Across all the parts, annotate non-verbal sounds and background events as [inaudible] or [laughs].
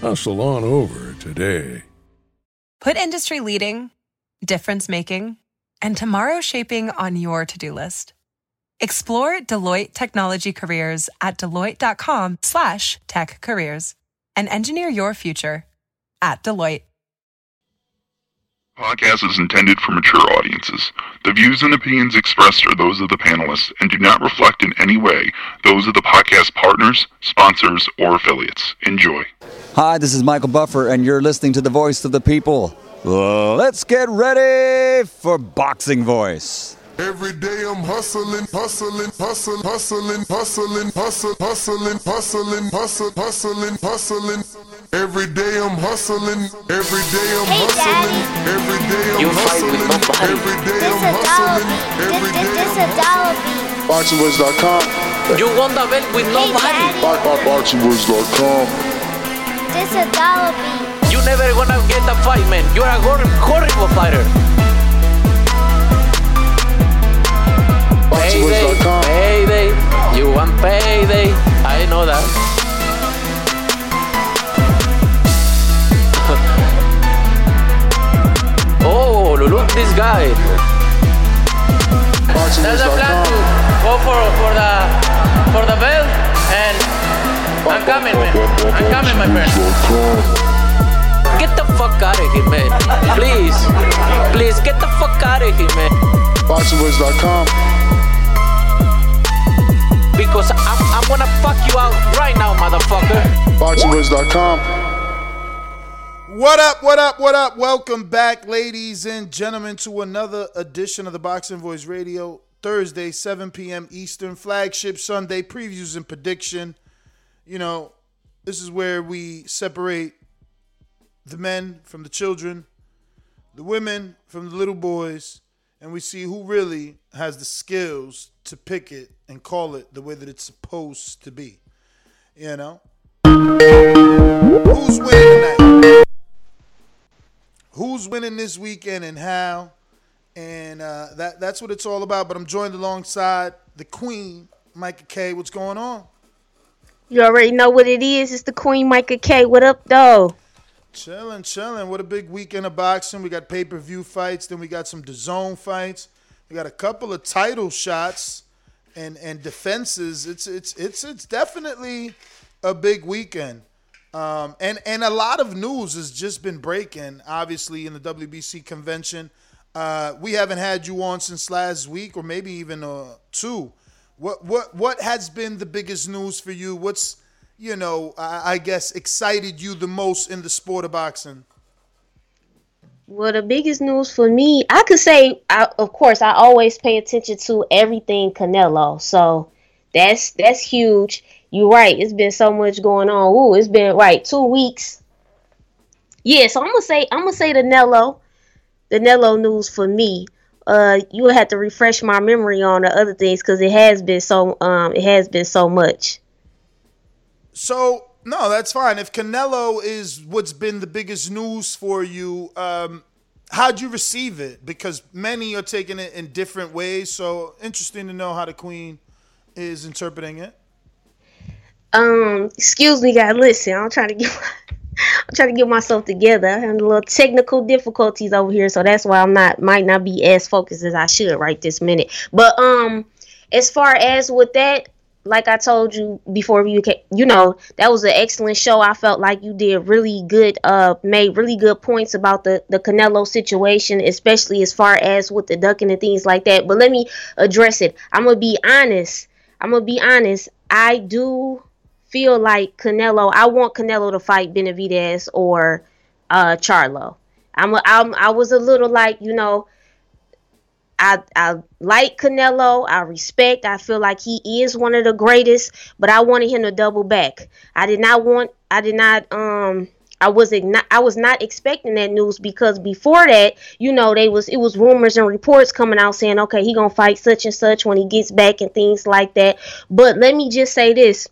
Hustle on over today. Put industry leading, difference making, and tomorrow shaping on your to do list. Explore Deloitte technology careers at Deloitte.com slash tech careers and engineer your future at Deloitte. Podcast is intended for mature audiences. The views and opinions expressed are those of the panelists and do not reflect in any way those of the podcast partners, sponsors, or affiliates. Enjoy. Hi, this is Michael Buffer, and you're listening to the voice of the people. Let's get ready for Boxing Voice. Every day I'm hustling, hustling, hustling, hustling, hustling, hustling, hustling, hustling, hustling, hustling, hustling. Every day I'm hustling, every day I'm Hey, hustling, Daddy. every day I'm You fight with hustling, nobody. every day This I'm a dollar hustling, beat. every This, day this, this a I'm dollar beat. BoxingWords.com, You won the belt with no Hey, money. Daddy. BoxingWords.com. This a dollar. You never gonna get the fight, man. You're a hor- horrible fighter. Payday, payday. You want payday. I know that. [laughs] oh, look this guy. That's the plan to go for, for the for the belt and I'm coming man. I'm coming my friend. Get the fuck out of here man. Please. Please get the fuck out of here man. BoxingWords.com. Because I'm, I'm gonna fuck you out right now, motherfucker. BoxingWords.com. What up, what up, what up? Welcome back, ladies and gentlemen, to another edition of the Boxing Voice Radio. Thursday, 7 p.m. Eastern, flagship Sunday, previews and prediction. You know, this is where we separate the men from the children, the women from the little boys, and we see who really has the skills to pick it and call it the way that it's supposed to be. You know? Who's winning tonight? who's winning this weekend and how. And uh, that that's what it's all about. But I'm joined alongside the Queen, Micah K. What's going on? You already know what it is. It's the Queen Micah K. What up, though? Chilling, chilling. What a big weekend of boxing. We got pay per view fights. Then we got some DAZN fights. We got a couple of title shots and and defenses. It's it's it's it's definitely a big weekend. Um, and and a lot of news has just been breaking. Obviously, in the WBC convention, uh, we haven't had you on since last week, or maybe even uh, two. What what what has been the biggest news for you? What's you know I, I guess excited you the most in the sport of boxing? Well, the biggest news for me, I could say, I, of course, I always pay attention to everything Canelo. So that's that's huge. You're right. It's been so much going on. Ooh, it's been right two weeks. Yeah, so I'm gonna say I'm gonna say the Nello, the Nello news for me. Uh, you would have to refresh my memory on the other things because it has been so um it has been so much. So no, that's fine. If Canelo is what's been the biggest news for you, um, how'd you receive it? Because many are taking it in different ways. So interesting to know how the Queen is interpreting it. Um, excuse me, guys. Listen, I'm trying to get [laughs] I'm trying to get myself together. I'm having a little technical difficulties over here, so that's why I'm not might not be as focused as I should right this minute. But um, as far as with that, like I told you before, you ca- you know that was an excellent show. I felt like you did really good. Uh, made really good points about the the Canelo situation, especially as far as with the ducking and things like that. But let me address it. I'm gonna be honest. I'm gonna be honest. I do feel like Canelo. I want Canelo to fight Benavidez or uh Charlo. I'm, a, I'm I was a little like you know. I I like Canelo. I respect. I feel like he is one of the greatest, but I wanted him to double back. I did not want. I did not. Um. I was not I was not expecting that news because before that, you know, they was it was rumors and reports coming out saying, okay, he gonna fight such and such when he gets back and things like that. But let me just say this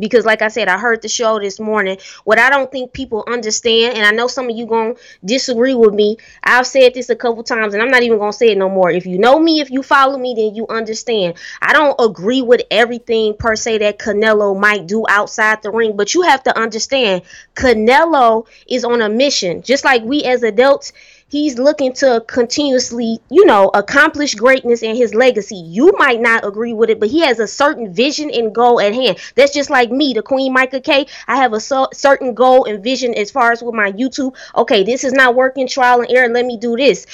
because like i said i heard the show this morning. What i don't think people understand and i know some of you gonna disagree with me i've said this a couple times and i'm not even gonna say it no more. If you know me if you follow me then you understand. I don't agree with everything per se that canelo might do outside the ring but you have to understand canelo is on a mission. Just like we as adults he's looking to continuously, you know, accomplish greatness in his legacy. You might not agree with it, but he has a certain vision and goal at hand. That's just like me, the Queen Micah K. I have a so- certain goal and vision as far as with my YouTube. Okay, this is not working, trial and error. Let me do this.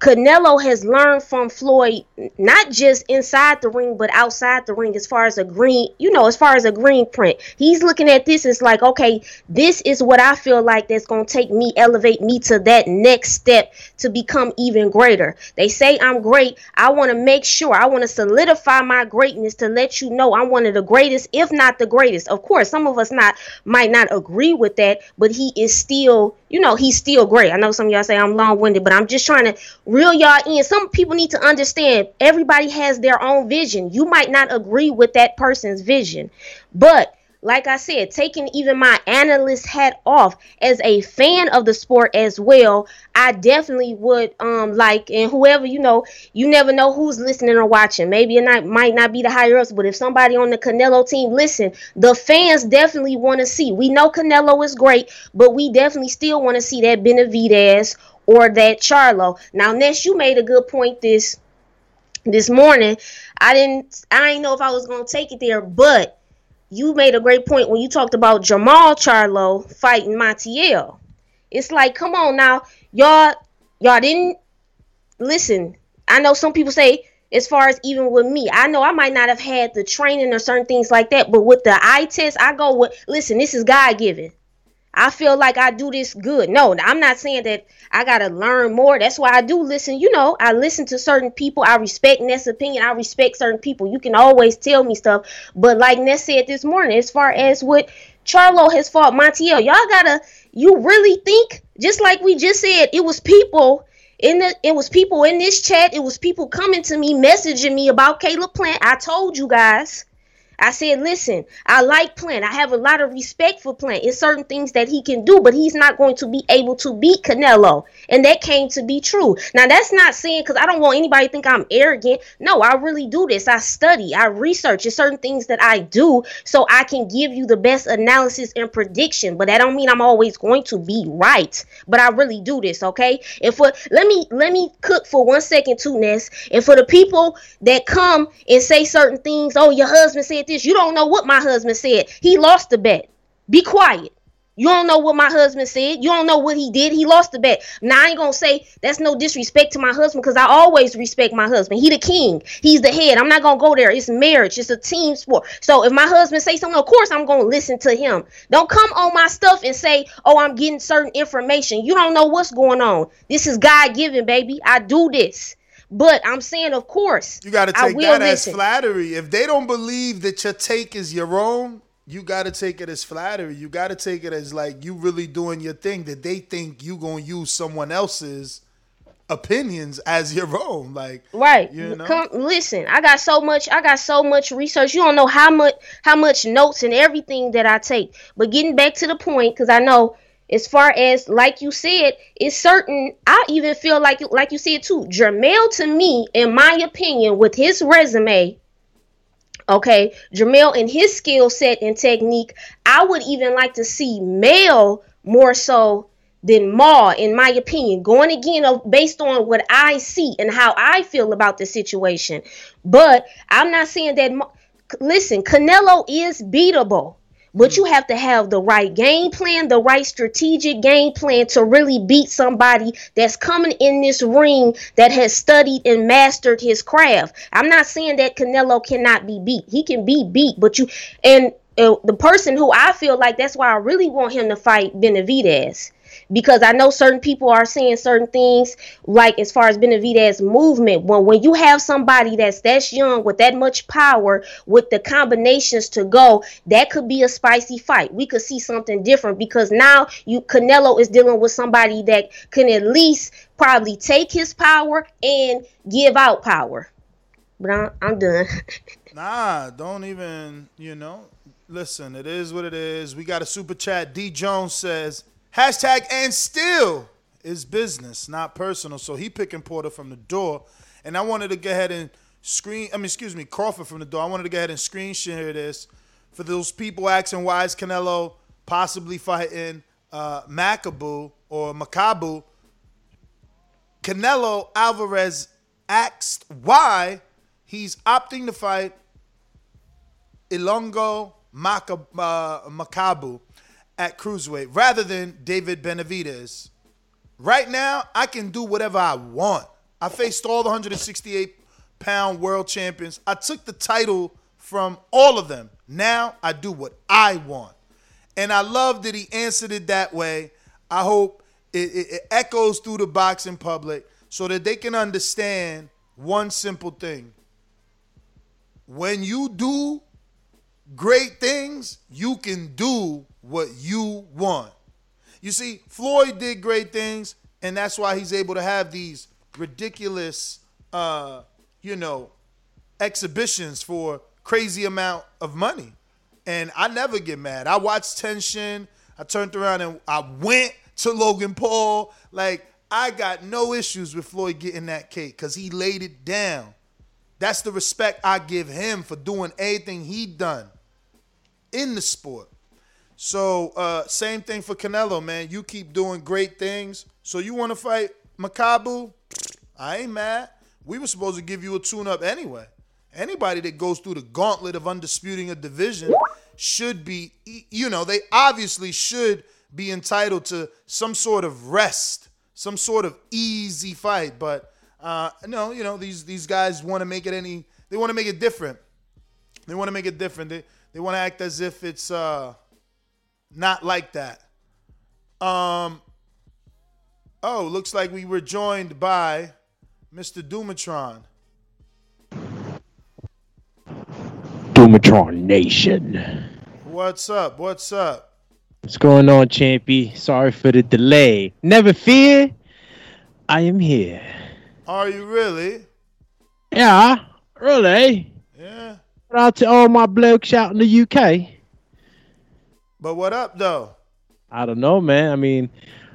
Canelo has learned from Floyd not just inside the ring but outside the ring as far as a green, you know, as far as a green print. He's looking at this as like, okay, this is what I feel like that's going to take me elevate me to that next step to become even greater. They say I'm great. I want to make sure I want to solidify my greatness to let you know I'm one of the greatest if not the greatest. Of course, some of us not might not agree with that, but he is still, you know, he's still great. I know some of y'all say I'm long-winded, but I'm just trying to reel y'all in. Some people need to understand everybody has their own vision. You might not agree with that person's vision, but like I said, taking even my analyst hat off as a fan of the sport as well, I definitely would um like and whoever you know, you never know who's listening or watching. Maybe it not might not be the higher ups, but if somebody on the Canelo team listen, the fans definitely want to see. We know Canelo is great, but we definitely still want to see that Benavidez or that Charlo. Now, Ness, you made a good point this this morning. I didn't I didn't know if I was gonna take it there, but you made a great point when you talked about Jermall Charlo fighting Montiel. It's like, come on now, y'all, y'all didn't listen. I know some people say, as far as even with me, I know I might not have had the training or certain things like that, but with the eye test, I go with, listen, this is God given. I feel like I do this good. No, I'm not saying that I gotta learn more. That's why I do listen. You know, I listen to certain people. I respect Ness' opinion. I respect certain people. You can always tell me stuff. But like Ness said this morning, as far as what Charlo has fought Montiel, y'all gotta. You really think? Just like we just said, it was people in the. It was people in this chat. It was people coming to me, messaging me about Caleb Plant. I told you guys. I said, listen, I like Plant. I have a lot of respect for Plant. It's certain things that he can do, but he's not going to be able to beat Canelo. And that came to be true. Now, that's not saying because I don't want anybody to think I'm arrogant. No, I really do this. I study, I research. It's certain things that I do so I can give you the best analysis and prediction. But that don't mean I'm always going to be right. But I really do this, okay? And for let me let me cook for one second too, Ness. And for the people that come and say certain things, oh, your husband said this. You don't know what my husband said. He lost the bet. Be quiet. You don't know what my husband said. You don't know what he did. He lost the bet. Now I ain't gonna say that's no disrespect to my husband because I always respect my husband. He the king. He's the head. I'm not gonna go there. It's marriage. It's a team sport. So if my husband say something, of course I'm gonna listen to him. Don't come on my stuff and say, "Oh, I'm getting certain information." You don't know what's going on. This is God given, baby. I do this. But I'm saying, of course, You got to take that listen. as flattery. If they don't believe that your take is your own, you got to take it as flattery. You got to take it as like you really doing your thing. That they think you gonna use someone else's opinions as your own. Like Right. You know? Come listen. I got so much I got so much research. You don't know how much how much notes and everything that I take. But getting back to the point cuz I know as far as like you said, it's certain I even feel like like you said too. Jermall to me in my opinion with his resume Okay, Jermall and his skill set and technique, I would even like to see Mel more so than Ma, in my opinion. Going again uh, based on what I see and how I feel about the situation. But I'm not saying that. Ma- Listen, Canelo is beatable. But you have to have the right game plan, the right strategic game plan to really beat somebody that's coming in this ring that has studied and mastered his craft. I'm not saying that Canelo cannot be beat. He can be beat, but you and uh, the person who I feel like that's why I really want him to fight Benavidez because I know certain people are saying certain things, like as far as Benavidez movement. When when you have somebody that's that's young with that much power, with the combinations to go, that could be a spicy fight. We could see something different because now you Canelo is dealing with somebody that can at least probably take his power and give out power. But I'm, I'm done. [laughs] Nah, don't even, you know. Listen, it is what it is. We got a super chat. D Jones says, hashtag and still is business, not personal. So he picking Porter from the door. And I wanted to go ahead and screen, I mean, excuse me, Crawford from the door. I wanted to go ahead and screen share this for those people asking why is Canelo possibly fighting uh, Makabu or Makabu. Canelo Alvarez asked why he's opting to fight Ilunga Maka, uh, Makabu at cruiserweight rather than David Benavidez. Right now, I can do whatever I want. I faced all the 168 pound world champions. I took the title from all of them. Now I do what I want. And I love that he answered it that way. I hope it, it, it echoes through the boxing public so that they can understand one simple thing. When you do great things, you can do what you want. You see, Floyd did great things, and that's why he's able to have these ridiculous, uh, you know, exhibitions for crazy amount of money. And I never get mad. I watched Tenshin. I turned around and I went to Logan Paul. Like, I got no issues with Floyd getting that cake because he laid it down. That's the respect I give him for doing everything he done in the sport. So uh, same thing for Canelo, man. You keep doing great things. So you want to fight Makabu? I ain't mad. We were supposed to give you a tune-up anyway. Anybody that goes through the gauntlet of undisputing a division should be, you know, they obviously should be entitled to some sort of rest, some sort of easy fight. But uh, no, you know, these these guys want to make it any. They want to make it different. They want to make it different. They they want to act as if it's uh, not like that. Um. Oh, looks like we were joined by Mr. Dumatron. Dumatron Nation. What's up? What's up? What's going on, Champy? Sorry for the delay. Never fear, I am here. Are you really? Yeah, really. Yeah. Shout out to all my blokes out in the UK. But what up, though? I don't know, man. I mean,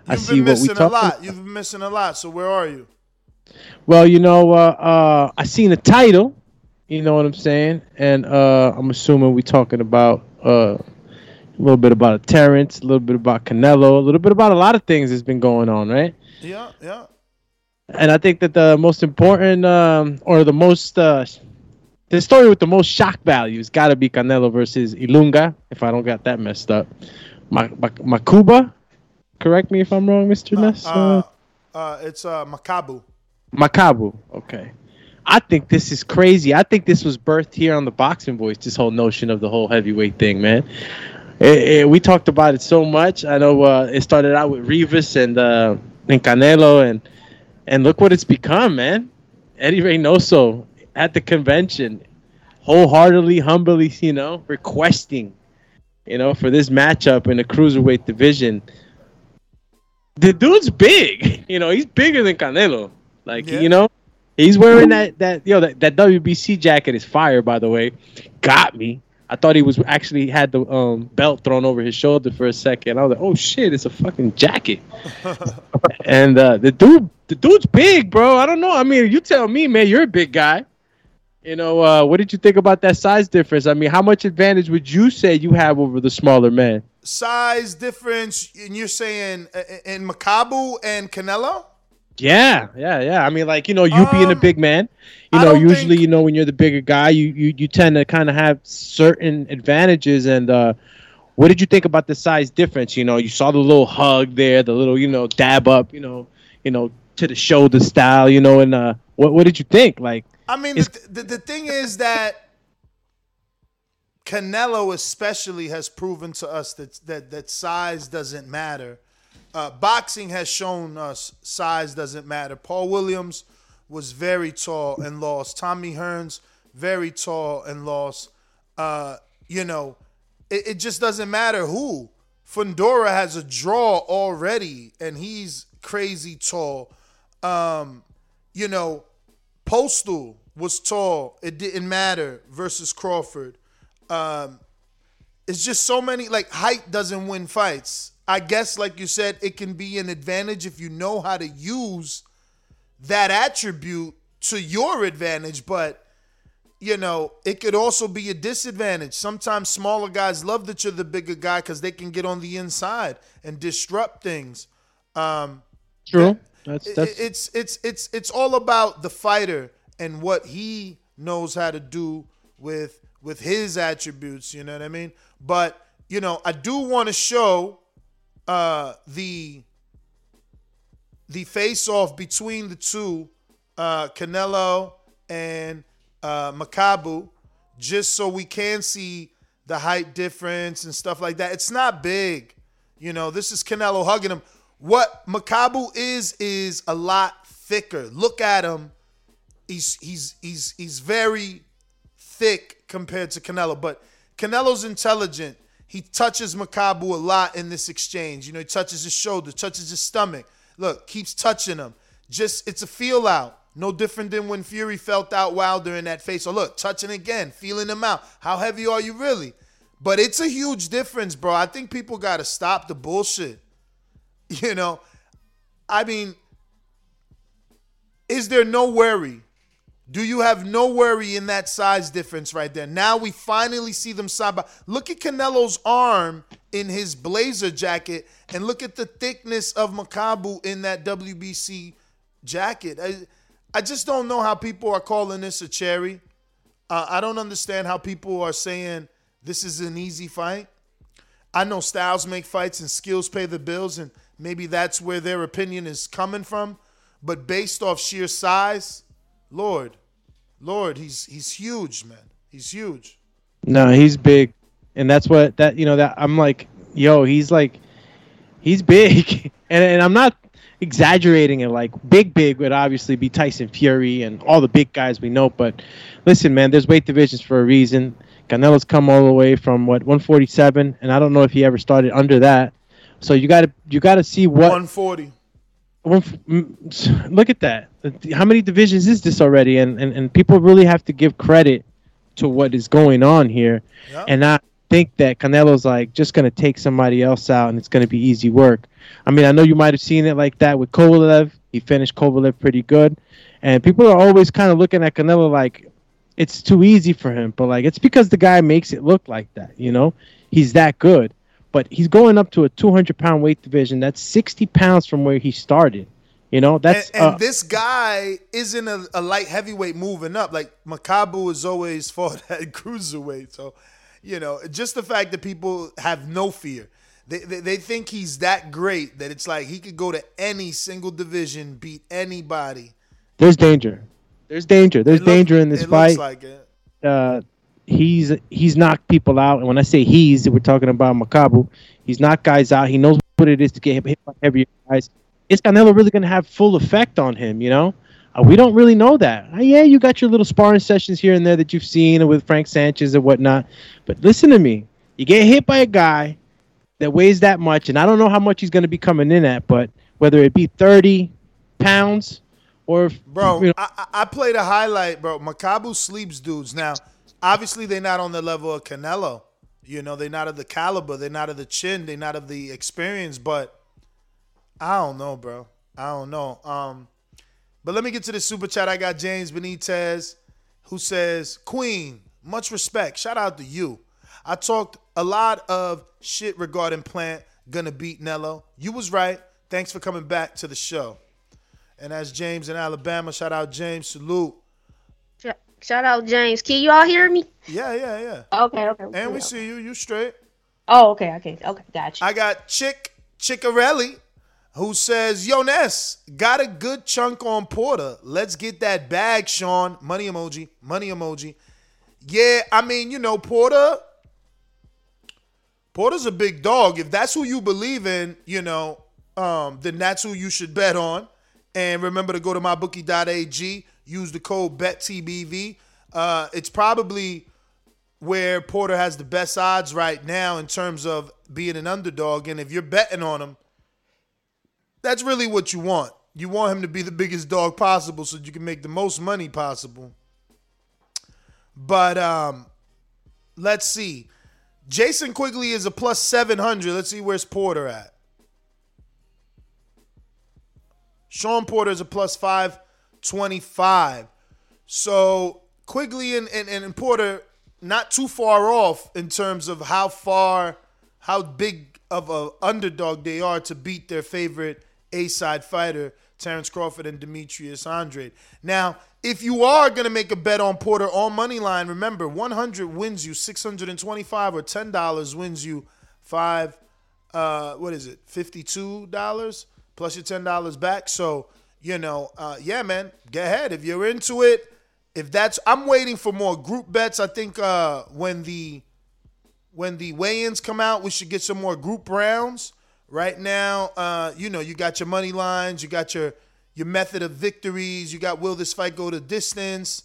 I You've see been what we missing a lot. You've been missing a lot. So where are you? Well, you know, uh, uh, I seen the title. You know what I'm saying? And uh, I'm assuming we're talking about uh, a little bit about Terrence, a little bit about Canelo, a little bit about a lot of things that's been going on, right? Yeah, yeah. And I think that the most important, um, or the most, uh, the story with the most shock value has got to be Canelo versus Ilunga. If I don't got that messed up, Ma- Ma- Makuba. Correct me if I'm wrong, Mr. Ness. Uh, uh, it's uh, Makabu. Makabu. Okay. I think this is crazy. I think this was birthed here on the Boxing Voice. This whole notion of the whole heavyweight thing, man. It, it, we talked about it so much. I know uh, it started out with Rivas and uh, and Canelo, and and look what it's become, man. Eddie Reynoso at the convention, wholeheartedly, humbly, you know, requesting, you know, for this matchup in the cruiserweight division. The dude's big, [laughs] you know, he's bigger than Canelo. Like, Yeah. you know, he's wearing that that yo that, that WBC jacket is fire, by the way. Got me. I thought he was actually had the um, belt thrown over his shoulder for a second. I was like, oh shit, it's a fucking jacket. [laughs] and uh, the dude, the dude's big, bro. I don't know. I mean, you tell me, man. You're a big guy. You know, uh, what did you think about that size difference? I mean, how much advantage would you say you have over the smaller man? Size difference, and you're saying uh, in Makabu and Canelo? Yeah, yeah, yeah. I mean, like you know, you being a big man, you Um, know, usually think- you know when you're the bigger guy, you you, you tend to kind of have certain advantages. And uh, what did you think about the size difference? You know, you saw the little hug there, the little you know dab up, you know, you know to the shoulder style, you know, and uh, what what did you think? Like, I mean, the, the, the thing is that Canelo especially has proven to us that that that size doesn't matter. uh, boxing has shown us size doesn't matter. Paul Williams was very tall and lost. Tommy Hearns very tall and lost. Uh, you know, it, it just doesn't matter who. Fundora has a draw already, and he's crazy tall. Um, you know, Postol was tall. It didn't matter versus Crawford. Um, it's just so many like height doesn't win fights. I guess, like you said, it can be an advantage if you know how to use that attribute to your advantage, but you know, it could also be a disadvantage. Sometimes smaller guys love that you're the bigger guy because they can get on the inside and disrupt things. Um, True. That's that's it's it's it's it's all about the fighter and what he knows how to do with with his attributes. You know what I mean? But you know, I do want to show uh, the the face off between the two, uh, Canelo and uh, Makabu, just so we can see the height difference and stuff like that. It's not big, you know. This is Canelo hugging him. What Makabu is is a lot thicker. Look at him. He's he's he's he's very thick compared to Canelo, but Canelo's intelligent. He touches Makabu a lot in this exchange. You know, he touches his shoulder, touches his stomach. Look, keeps touching him. Just it's a feel out. No different than when Fury felt out Wilder in that face. So look, touching again, feeling him out. How heavy are you really? But it's a huge difference, bro. I think people got to stop the bullshit. [laughs] You know, I mean, is there no worry? Do you have no worry in that size difference right there? Now we finally see them side by. Look at Canelo's arm in his blazer jacket, and look at the thickness of Makabu in that WBC jacket. I, I just don't know how people are calling this a cherry. Uh, I don't understand how people are saying this is an easy fight. I know styles make fights and skills pay the bills, and maybe that's where their opinion is coming from. But based off sheer size, Lord, Lord, he's he's huge, man. He's huge. No, he's big, and that's what that you know that I'm like, yo, he's like, he's big, [laughs] and and I'm not exaggerating it. Like big, big would obviously be Tyson Fury and all the big guys we know. But listen, man, there's weight divisions for a reason. Canelo's come all the way from what 147, and I don't know if he ever started under that. So you got to you got to see what 140. Look at that. How many divisions is this already? And, and and people really have to give credit to what is going on here, Yep. and I think that Canelo's like just gonna take somebody else out and it's gonna be easy work. I mean, I know you might have seen it like that with Kovalev. He finished Kovalev pretty good, and people are always kind of looking at Canelo like it's too easy for him. But like it's because the guy makes it look like that. You know, he's that good. But he's going up to a 200 pound weight division. That's 60 pounds from where he started. You know, that's and, and uh, this guy isn't a, a light heavyweight moving up. Like Makabu has always [laughs] fought at cruiserweight. So, you know, just the fact that people have no fear. They, they, they think he's that great that it's like he could go to any single division, beat anybody. there's danger. There's danger. There's look- danger in this it fight. looks like it. uh, he's he's knocked people out, and when I say he's, we're talking about Makabu. He's knocked guys out. He knows what it is to get hit by heavier guys. Is Canelo really going to have full effect on him? You know, uh, we don't really know that. Uh, yeah, you got your little sparring sessions here and there that you've seen with Frank Sanchez and whatnot. But listen to me, you get hit by a guy that weighs that much, and I don't know how much he's going to be coming in at, but whether it be thirty pounds or Bro, you know, I, I I played a highlight, bro. Makabu sleeps dudes. Now, obviously, they're not on the level of Canelo. You know, they're not of the caliber. They're not of the chin. They're not of the experience. But I don't know, bro. I don't know. Um, but let me get to the super chat. I got James Benitez, who says, "Queen, much respect. Shout out to you. I talked a lot of shit regarding Plant gonna beat Nello. You was right. Thanks for coming back to the show." And that's James in Alabama. Shout out James. Salute. Sh- Shout out James. Can you all hear me? Yeah, yeah, yeah. Okay, okay. And we see you. You straight. Oh, okay, okay, okay. Got you. I got Chick Chickarelli, who says, Yo, Ness, got a good chunk on Porter. Let's get that bag, Sean. Money emoji. Money emoji. Yeah, I mean, you know, Porter. Porter's a big dog. If that's who you believe in, you know, um, then that's who you should bet on. And remember to go to mybookie.ag, use the code BETTBV. Uh, it's probably where Porter has the best odds right now in terms of being an underdog. And if you're betting on him, that's really what you want. You want him to be the biggest dog possible so you can make the most money possible. But um, let's see. Jason Quigley is a plus 700. Let's see where's Porter at. Sean Porter is a plus 525. So Quigley and, and, and Porter not too far off in terms of how far, how big of a underdog they are to beat their favorite A-side fighter, Terrence Crawford and Demetrius Andrade. Now, if you are going to make a bet on Porter on money line, remember 100 wins you 625 or $10 wins you 5 uh what is it? $52 plus your $10 back. So, you know, uh yeah, man, get ahead if you're into it. If that's I'm waiting for more group bets. I think uh when the when the weigh-ins come out, we should get some more group rounds. Right now, uh, you know, you got your money lines, you got your your method of victories. You got will this fight go to distance?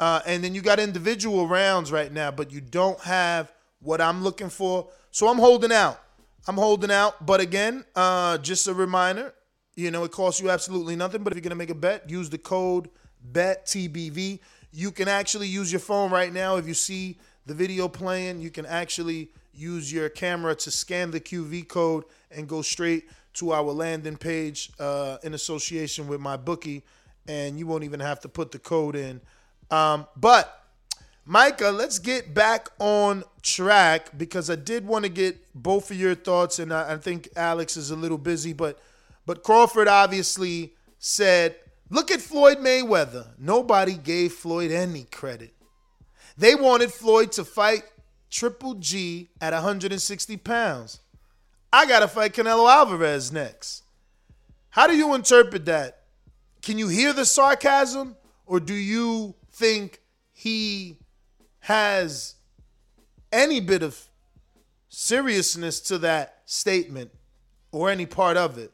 Uh, and then you got individual rounds right now, but you don't have what I'm looking for. So I'm holding out. I'm holding out. But again, uh, just a reminder, you know, it costs you absolutely nothing. But if you're going to make a bet, use the code BETTBV. You can actually use your phone right now. If you see the video playing, you can actually use your camera to scan the QV code and go straight to our landing page uh, in association with my bookie, and you won't even have to put the code in. Um, but Micah, let's get back on track because I did want to get both of your thoughts, and I, I think Alex is a little busy, but but Crawford obviously said, "Look at Floyd Mayweather. Nobody gave Floyd any credit. They wanted Floyd to fight Triple G at 160 pounds." I got to fight Canelo Alvarez next. How do you interpret that? Can you hear the sarcasm or do you think he has any bit of seriousness to that statement or any part of it?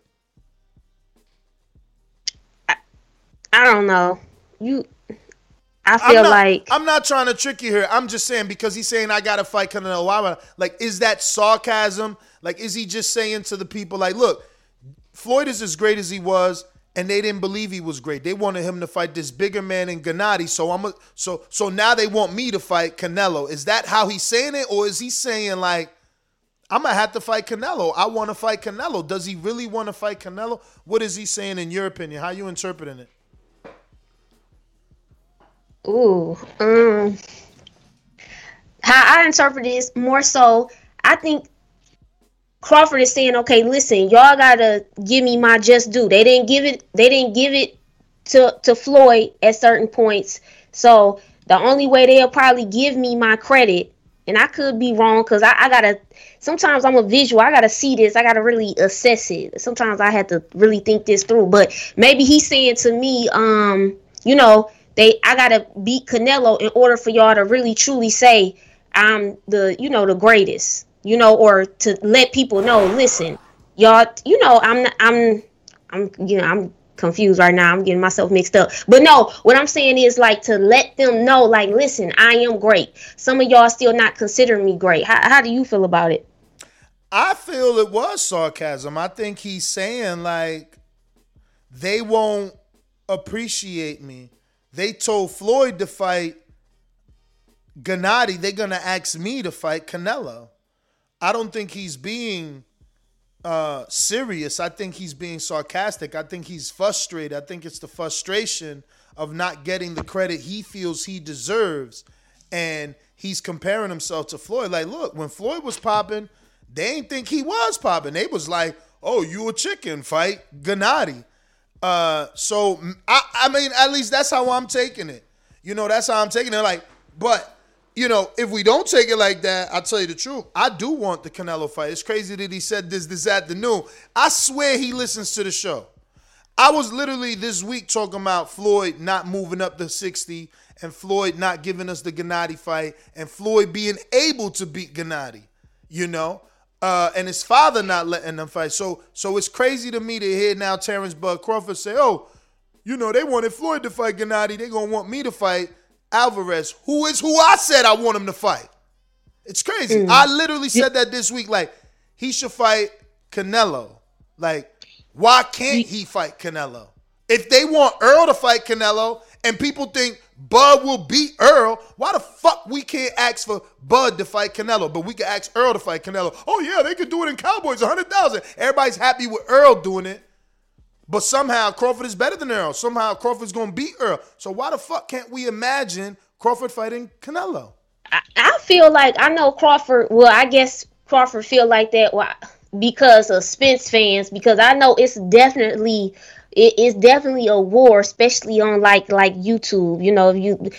I don't know. You I feel I'm not, like I'm not trying to trick you here. I'm just saying because he's saying I gotta fight Canelo Alvarez. Like, is that sarcasm? Like, is he just saying to the people, like, look, Floyd is as great as he was, and they didn't believe he was great. They wanted him to fight this bigger man in Gennady. So I'm a, so so now they want me to fight Canelo. Is that how he's saying it, or is he saying like? I'm gonna have to fight Canelo. I want to fight Canelo. Does he really want to fight Canelo? What is he saying in your opinion? How you interpreting it? Ooh, um, how I interpret this more so, I think Crawford is saying, okay, listen, y'all gotta give me my just due. They didn't give it. They didn't give it to to Floyd at certain points. So the only way they'll probably give me my credit, and I could be wrong because I, I gotta. Sometimes I'm a visual. I gotta see this. I gotta really assess it. Sometimes I have to really think this through. But maybe he's saying to me, um, you know, they I gotta beat Canelo in order for y'all to really truly say I'm the you know the greatest you know, or to let people know, listen, y'all, you know, I'm, I'm, I'm, you know, I'm confused right now. I'm getting myself mixed up. But no, what I'm saying is like to let them know, like, listen, I am great. Some of y'all still not considering me great. How, how do you feel about it? I feel it was sarcasm. I think he's saying like they won't appreciate me. They told Floyd to fight Gennady. They're gonna ask me to fight Canelo. I don't think he's being uh, serious. I think he's being sarcastic. I think he's frustrated. I think it's the frustration of not getting the credit he feels he deserves. And he's comparing himself to Floyd. Like, look, when Floyd was popping, they ain't think he was popping. They was like, oh, you a chicken, fight Gennady. Uh, so I, I mean, at least that's how I'm taking it. You know, that's how I'm taking it. Like, but you know, if we don't take it like that, I'll tell you the truth. I do want the Canelo fight. It's crazy that he said this this afternoon. I swear he listens to the show. I was literally this week talking about Floyd not moving up to 60 and Floyd not giving us the Gennady fight and Floyd being able to beat Gennady, you know? Uh, and his father not letting them fight. So so it's crazy to me to hear now Terrence Bud Crawford say, "Oh, you know they wanted Floyd to fight Gennady. They gonna want me to fight Alvarez, who is who I said I want him to fight." It's crazy. Mm. I literally said that this week. Like he should fight Canelo. Like why can't he fight Canelo? If they want Earl to fight Canelo and people think Bud will beat Earl, why the fuck we can't ask for Bud to fight Canelo, but we can ask Earl to fight Canelo? Oh yeah, they could do it in Cowboys, 100,000. Everybody's happy with Earl doing it. But somehow Crawford is better than Earl. Somehow Crawford's to beat Earl. So why the fuck can't we imagine Crawford fighting Canelo? I feel like I know Crawford. Well, I guess Crawford feel like that why, because of Spence fans. Because I know it's definitely it is definitely a war, especially on like like YouTube. You know, if you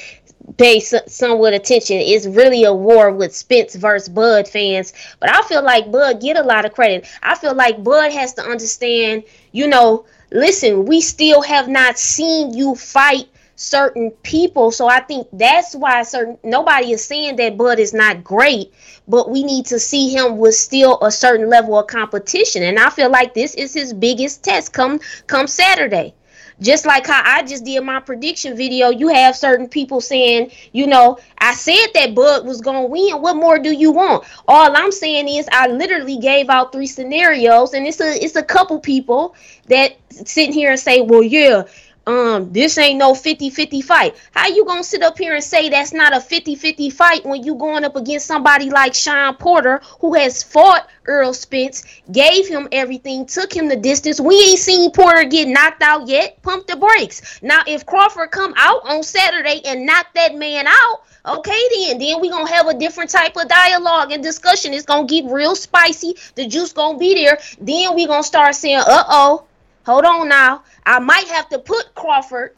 pay some, somewhat attention, it's really a war with Spence versus Bud fans. But I feel like Bud get a lot of credit. I feel like Bud has to understand. You know, listen, we still have not seen you fight certain people. So I think that's why certain nobody is saying that Bud is not great, but we need to see him with still a certain level of competition. And I feel like this is his biggest test come come Saturday. Just like how I just did my prediction video, you have certain people saying, you know, I said that Bud was gonna win. What more do you want? All I'm saying is I literally gave out three scenarios, and it's a it's a couple people that sitting here and say, well, yeah, um this ain't no 50-50 fight. How you gonna sit up here and say that's not a 50-50 fight when you going up against somebody like sean porter who has fought earl spence gave him everything took him the distance? We ain't seen porter get knocked out yet. Pump the brakes. Now if crawford come out on saturday and knock that man out okay then. Then we gonna have a different type of dialogue and discussion. It's gonna get real spicy. The juice gonna be there. Then we gonna start saying uh-oh hold on now. I might have to put Crawford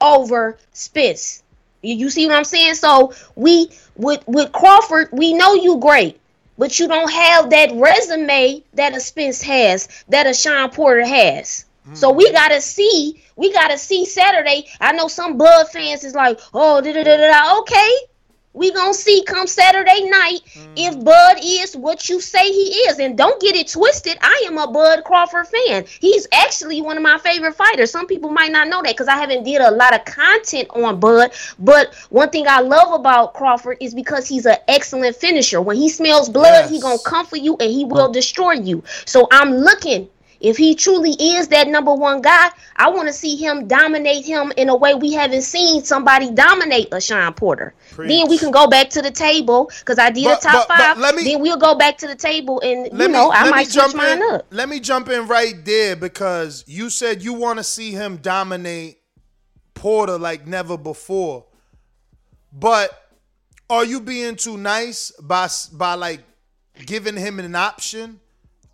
over Spence. You, see what I'm saying? So we with with Crawford, we know you great, but you don't have that resume that a Spence has, that a Sean Porter has. Mm. So we gotta see, we gotta see Saturday. I know some Bud fans is like, oh, da da da da. Okay, we gonna see come Saturday night if mm. Bud is what you say he is. And don't get it twisted. I am a Bud Crawford fan. He's actually one of my favorite fighters. Some people might not know that because I haven't did a lot of content on Bud. But one thing I love about Crawford is because he's an excellent finisher. When he smells blood, he gonna come for you and he will destroy you. So I'm looking. If he truly is that number one guy, I want to see him dominate him in a way we haven't seen somebody dominate a Sean Porter. Then we can go back to the table because I did But- a top but- but five. let me- then we'll go back to the table and you Let me- know I might switch mine in, up. Let me jump in right there because you said you want to see him dominate Porter like never before. But are you being too nice by by like giving him an option?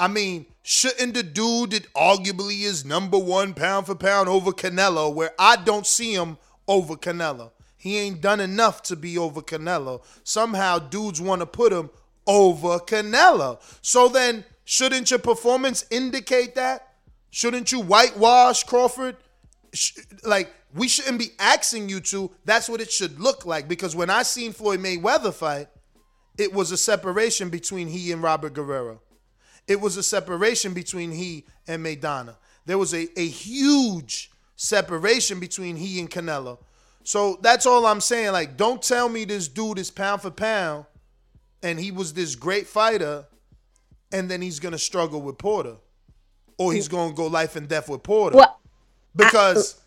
I mean, shouldn't the dude that arguably is number one pound for pound over Canelo, where I don't see him over Canelo, he ain't done enough to be over Canelo. Somehow, dudes want to put him over Canelo. So then, shouldn't your performance indicate that? Shouldn't you whitewash Crawford? Like we shouldn't be asking you to. That's what it should look like. Because when I seen Floyd Mayweather fight, it was a separation between he and Robert Guerrero. It was a separation between he and Maidana. There was a, a huge separation between he and Canelo. So that's all I'm saying. Like, don't tell me this dude is pound for pound and he was this great fighter and then he's going to struggle with Porter or he's mm. going to go life and death with Porter. Well, because,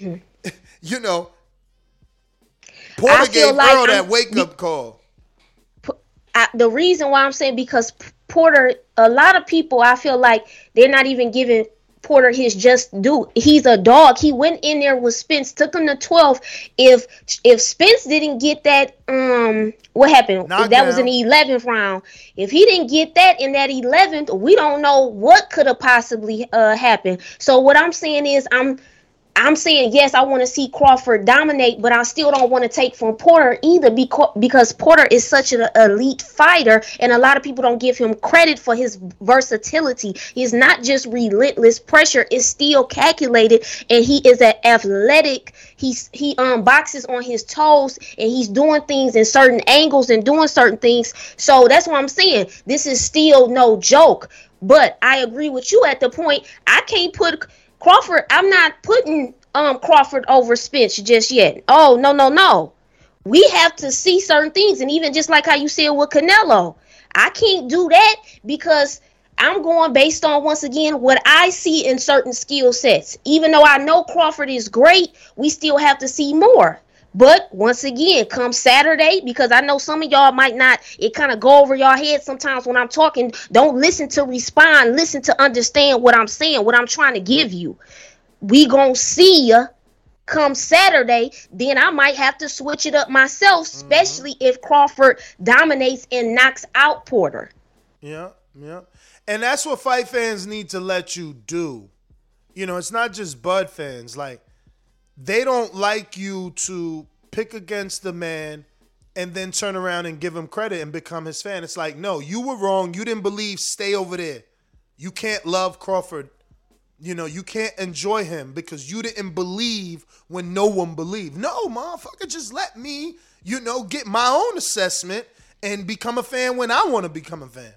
uh, [laughs] mm. you know, Porter gave like Earl that wake up call. I, uh, the reason why I'm saying because Porter, a lot of people, I feel like they're not even giving Porter his just due. He's a dog. He went in there with Spence, took him to 12. If if Spence didn't get that, um, what happened? That was in the 11th round. If he didn't get that in that 11th, we don't know what could have possibly uh happened. So what I'm saying is, I'm I'm saying yes, I want to see Crawford dominate, but I still don't want to take from Porter either because because Porter is such an elite fighter, and a lot of people don't give him credit for his versatility. He's not just relentless. Pressure is still calculated, and he is an athletic. He's he um boxes on his toes, and he's doing things in certain angles and doing certain things. So that's what I'm saying. This is still no joke. But I agree with you at the point. I can't put Crawford, I'm not putting um Crawford over Spence just yet. Oh no no no. We have to see certain things, and even just like how you said with Canelo, I can't do that because I'm going based on once again what I see in certain skill sets. Even though I know Crawford is great, we still have to see more. But once again, come Saturday, because I know some of y'all might not, it kind of go over y'all head sometimes when I'm talking. Don't listen to respond, listen to understand what I'm saying, what I'm trying to give you. We gonna see ya come Saturday, then I might have to switch it up myself, Mm-hmm. especially if Crawford dominates and knocks out Porter. Yeah, yeah. And that's what fight fans need to let you do. You know, it's not just Bud fans. Like, they don't like you to pick against the man and then turn around and give him credit and become his fan. It's like, no, you were wrong. You didn't believe. Stay over there. You can't love Crawford. You know, you can't enjoy him because you didn't believe when no one believed. No, motherfucker, just let me, you know, get my own assessment and become a fan when I want to become a fan.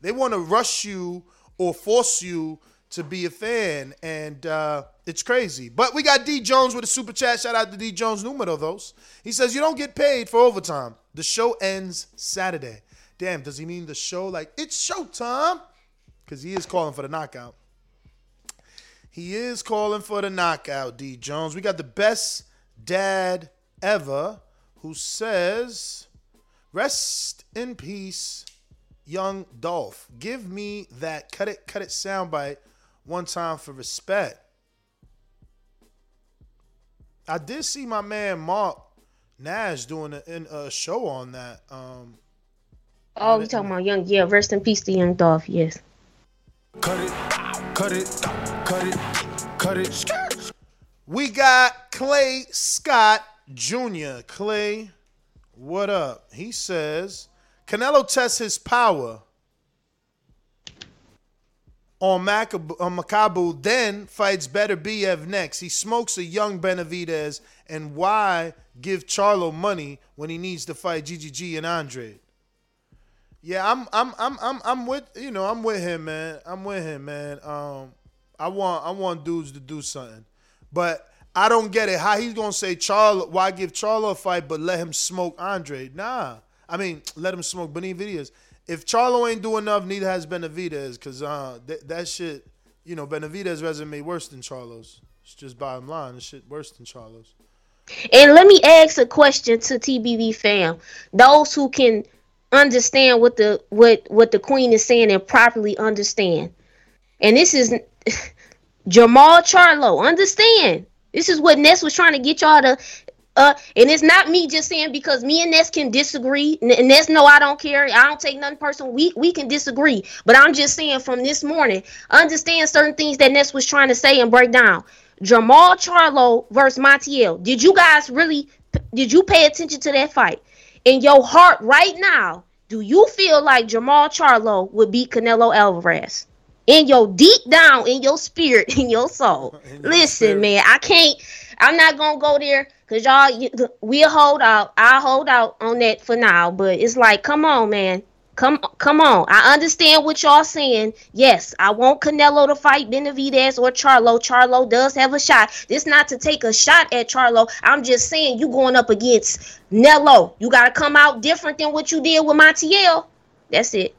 They want to rush you or force you to be a fan, and uh, it's crazy. But we got D Jones with a super chat. Shout out to D Jones numero those. He says you don't get paid for overtime. The show ends Saturday. Damn, does he mean the show like it's showtime? Because he is calling for the knockout. He is calling for the knockout, D Jones. We got the best dad ever who says, Rest in peace, young Dolph. Give me that cut it, cut it soundbite one time for respect. I did see my man Mark Nash doing a, in a show on that. Um, Oh, you talking about young? Yeah, rest in peace to young Dolph. Yes. Cut it, cut it, cut it, cut it. We got Clay Scott Jr. Clay, what up? He says Canelo tests his power on, Makabu, then fights better BF next. He smokes a young Benavidez, and why give Charlo money when he needs to fight GGG and Andrade? Yeah, I'm I'm I'm I'm I'm with you know I'm with him, man. I'm with him, man. Um, I want I want dudes to do something, but I don't get it. How he's gonna say Charlo? Why give Charlo a fight, but let him smoke Andrade? Nah, I mean let him smoke Benavidez. If Charlo ain't doing enough, neither has Benavidez, cause uh th- that shit, you know, Benavidez resume worse than Charlo's. It's just bottom line. This shit worse than Charlo's. And let me ask a question to TBV fam. Those who can understand what the what what the queen is saying and properly understand. And this is [laughs] Jermall Charlo. Understand. This is what Ness was trying to get y'all to uh and it's not me just saying because me and Ness can disagree. And Ness no I don't care. I don't take nothing personal. We we can disagree. But I'm just saying from this morning, understand certain things that Ness was trying to say and break down. Jermall Charlo versus Montiel. Did you guys really did you pay attention to that fight? In your heart right now, do you feel like Jermall Charlo would beat Canelo Alvarez? In your deep down, in your spirit, [laughs] in your soul. Listen, man, I can't. I'm not gonna go there because y'all. We'll hold out. I'll hold out on that for now. But it's like, come on, man. Come, come on. I understand what y'all saying. Yes, I want Canelo to fight Benavidez or Charlo. Charlo does have a shot. This not to take a shot at Charlo. I'm just saying you going up against Nello. You got to come out different than what you did with Montiel. That's it.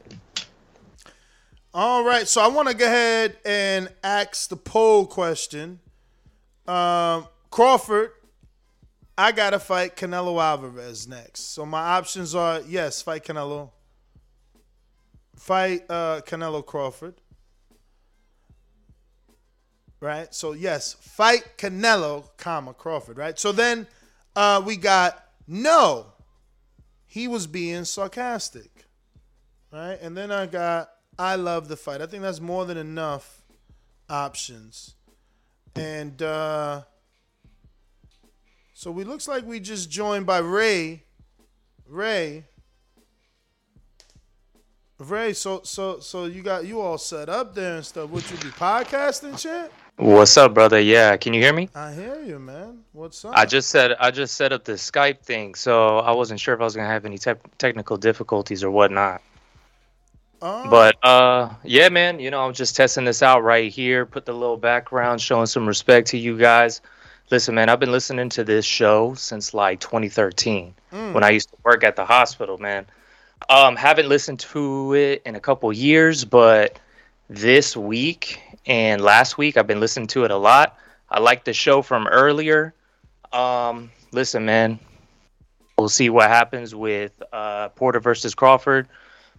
All right, so I want to go ahead and ask the poll question. Um, Crawford, I gotta fight Canelo Alvarez next. So my options are yes, fight Canelo, fight uh, Canelo Crawford. Right. So yes, fight Canelo, comma Crawford. Right. So then uh, we got no. He was being sarcastic right? And then I got I love the fight. I think that's more than enough options. And uh So we looks like we just joined by Ray. Ray. Ray, so so so you got you all set up there and stuff. Would you be podcasting, shit? What's up, brother? Yeah, can you hear me? I hear you, man. What's up? I just said I just set up the Skype thing, so I wasn't sure if I was gonna have any te- technical difficulties or whatnot. Oh, But uh, yeah, man, you know I'm just testing this out right here. Put the little background, showing some respect to you guys. Listen, man, I've been listening to this show since like 2013 Mm. when I used to work at the hospital, man. Um, haven't listened to it in a couple years, but this week and last week I've been listening to it a lot. I like the show from earlier. Um, listen, man, we'll see what happens with uh, Porter versus Crawford,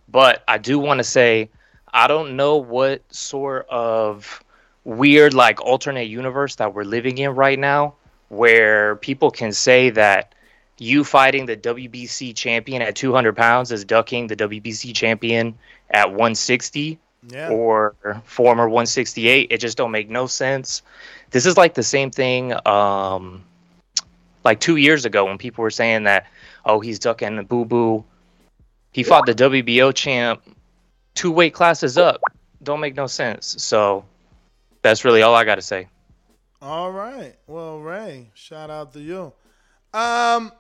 but I do want to say I don't know what sort of weird like alternate universe that we're living in right now where people can say that you fighting the WBC champion at 200 pounds is ducking the WBC champion at 160 yeah. or former 168. It just don't make no sense. This is like the same thing um like 2 years ago when people were saying that oh he's ducking the Boo Boo. He fought the WBO champ two weight classes up. Don't make no sense. So that's really all I got to say. All right. Well, Ray, shout out to you. Um,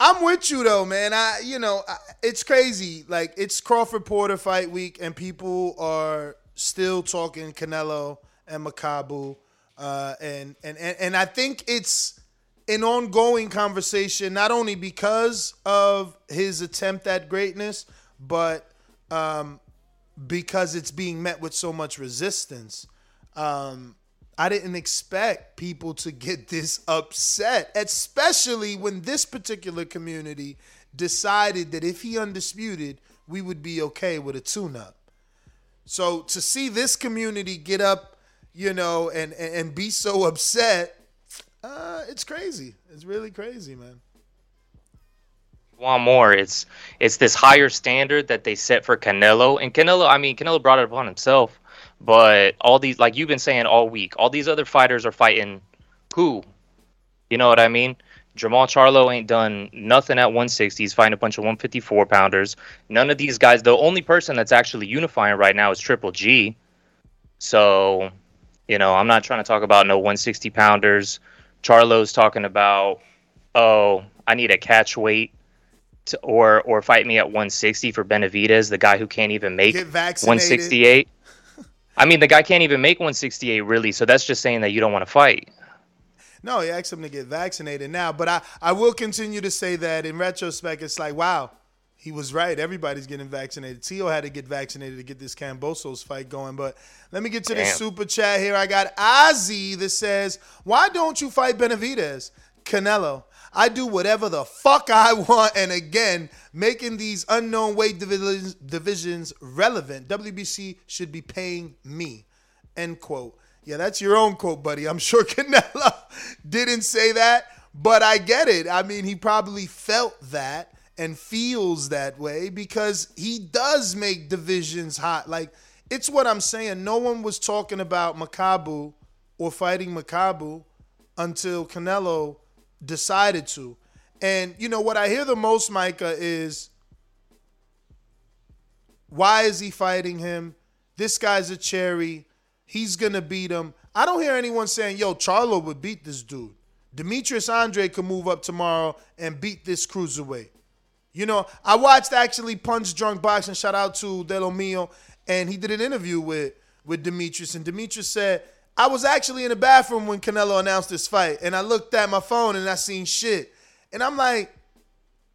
I'm with you though, man. I, you know, I, it's crazy. Like it's Crawford Porter fight week, and people are still talking Canelo and Makabu, uh, and and and and I think it's an ongoing conversation, not only because of his attempt at greatness, but um, because it's being met with so much resistance. Um, I didn't expect people to get [laughs] this upset, especially when this particular community decided that if he undisputed, we would be okay with a tune up. So to see this community get up, you know, and and, and be so [laughs] upset, uh, it's crazy. It's really crazy, man. want more. It's it's this higher standard that they set for Canelo. And Canelo, I mean, Canelo brought it upon himself. But all these, like you've been saying all week, all these other fighters are fighting who? You know what I mean? Jermall Charlo ain't done nothing at 160. He's fighting a bunch of 154 pounders. None of these guys. The only person that's actually unifying right now is Triple G. So, you know, I'm not trying to talk about no 160 pounders. Charlo's talking about, oh, I need a catch weight to, or or fight me at 160 for Benavidez, the guy who can't even make Get 168. I mean, the guy can't even make 168 really, so that's just saying that you don't want to fight. No, he asked him to get vaccinated now. But I, I will continue to say that in retrospect, it's like, wow, he was right. Everybody's getting vaccinated. Tio had to get vaccinated to get this Kambosos fight going. But let me get to the super chat here. I got Ozzy that says, why don't you fight Benavidez? Canelo. I do whatever the fuck I want. And again, making these unknown weight divisions, divisions relevant. WBC should be paying me. End quote. Yeah, that's your own quote, buddy. I'm sure [laughs] Canelo didn't say that, but I get it. I mean, he probably felt that and feels that way because he does make divisions hot. Like, it's what I'm saying. No one was talking about Makabu or fighting Makabu until Canelo decided to. And you know what I hear the most, Micah, is why is he fighting him? This guy's a cherry. He's gonna beat him. I don't hear anyone saying, yo, Charlo would beat this dude. Demetrius Andrade could move up tomorrow and beat this cruiserweight. You know, I watched actually Punch Drunk Boxing. Shout out to De Lo Mio, and he did an interview with with Demetrius, and Demetrius said, "I was actually in the bathroom when Canelo announced this fight, and I looked at my phone and I seen shit, and I'm like."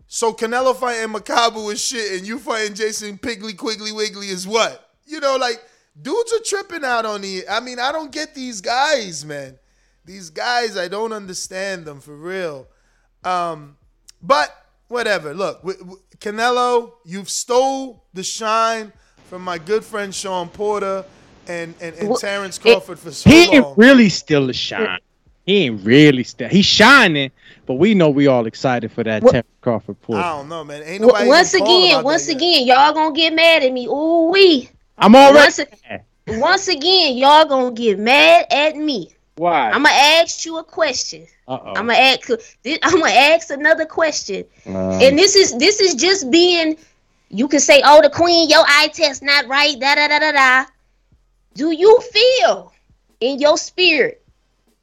So Canelo fighting Makabu is shit, and you fighting Jason Piggly Quigley Wiggly is what? You know, like dudes are tripping out on the. I mean, I don't get these guys, man. These guys, I don't understand them for real. Um, but whatever. Look, w- w- Canelo, you've stole the shine from my good friend Sean Porter and and, and Well, Terrence Crawford for so He long. ain't really still a shine. He ain't really still. He's shining, but we know we all excited for that Well- Terrence Crawford pull. I don't know, man. Ain't W- nobody once again, once that yet. again, y'all gonna get mad at me. Ooh wee. I'm already. Once, a- once again, y'all gonna get mad at me. Why? I'm gonna ask you a question. Uh-oh. I'm gonna ask. I'm gonna ask another question. Uh, and this is this is just being. You can say, "Oh, the queen, your eye test not right." Da da da da da. Do you feel in your spirit,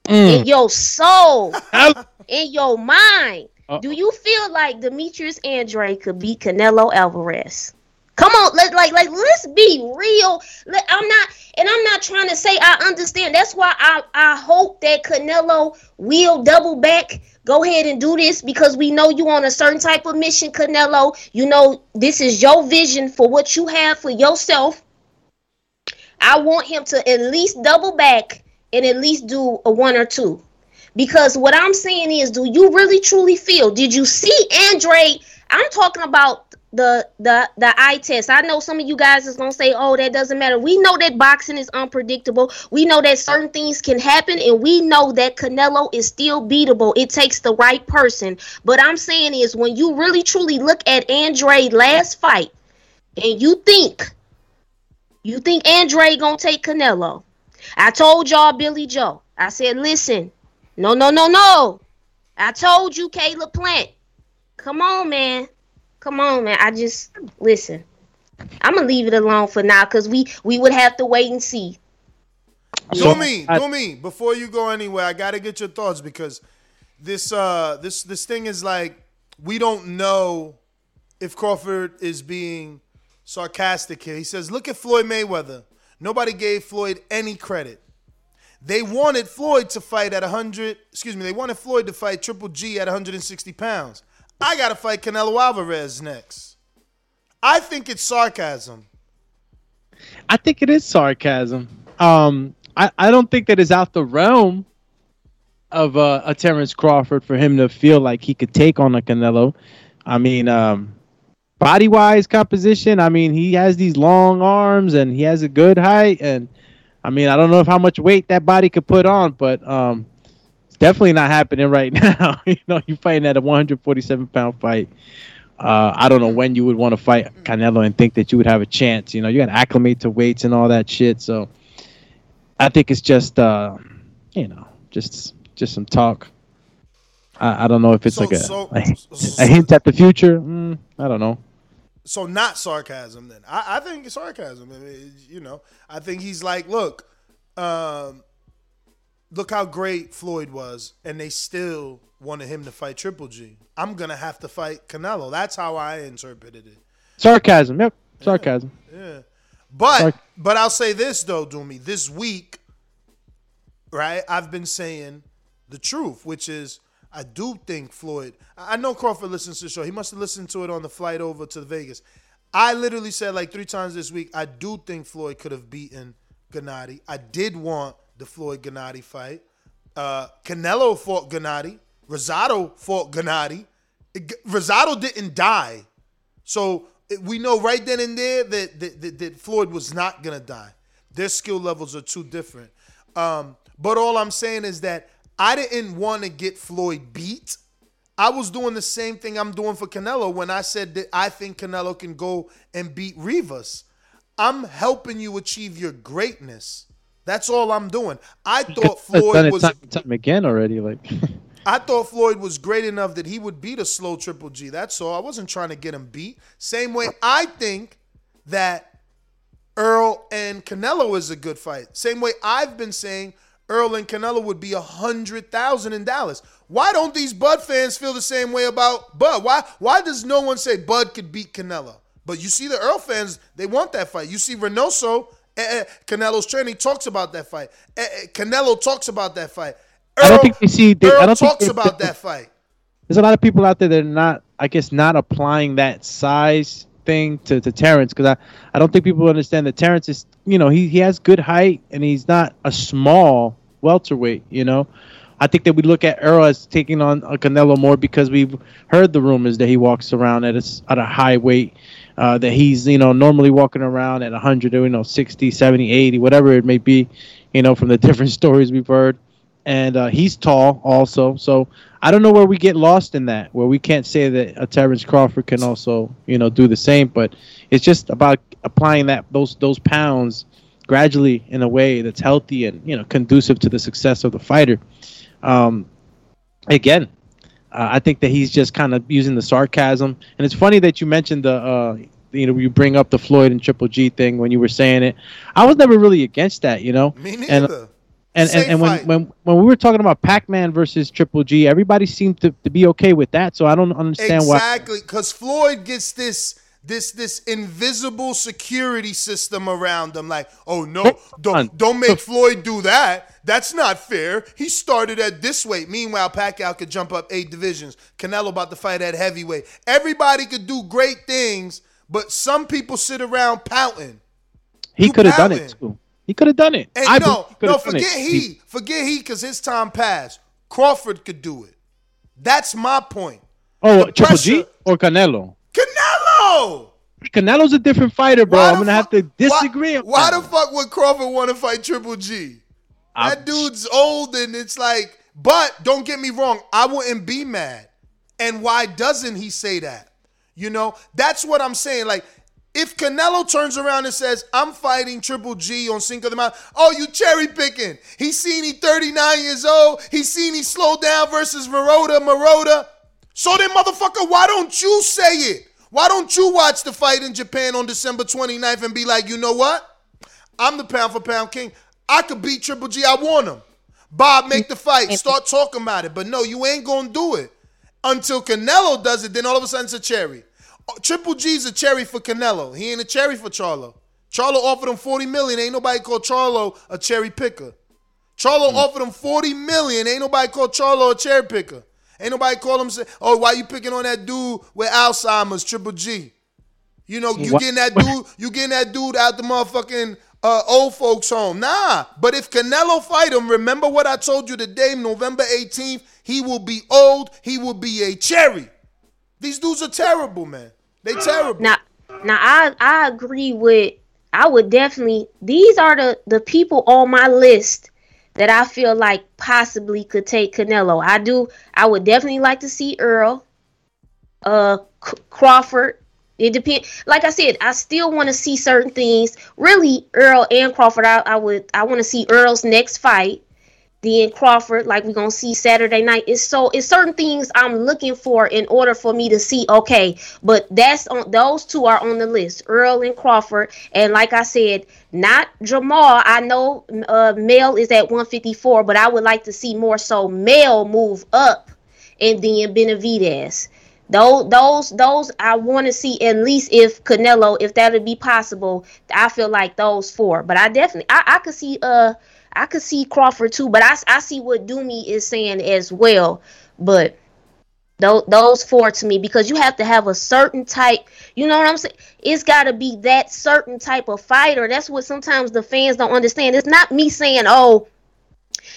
Mm. in your soul, in your mind? Do you feel like Demetrius Andrade could beat Canelo Alvarez? Come on, let like like let's be real. Let, I'm not, and I'm not trying to say I understand. That's why I I hope that Canelo will double back. Go ahead and do this because we know you on a certain type of mission, Canelo. You know this is your vision for what you have for yourself. I want him to at least double back and at least do a one or two. Because what I'm saying is, do you really truly feel? Did you see Andrade? I'm talking about the the the eye test. I know some of you guys is gonna say, "Oh, that doesn't matter." We know that boxing is unpredictable. We know that certain things can happen, and we know that Canelo is still beatable. It takes the right person. But I'm saying is, when you really truly look at Andrade last fight, and you think, you think Andrade gonna take Canelo. I told y'all, Billy Joe. I said, listen, no, no, no, no. I told you, Caleb Plant. Come on, man. Come on, man. I just listen. I'm gonna leave it alone for now because we we would have to wait and see. do me, do me. Before you go anywhere, I gotta get your thoughts because this uh this this thing is like we don't know if Crawford is being sarcastic here. He says, "Look at Floyd Mayweather. Nobody gave Floyd any credit. They wanted Floyd to fight at 100. Excuse me. They wanted Floyd to fight Triple G at 160 pounds. I gotta fight Canelo Alvarez next. I think it's sarcasm. I think it is sarcasm. Um, I, I don't think that is out the realm of uh, a Terrence Crawford for him to feel like he could take on a Canelo. I mean, um, body wise composition. I mean, he has these long arms and he has a good height. And I mean, I don't know if how much weight that body could put on, but um, it's definitely not happening right [laughs] now. you know, you're fighting at a 147 pound fight. Uh, I don't know when you would want to fight Canelo and think that you would have a chance. You know, you got to acclimate to weights and all that shit. So I think it's just, uh, you know, just just some talk. I, I don't know if it's So- like a, so- a, a [laughs] hint at the future. Mm, I don't know. So not sarcasm then. I, I think it's sarcasm. I mean, you know, I think he's like, look, um, look how great Floyd was, and they still wanted him to fight Triple G. I'm gonna have to fight Canelo. That's how I interpreted it. Sarcasm. Yep. Sarcasm. Yeah. But Sarc- but I'll say this though, Doomy. This week, right? I've been saying the truth, which is I do think Floyd. I know Crawford listens to the show. He must have listened to it on the flight over to Vegas. I literally said like three times this week. I do think Floyd could have beaten Gennady. I did want the Floyd Gennady fight. Uh, Canelo fought Gennady. Rosado fought Gennady. Rosado didn't die. So we know right then and there that, that, that, that Floyd was not going to die. Their skill levels are too different. Um, but all I'm saying is that I didn't want to get Floyd beat. I was doing the same thing I'm doing for Canelo when I said that I think Canelo can go and beat Rivas. I'm helping you achieve your greatness. That's all I'm doing. I thought I've done Floyd it was time time again already. Like, [laughs] I thought Floyd was great enough that he would beat a slow Triple G. That's all. I wasn't trying to get him beat. Same way I think that Earl and Canelo is a good fight. Same way I've been saying Earl and Canelo would be a hundred thousand in Dallas. Why don't these Bud fans feel the same way about Bud? Why why does no one say Bud could beat Canelo? But you see the Earl fans, they want that fight. You see Reynoso, eh, eh, Canelo's training talks about that fight. Eh, eh, Canelo talks about that fight. I don't think we see. They, Earl I don't think talks they- about that fight. There's a lot of people out there that are not, I guess, not applying that size thing to, to Terrence because I, I don't think people understand that Terrence is, you know, he, he has good height and he's not a small welterweight, you know. I think that we look at Earl as taking on a Canelo more because we've heard the rumors that he walks around at a, at a high weight, uh, that he's, you know, normally walking around at 100, you know, 60, 70, 80, whatever it may be, you know, from the [laughs] different stories we've heard and uh, he's tall also. So I don't know where we get lost in that, where we can't say that a Terrence Crawford can also, you know, do the same. But it's just about applying that those those pounds gradually in a way that's healthy and you know conducive to the success of the fighter. Um, again, uh, I think that he's just kind of using the sarcasm, and it's funny that you mentioned the. Uh, you know, you bring up the Floyd and Triple G thing when you were saying it. I was never really against that, you know. Me neither. and, Same and, and when, when when we were talking about Pac-Man versus Triple G, everybody seemed to, to be okay with that. So I don't understand why. Exactly, because Floyd gets this this this invisible security system around him. Like, oh no, don't don't make Floyd do that. That's not fair. He started at this weight. Meanwhile, Pacquiao could jump up eight divisions. Canelo about to fight at heavyweight. Everybody could do great things, but some people sit around pouting. He could have done it too. He could have done it. And I no, he no, forget it. he, forget he, because his time passed. Crawford could do it. That's my point. Oh, The Triple G or Canelo? Canelo. Canelo's a different fighter, bro. I'm gonna have to disagree. on Why the fuck would Crawford want to fight Triple G? I'm- That dude's old and it's like, but don't get me wrong, I wouldn't be mad. And why doesn't he say that? You know, that's what I'm saying. Like, if Canelo turns around and says, I'm fighting Triple G on Cinco de Mayo, oh, you cherry picking. He seen he 39 years old. He seen he slowed down versus Murata, Murata. So then, motherfucker, why don't you say it? Why don't you watch the fight in Japan on December 29th and be like, you know what? I'm the pound for pound king. I could beat Triple G. I want him. Bob, make the fight. Start talking about it. But no, you ain't gonna do it until Canelo does it. Then all of a sudden it's a cherry. Oh, Triple G's a cherry for Canelo. He ain't a cherry for Charlo. Charlo offered him 40 million. Ain't nobody called Charlo a cherry picker. Charlo offered him 40 million. Ain't nobody called Charlo a cherry picker. Ain't nobody call him say, oh, why you picking on that dude with Alzheimer's, Triple G? You know, you What- getting that [laughs] dude, you getting that dude out the motherfucking uh, old folks home. Nah. But if Canelo fight him, remember what I told you today, November 18th, he will be old, he will be a cherry. These dudes are terrible, man. They terrible. Now, now I I agree with. I would definitely. These are the the people on my list that I feel like possibly could take Canelo. I do. I would definitely like to see Earl, uh, C- Crawford. It depends. Like I said, I still want to see certain things. Really, Earl and Crawford. I, I would. I want to see Earl's next fight. Then Crawford, like we're gonna see Saturday night. It's so it's certain things I'm looking for in order for me to see. Okay, but that's on those two are on the list, Earl and Crawford. And like I said, not Jermall. I know uh, Mel is at 154, but I would like to see more so Mel move up, and then Benavidez. Those, those, those, I want to see at least if Canelo, if that would be possible. I feel like those four, but I definitely, I, I could see, uh, I could see Crawford too, but I, I see what Doomy is saying as well. But those, those four to me, because you have to have a certain type, you know what I'm saying? It's got to be that certain type of fighter. That's what sometimes the fans don't understand. It's not me saying, oh,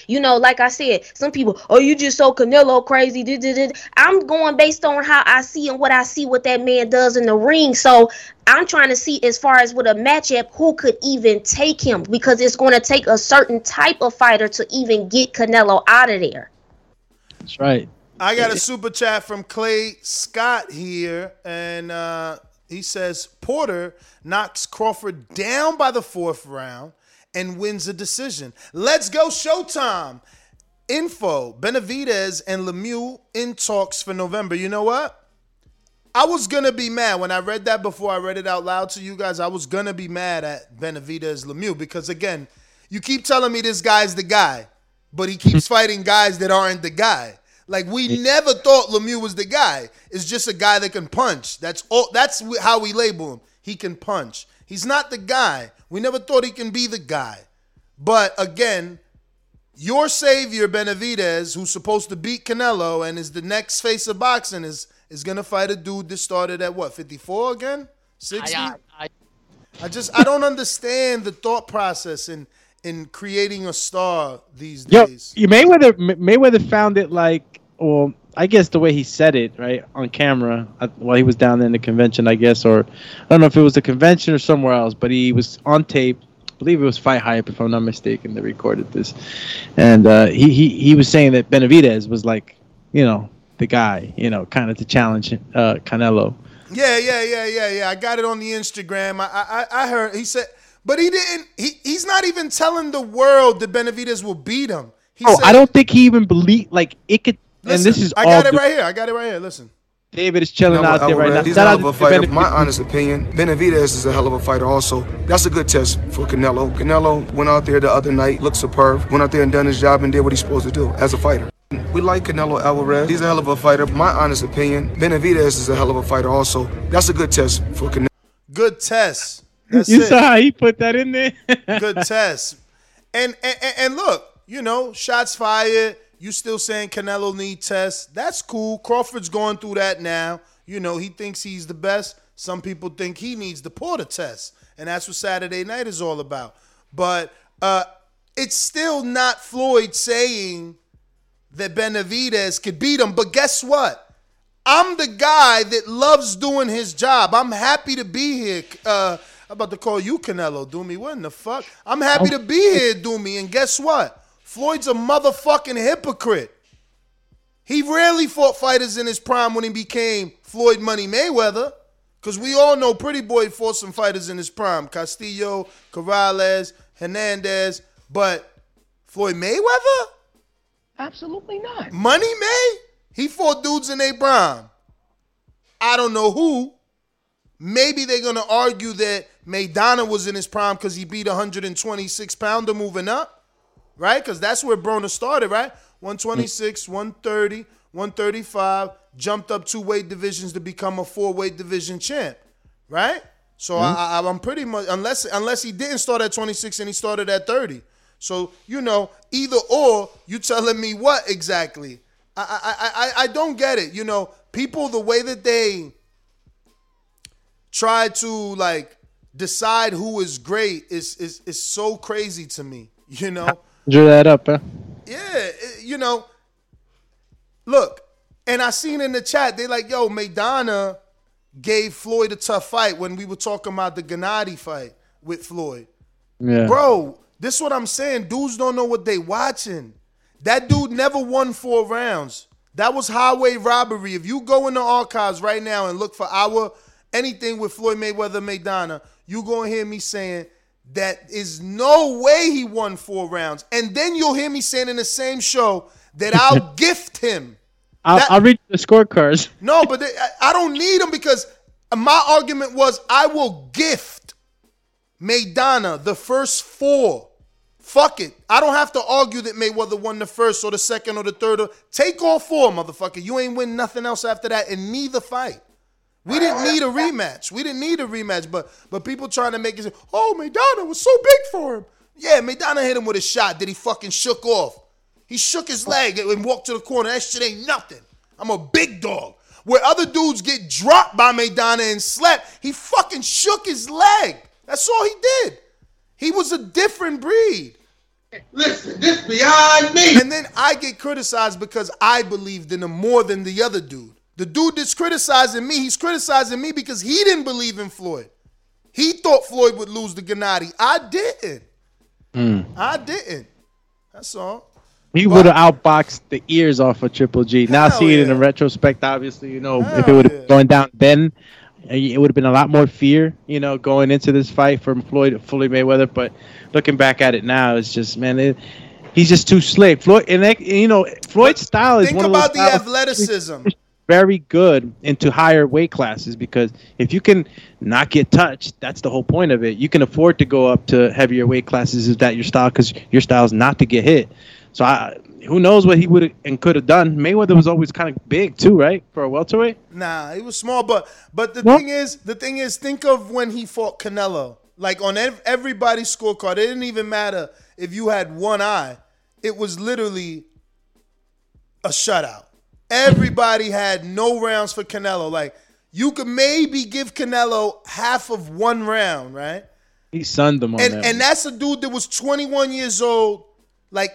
you know, like I said, some people, oh, you just so Canelo crazy. da, da, da." I'm going based on how I see and what I see what that man does in the ring. So I'm trying to see as far as with a matchup, who could even take him because it's going to take a certain type of fighter to even get Canelo out of there. That's right. I got a super chat from Clay Scott here, and uh, he says Porter knocks Crawford down by the fourth round and wins a decision. Let's go, Showtime. Info Benavidez and Lemieux in talks for November. You know what? I was gonna be mad when I read that before I read it out loud to you guys. I was gonna be mad at Benavidez Lemieux because again, you keep telling me this guy's the guy, but he keeps [laughs] fighting guys that aren't the guy. Like we never thought Lemieux was the guy. It's just a guy that can punch. That's all. That's how we label him. He can punch. He's not the guy. We never thought he can be the guy. But again, your savior Benavidez, who's supposed to beat Canelo and is the next face of boxing, is is gonna fight a dude that started at what 54 again, 60. I just I don't understand the thought process in in creating a star these Yo, days. you Mayweather May- Mayweather found it like, well, I guess the way he said it, right, on camera uh, while he was down there in the convention, I guess, or I don't know if it was the convention or somewhere else, but he was on tape. I believe it was Fight Hype, if I'm not mistaken. They recorded this, and uh, he he he was saying that Benavidez was like, you know, the guy, you know, kind of to challenge uh, Canelo. Yeah, yeah, yeah, yeah, yeah. I got it on the Instagram. I, I, I heard he said, But he didn't. He he's not even telling the world that Benavidez will beat him. He Oh, said, I don't think he even believe like it could. And this is I all got it right here. I got it right here. Listen. David is chilling Canelo out there right now. Alvarez, He's a Shout hell of a fighter. Benavidez. My honest opinion, Benavidez is a hell of a fighter. Also, that's a good test for Canelo. Canelo went out there the other night, looked superb. Went out there and done his job and did what he's supposed to do as a fighter. We like Canelo Alvarez. He's a hell of a fighter. My honest opinion, Benavidez is a hell of a fighter. Also, that's a good test for Canelo. Good test. That's You it. saw how he put that in there. Good test. And, and and- and look, you know, shots fired. You still saying Canelo need tests? That's cool. Crawford's going through that now. You know, he thinks he's the best. Some people think he needs the Porter test, and that's what Saturday night is all about. But uh, it's still not Floyd saying that Benavidez could beat him. But guess what? I'm the guy that loves doing his job. I'm happy to be here. Uh, I'm about to call you Canelo, Doomy. What in the fuck? I'm happy to be here, Doomy. And guess what? Floyd's a motherfucking hypocrite. He rarely fought fighters in his prime when he became Floyd Money Mayweather. Because we all know Pretty Boy fought some fighters in his prime. Castillo, Corrales, Hernandez. But Floyd Mayweather? Absolutely not. Money May? He fought dudes in their prime. I don't know who. Maybe they're gonna argue that Maidana was in his prime because he beat a 126 pounder moving up, right? Because that's where Broner started, right? Hmm. 126, 130, 135, jumped up two weight divisions to become a four weight division champ, right? So I, hmm. I, I'm pretty much unless unless he didn't start at 26 and he started at 30. So you know, either or, you telling me what exactly? I I I, I don't get it. You know, people the way that they try to like decide who is great is is is so crazy to me. You know, Drew that up, huh? yeah, you know. Look, and I seen in the chat they like, yo, Maidana gave Floyd a tough fight when we were talking about the Gennady fight with Floyd. Yeah. Bro, this is what I'm saying. Dudes don't know what they watching. That dude never won four rounds. That was highway robbery. If you go in the archives right now and look for our anything with Floyd Mayweather Maidana, you gonna hear me saying that is no way he won four rounds. And then you'll hear me saying in the same show that I'll [laughs] gift him. I'll, That- I'll read the scorecards. No, but they, I, I don't need him because my argument was I will gift Maidana the first four. Fuck it. I don't have to argue that Mayweather won the first or the second or the third. Or, take all four, motherfucker. You ain't win nothing else after that in neither fight. We didn't need a rematch. We didn't need a rematch, but but people trying to make it oh, Maidana was so big for him. Yeah, Maidana hit him with a shot that he fucking shook off. He shook his leg and walked to the corner. That shit ain't nothing. I'm a big dog. Where other dudes get dropped by Maidana and slept, he fucking shook his leg. That's all he did. He was a different breed. Listen, this beyond me. And then I get criticized because I believed in him more than the other dude. The dude that's criticizing me, he's criticizing me because he didn't believe in Floyd. He thought Floyd would lose to Gennady. I didn't. I didn't. That's all. He would have outboxed the ears off of Triple G. Now Hell seeing it yeah. in retrospect, obviously, you know, if it would have yeah. gone down then, uh, it would have been a lot more fear, you know, going into this fight from Floyd, Floyd Mayweather. But looking back at it now, it's just man, it, he's just too slick. Floyd, and that, you know, Floyd's style is Think one of about those the styles athleticism. [laughs] very good into higher weight classes because if you can not get touched, that's the whole point of it. You can afford to go up to heavier weight classes if that your style because your style is not to get hit. So I, who knows what he would and could have done. Mayweather was always kind of big too, right, for a welterweight. Nah, he was small, but but the What? thing is, the thing is, think of when he fought Canelo. Like on ev- everybody's scorecard, it didn't even matter if you had one eye. It was literally a shutout. Everybody had no rounds for Canelo. Like you could maybe give Canelo half of one round, right? He sunned them on and that. and that's a dude that was 21 years old. Like,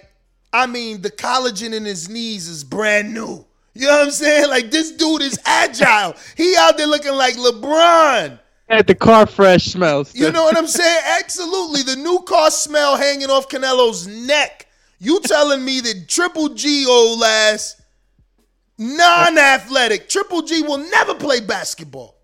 I mean, the collagen in his knees is brand new. You know what I'm saying? Like this dude is [laughs] agile. he out there looking like LeBron. At the car fresh smells. You know what I'm [laughs] saying? Absolutely. The new car smell hanging off Canelo's neck. You telling me that Triple G old ass, non-athletic, Triple G will never play basketball.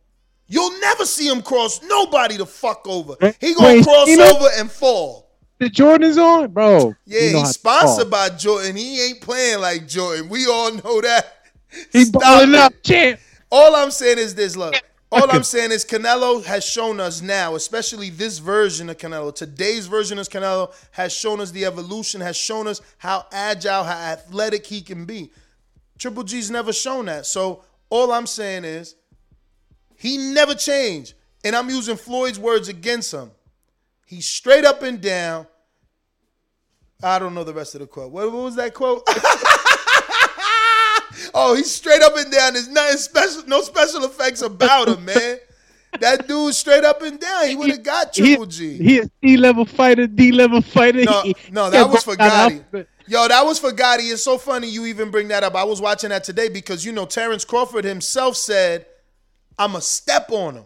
You'll never see him cross nobody to fuck over. He gonna cross over and fall. The Jordans on, bro. Yeah, you know he's sponsored by Jordan. He ain't playing like Jordan. We all know that. [laughs] He's balling up, champ. All I'm saying is this, look. All I'm saying is Canelo has shown us now, especially this version of Canelo, today's version of Canelo has shown us the evolution, has shown us how agile, how athletic he can be. Triple G's never shown that. So all I'm saying is he never changed. And I'm using Floyd's words against him. He's straight up and down. I don't know the rest of the quote. What, what was that quote? [laughs] oh, he's straight up and down. There's nothing special, no special effects about him, man. That dude straight up and down. He would have got Triple G. He a C level fighter, D level fighter. No, no, that was for Gotti. Yo, that was for Gotti. It's so funny you even bring that up. I was watching that today because you know Terrence Crawford himself said, "I'm a step on him."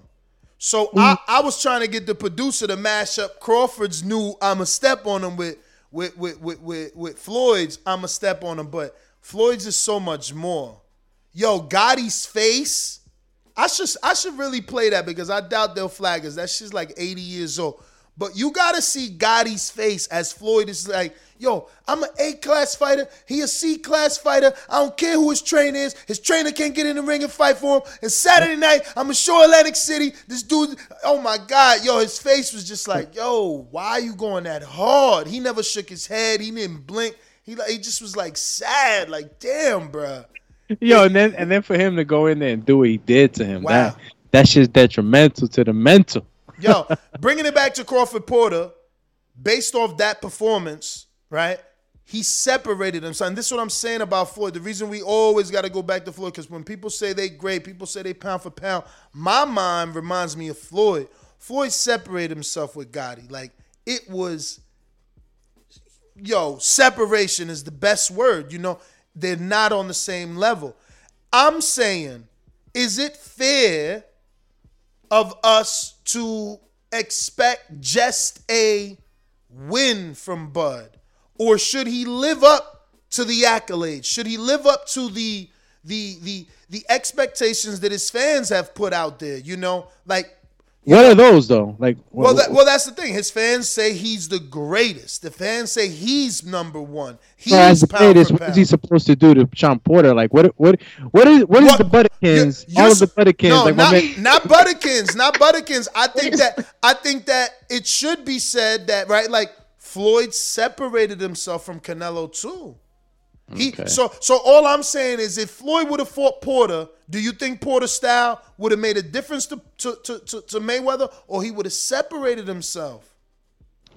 So I, I was trying to get the producer to mash up Crawford's new "I'm a step on him" with with with with with, with Floyd's "I'm a step on him," but Floyd's is so much more. Yo, Gotti's face. I should I should really play that because I doubt they'll flag us. That shit's like 80 years old. But you gotta see Gotti's face as Floyd is like, yo, I'm an A class fighter. He a C class fighter. I don't care who his trainer is. His trainer can't get in the ring and fight for him. And Saturday night, I'm in Shore Atlantic City. This dude, oh my God, yo, his face was just like, yo, why are you going that hard? He never shook his head. He didn't blink. He like he just was like sad, like damn, bruh. Yo, and then and then for him to go in there and do what he did to him, Wow. that that's just detrimental to the mental. Yo, bringing it back to Crawford Porter, based off that performance, right? He separated himself. And this is what I'm saying about Floyd. The reason we always got to go back to Floyd, because when people say they great, people say they pound for pound, my mind reminds me of Floyd. Floyd separated himself with Gotti. Like, it was, yo, separation is the best word. You know, they're not on the same level. I'm saying, is it fair of us to expect just a win from Bud? Or should he live up to the accolades? Should he live up to the the the the expectations that his fans have put out there? You know, like What are those though? Like, well, what- that, well, that's the thing. His fans say he's the greatest. The fans say he's number one. He's as the greatest, what is he supposed to do to Sean Porter? Like, what what what is what is the Buttykins? You're All of the s- Buttykins, No, like not, man, not Buttykins, not Buttykins. I [laughs] think that I think that it should be said that right, like Floyd separated himself from Canelo too. He Okay. so so all I'm saying is if Floyd would have fought Porter, do you think Porter's style would have made a difference to to, to, to, to Mayweather, or he would have separated himself?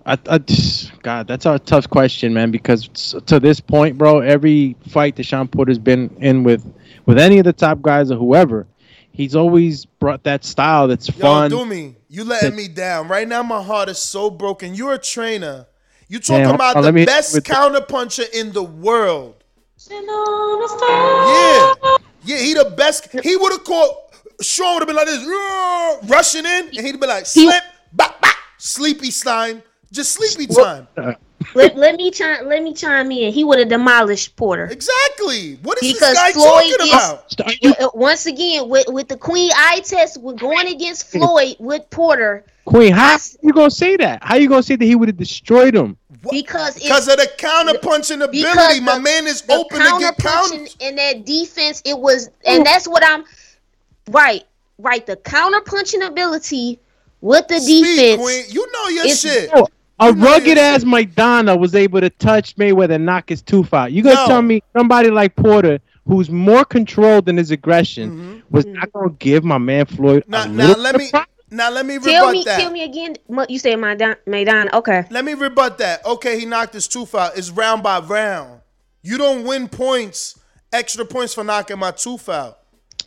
I, I just- God, that's a tough question, man. Because to this point, bro, every fight that Sean Porter's been in with, with any of the top guys or whoever, he's always brought that style that's Yo, fun. do me. You letting that- me down. Right now my heart is so broken. You're a trainer. You Yeah, talking hold about on, the let me hit you best with the- counterpuncher in the world. Yeah. Yeah, he the best. He would have caught Sean would have been like this, rushing in, and he'd be like, slip, bop, bop, sleepy time. Just sleepy time. [laughs] let, let me chime let me chime in. He would have demolished Porter. Exactly. What is because this guy Floyd talking is about? w- uh, once again with, with the Queen eye test, with going against [laughs] Floyd with Porter Queen, how you gonna say that? How you gonna say that he would have destroyed him? because Because of the counterpunching ability. because My man is the open to get counter. counterpunching in that defense. It was, and oh. that's what I'm right, right. The counterpunching ability with the defense. Queen. You know your shit. Bro, a rugged ass Maidana was able to touch Mayweather and knock his tooth out. You gonna No. tell me somebody like Porter, who's more controlled in his aggression, mm-hmm. was not gonna give my man Floyd Now, a now little let me now let me Tell rebut me, that. tell me again. What you say, Maidana? Maidana. Okay. Let me rebut that. Okay, he knocked his tooth out. It's round by round. You don't win points, extra points for knocking my tooth out.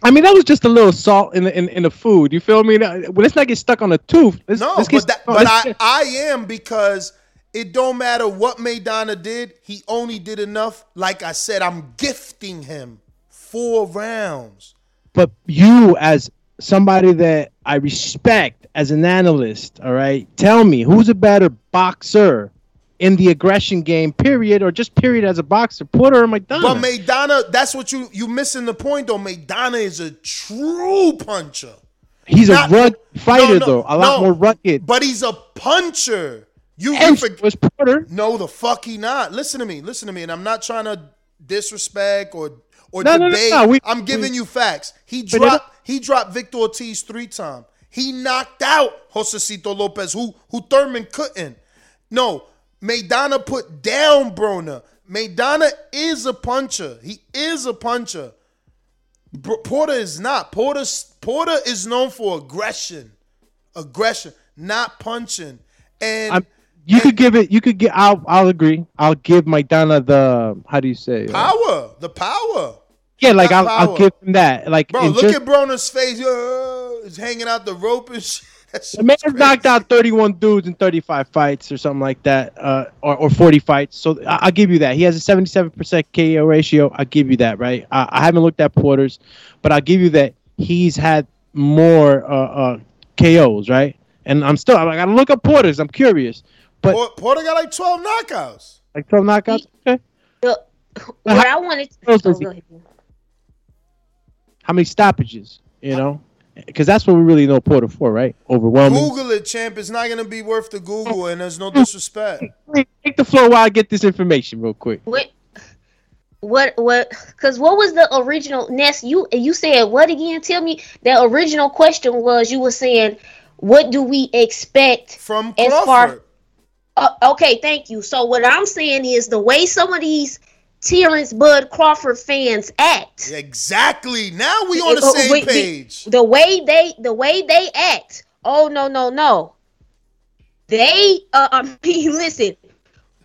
I mean, that was just a little salt in the in, in the food. You feel me? Well, let's not get stuck on the tooth. Let's, No, let's but that, but I, get- I am because it don't matter what Maidana did. He only did enough. Like I said, I'm gifting him four rounds. but you as somebody that I respect as an analyst, all right, tell me who's a better boxer in the aggression game, period, or just period as a boxer, Porter or Maidana? But Maidana, that's what you you missing the point though. Maidana is a true puncher. He's Not- a rugged fighter no, no, though, a lot no. more rugged. But he's a puncher. You, And was Porter. No, the fuck he not. Listen to me. Listen to me. And I'm not trying to disrespect or or No, no, no, debate. no, we- I'm giving we- you facts. He dropped he dropped Victor Ortiz three times. He knocked out Josesito Lopez, who who Thurman couldn't. No, Maidana put down Broner. Maidana is a puncher. He is a puncher. Porter is not. Porter Porter is known for aggression, aggression, not punching. And I'm, you could give it. You could get. I'll. I'll agree. I'll give Maidana the. How do you say? power, the power. yeah, like I'll, I'll give him that. Like Bro, look just- at Broner's face. Uh, he's hanging out the rope and [laughs] shit. That shit The man's crazy. knocked out 31 dudes in 35 fights or something like that, uh, or, or 40 fights. So I- I'll give you that. He has a 77% KO ratio. I'll give you that, right? I, I haven't looked at Porter's, but I'll give you that he's had more uh, uh, KOs, right? And I'm still, I gotta look up Porter's. I'm curious. But Porter got like 12 knockouts. like 12 knockouts, okay. The, what I wanted. Those go ahead. How many stoppages, you know? Because that's what we really know Porter for, right? Overwhelming. Google it, champ. It's not gonna be worth the Google, and there's no disrespect. Take the floor while I get this information real quick. What? What? What? Because what was the original Ness? You you said what again? Tell me. The original question was you were saying, what do we expect from as far? Crawford? Uh, okay, thank you. So what I'm saying is the way some of these Terence Bud Crawford fans act. Exactly. Now we on the Uh, same wait, the- page. The way they the way they act. Oh no no no. They uh [laughs] I mean listen.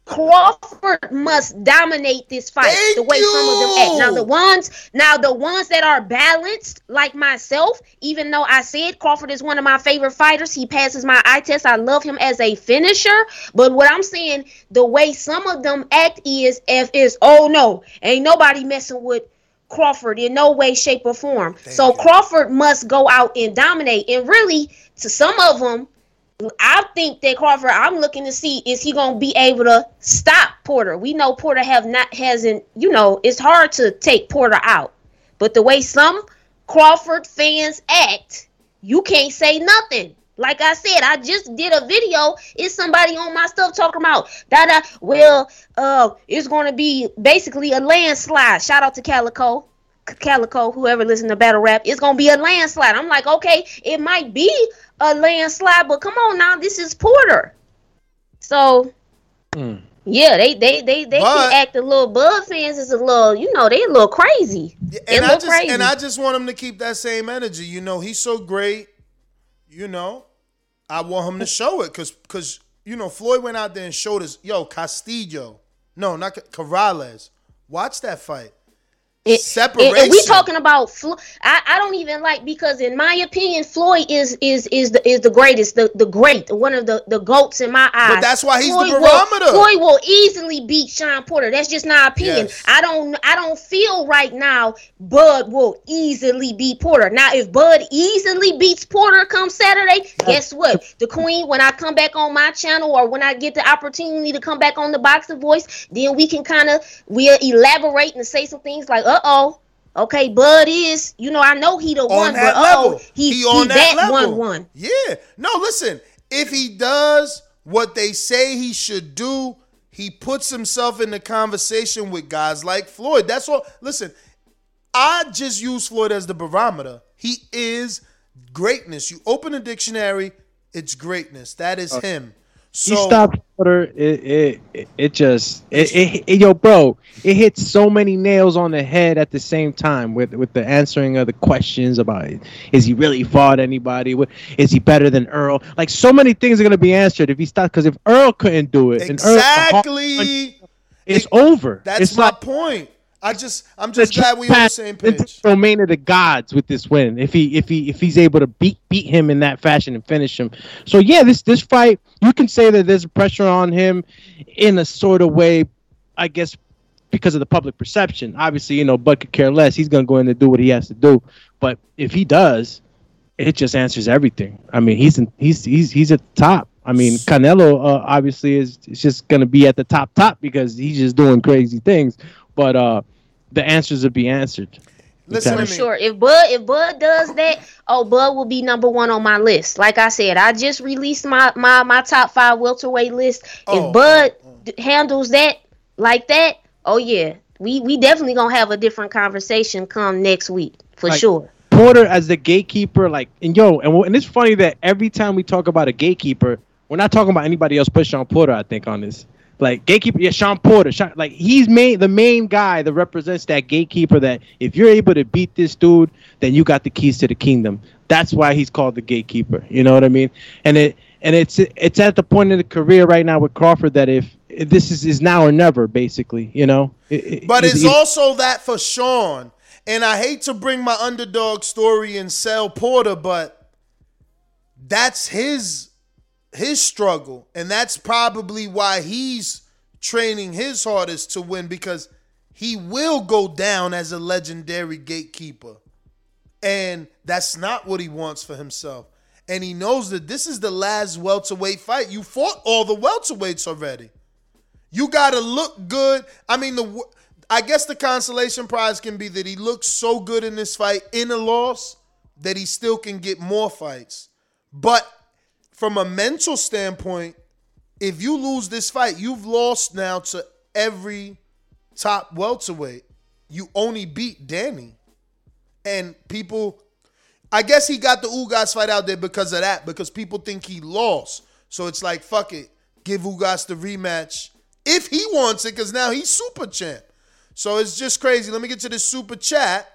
Crawford must dominate this fight the way some of them act. Now the ones now the ones that are balanced like myself, even though I said Crawford is one of my favorite fighters, he passes my eye test. I love him as a finisher, but what I'm saying, the way some of them act is if is oh no, ain't nobody messing with Crawford in no way, shape, or form. so Crawford must go out and dominate. And really, to some of them, I think that Crawford. I'm looking to see is he to be able to stop Porter. We know Porter have not hasn't. You know, it's hard to take Porter out. But the way some Crawford fans act, you can't say nothing. Like I said, I just did a video. It's somebody on my stuff talking about that. Well, uh, it's to be basically a landslide. Shout out to Calico, Calico, whoever listen to battle rap. It's going to be a landslide. I'm like, okay, it might be a landslide, but come on now, this is Porter. So hmm. yeah, they they they they But- can act a little. Bud fans is a little, you know, they a little crazy. They and I look just crazy. and I just want him to keep that same energy. You know, he's so great. You know, I want him to show it because because you know Floyd went out there and showed us. Yo, Castillo, no, not Corrales. Watch that fight. It- Separation. And we talking about Flo- I, I don't even like because in my opinion Floyd is is is the is the greatest the the great one of the the goats in my eyes. But that's why he's the Floyd barometer. Will, Floyd will easily beat Shawn Porter. That's just my opinion. Yes. I don't I don't feel right now Bud will easily beat Porter. Now if Bud easily beats Porter come Saturday, guess what? The Queen when I come back on my channel or when I get the opportunity to come back on the Boxing Voice, then we can kind of we'll elaborate and say some things like uh oh. Okay, Bud is, you know, I know he the on one, that but level. oh, he, he he on that, that one one. Yeah. No, listen. If he does what they say he should do, he puts himself in the conversation with guys like Floyd. That's all. Listen, I just use Floyd as the barometer. He is greatness. You open a dictionary, it's greatness. That is him. He stopped Porter. It it it, it just it, it, it- yo bro. It hits so many nails on the head at the same time with with the answering of the questions about is he really fought anybody? What is he better than Earl? Like so many things are gonna be answered if he stopped. Because if Earl couldn't do it, and Earl, exactly. it's over. That's it's my like point. I just I'm just glad we on the same page. the domain of the gods with this win. If he if he if he's able to beat beat him in that fashion and finish him. So yeah, this this fight you can say that there's pressure on him in a sort of way, I guess, because of the public perception. Obviously, you know, Bud could care less. He's gonna go in and do what he has to do. But if he does, it just answers everything. I mean, he's in, he's he's he's at the top. I mean, Canelo uh, obviously is, is just gonna be at the top top because he's just doing crazy things. But uh, the answers would be answered. Listen for to sure. If Bud if Bud does that, oh Bud will be number one on my list. Like I said, I just released my my my top five welterweight list. Oh, if Bud d- handles that like that, oh yeah, we we definitely gonna have a different conversation come next week for Like, sure. Porter as the gatekeeper, like, and yo, and, and it's funny that every time we talk about a gatekeeper, we're not talking about anybody else pushing on Porter. I think on this, like gatekeeper, yeah, Shawn Porter, Shawn, like he's main the main guy that represents that gatekeeper. That if you're able to beat this dude, then you got the keys to the kingdom. That's why he's called the gatekeeper. You know what I mean? And it and it's it's at the point in the career right now with Crawford that if, if this is is now or never, basically, you know. It- But he's- it's also that for Shawn. And I hate to bring my underdog story and sell Porter, but that's his his struggle. And that's probably why he's training his hardest to win because he will go down as a legendary gatekeeper. And that's not what he wants for himself. And he knows that this is the last welterweight fight. You fought all the welterweights already. You got to look good. I mean, the I guess the consolation prize can be that he looks so good in this fight in a loss that he still can get more fights. But from a mental standpoint, if you lose this fight, you've lost now to every top welterweight. You only beat Danny. And people, I guess he got the Ugas fight out there because of that, because people think he lost. So it's like, fuck it, give Ugas the rematch if he wants it, because now he's super champ. So it's just crazy. Let me get to this super chat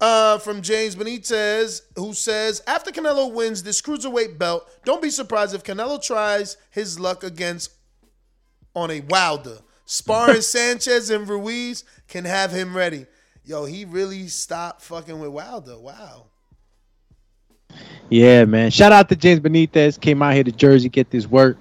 uh, from James Benitez, who says, after Canelo wins this cruiserweight belt, don't be surprised if Canelo tries his luck against on a Wilder. Sparring [laughs] Sanchez and Ruiz can have him ready. Yo, he really stopped fucking with Wilder. Wow. Yeah, man. Shout out to James Benitez. Came out here to Jersey get this work.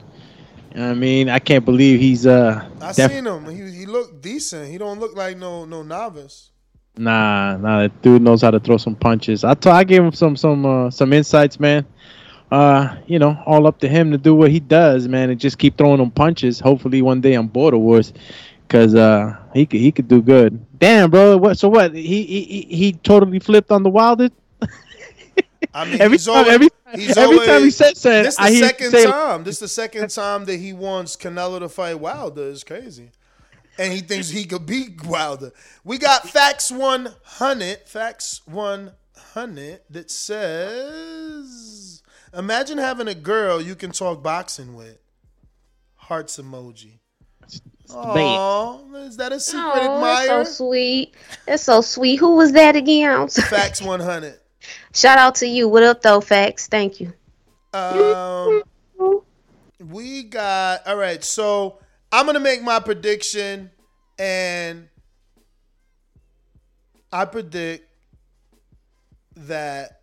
You know what I mean, I can't believe he's uh. I def- seen him. He he looked decent. He don't look like no no novice. Nah, nah. That dude knows how to throw some punches. I t- I gave him some some uh, some insights, man. Uh, you know, all up to him to do what he does, man, and just keep throwing them punches. Hopefully, one day on Border Wars, cause uh, he could he could do good. Damn, bro. What? So what? He he he- totally flipped on the Wilder. [laughs] I mean, Every he's time- always, every- he's every always, time he said something, this the I second say- time. This the second time that he wants Canelo to fight Wilder. Is crazy, and he thinks he could beat Wilder. We got facts one hundred. Facts one hundred that says, imagine having a girl you can talk boxing with. Hearts emoji. Oh, is that a secret Oh, that's so sweet. That's so sweet. Who was that again? I'm. Facts one hundred. Shout out to you. What up, though, Facts? Thank you. Um, we got all right. So I'm gonna make my prediction, and I predict that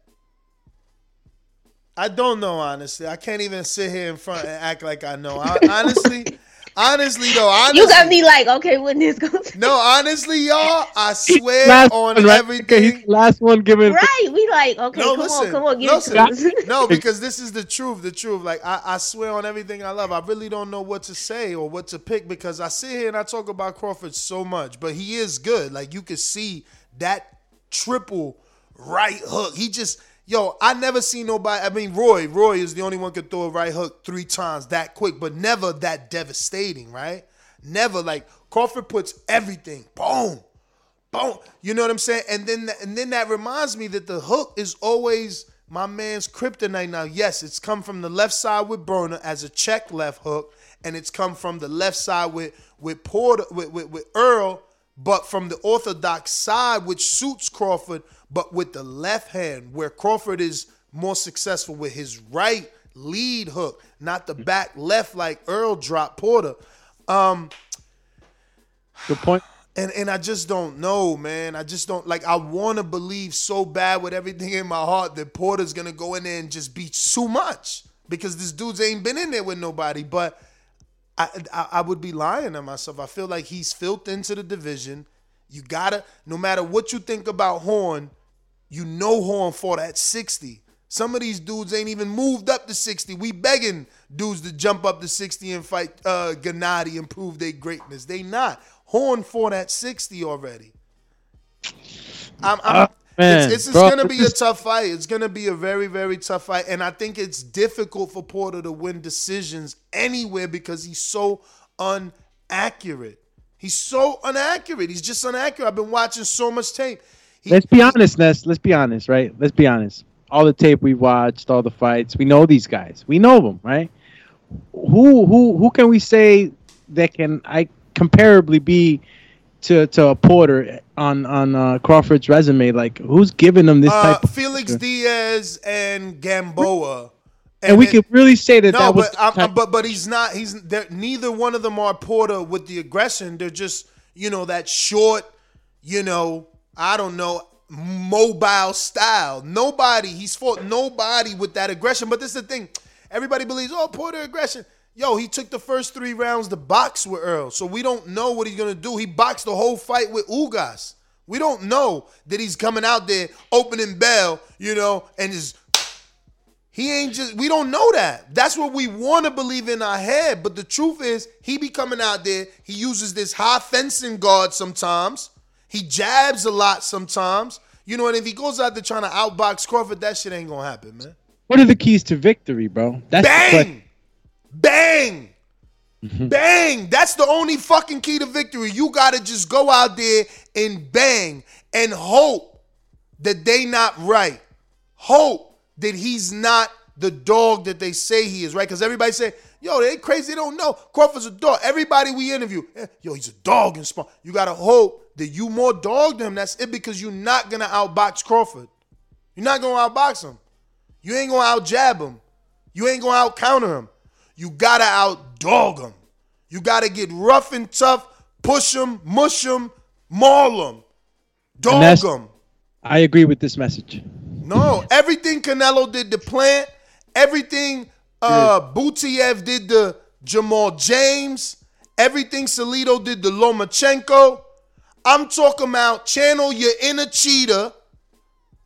I don't know. Honestly, I can't even sit here in front and act like I know. I, honestly, honestly though, honestly, You got me like, okay, when this goes. [laughs] no, honestly, y'all, I swear Last on one, right? everything. Okay, last one giving. Right, we like, okay, No, come listen, on, come on, get listen. into this. no, because this is the truth. The truth. Like I, I swear on everything I love. I really don't know what to say or what to pick because I sit here and I talk about Crawford so much, but he is good. Like you can see that triple right hook. He just yo. I never seen nobody. I mean, Roy. Roy is the only one could throw a right hook three times that quick, but never that devastating. Right? Never like Crawford puts everything. Boom boom. You know what I'm saying? And then and then that reminds me that the hook is always my man's kryptonite. Now, yes, it's come from the left side with Broner as a check left hook, and it's come from the left side with with Porter with, with, with Earl, but from the orthodox side, which suits Crawford, but with the left hand, where Crawford is more successful with his right lead hook, not the back left like Earl dropped Porter. Um, Good point. and and I just don't know, man. I just don't like. I want to believe so bad with everything in my heart that Porter's gonna go in there and just beat too much because this dude's ain't been in there with nobody. But I, I I would be lying to myself. I feel like he's filth into the division. You gotta, no matter what you think about Horn, you know Horn fought at sixty. Some of these dudes ain't even moved up to 60. We begging dudes to jump up to 60 and fight uh, Gennady and prove their greatness. They not. Horn fought at 60 already. I'm, I'm, Oh, man, it's it's, it's gonna be a tough fight. It's gonna be a very very tough fight, and I think it's difficult for Porter to win decisions anywhere because he's so inaccurate. He's so inaccurate. He's just inaccurate. I've been watching so much tape. Let's be honest, Ness. Let's be honest, right? Let's be honest. All the tape we watched, all the fights, we know these guys. We know them, right? Who who who can we say that can I comparably be to to a Porter on on uh, Crawford's resume? Like who's giving them this Uh, type? Of Felix Diaz and Gamboa. and we could really say that No, that was but I'm- but but he's not. He's neither one of them are Porter with the aggression. They're just you know that short, you know, I don't know, mobile style. Nobody he's fought nobody with that aggression. But this is the thing. Everybody believes oh Porter aggression. Yo, he took the first three rounds to box with Earl, so we don't know what he's gonna do. He boxed the whole fight with Ugas. We don't know that he's coming out there opening bell, you know, and is he ain't just we don't know that. That's what we want to believe in our head. But the truth is, he be coming out there. He uses this high fencing guard sometimes. He jabs a lot sometimes. You know, and if he goes out there trying to outbox Crawford, that shit ain't gonna happen, man. What are the keys to victory, bro? That's Bang! Bang! Mm-hmm. Bang! That's the only fucking key to victory. You gotta just go out there and bang and hope that they not right. Hope that he's not the dog that they say he is, right? Because everybody say, yo, they crazy, they don't know. Crawford's a dog. Everybody we interview, eh, yo, he's a dog in spawn. You gotta hope that you more dog than him. That's it because you're not gonna outbox Crawford. You're not gonna outbox him. You ain't gonna out jab him. You ain't gonna out counter him. You gotta out dog him. You gotta get rough and tough, push him, mush him, maul him, dog him. I agree with this message. No, everything Canelo did to Plant, everything uh Butiev did the Jamal James, everything Salido did the Lomachenko. I'm talking about channel your inner cheetah,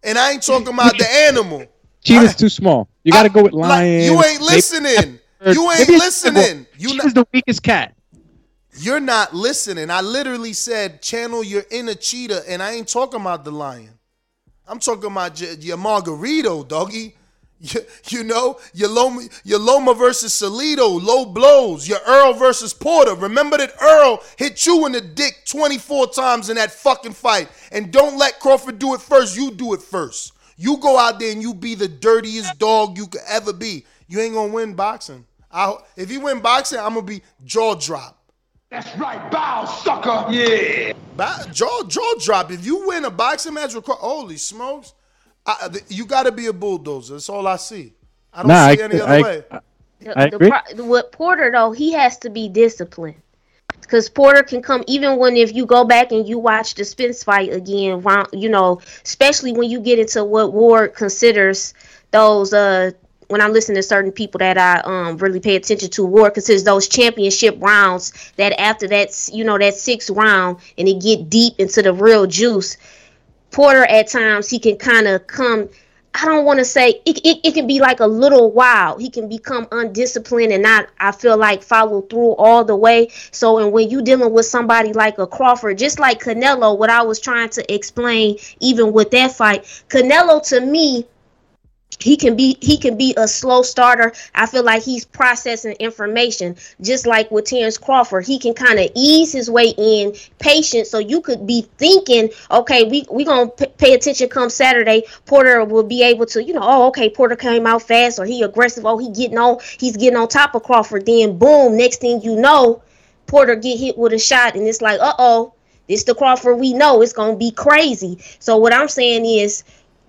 and I ain't talking about the [laughs] animal. Cheetah's too small. You got to go with Like, lion. [laughs] you ain't listening. You ain't listening. You Cheetah's the weakest cat. You're not listening. I literally said channel your inner cheetah, and I ain't talking about the lion. I'm talking about your, your Margarito, doggy. You, you know, your Loma, your Loma versus Salido, low blows. Your Earl versus Porter. Remember that Earl hit you in the dick 24 times in that fucking fight. And don't let Crawford do it first. You do it first. You go out there and you be the dirtiest dog you could ever be. You ain't gonna win boxing. I, if you win boxing, I'm gonna be jaw drop. That's right, bow, sucker. Yeah. Ba- jaw jaw drop. If you win a boxing match with Craw- holy smokes, I, you got to be a bulldozer. That's all I see. I don't Nah, see I- any other I- way. The, I the agree. pro- with Porter though, he has to be disciplined. Because Porter can come even when if you go back and you watch the Spence fight again, you know, especially when you get into what Ward considers those uh when I'm listening to certain people that I um really pay attention to, Ward considers those championship rounds that after that's you know that sixth round and it get deep into the real juice. Porter at times he can kind of come I don't want to say it, it, it can be like a little while. He can become undisciplined and not, I feel like, follow through all the way. So, and when you dealing with somebody like a Crawford, just like Canelo, what I was trying to explain, even with that fight, Canelo to me, he can be he can be a slow starter. I feel like he's processing information, just like with Terence Crawford. He can kind of ease his way in, patient. So you could be thinking, okay, we we gonna p- pay attention. Come Saturday, Porter will be able to, you know, oh, okay, Porter came out fast, or he aggressive. Oh, he getting on, he's getting on top of Crawford. Then boom, next thing you know, Porter get hit with a shot, and it's like, uh oh, this the Crawford we know. It's gonna be crazy. So what I'm saying is.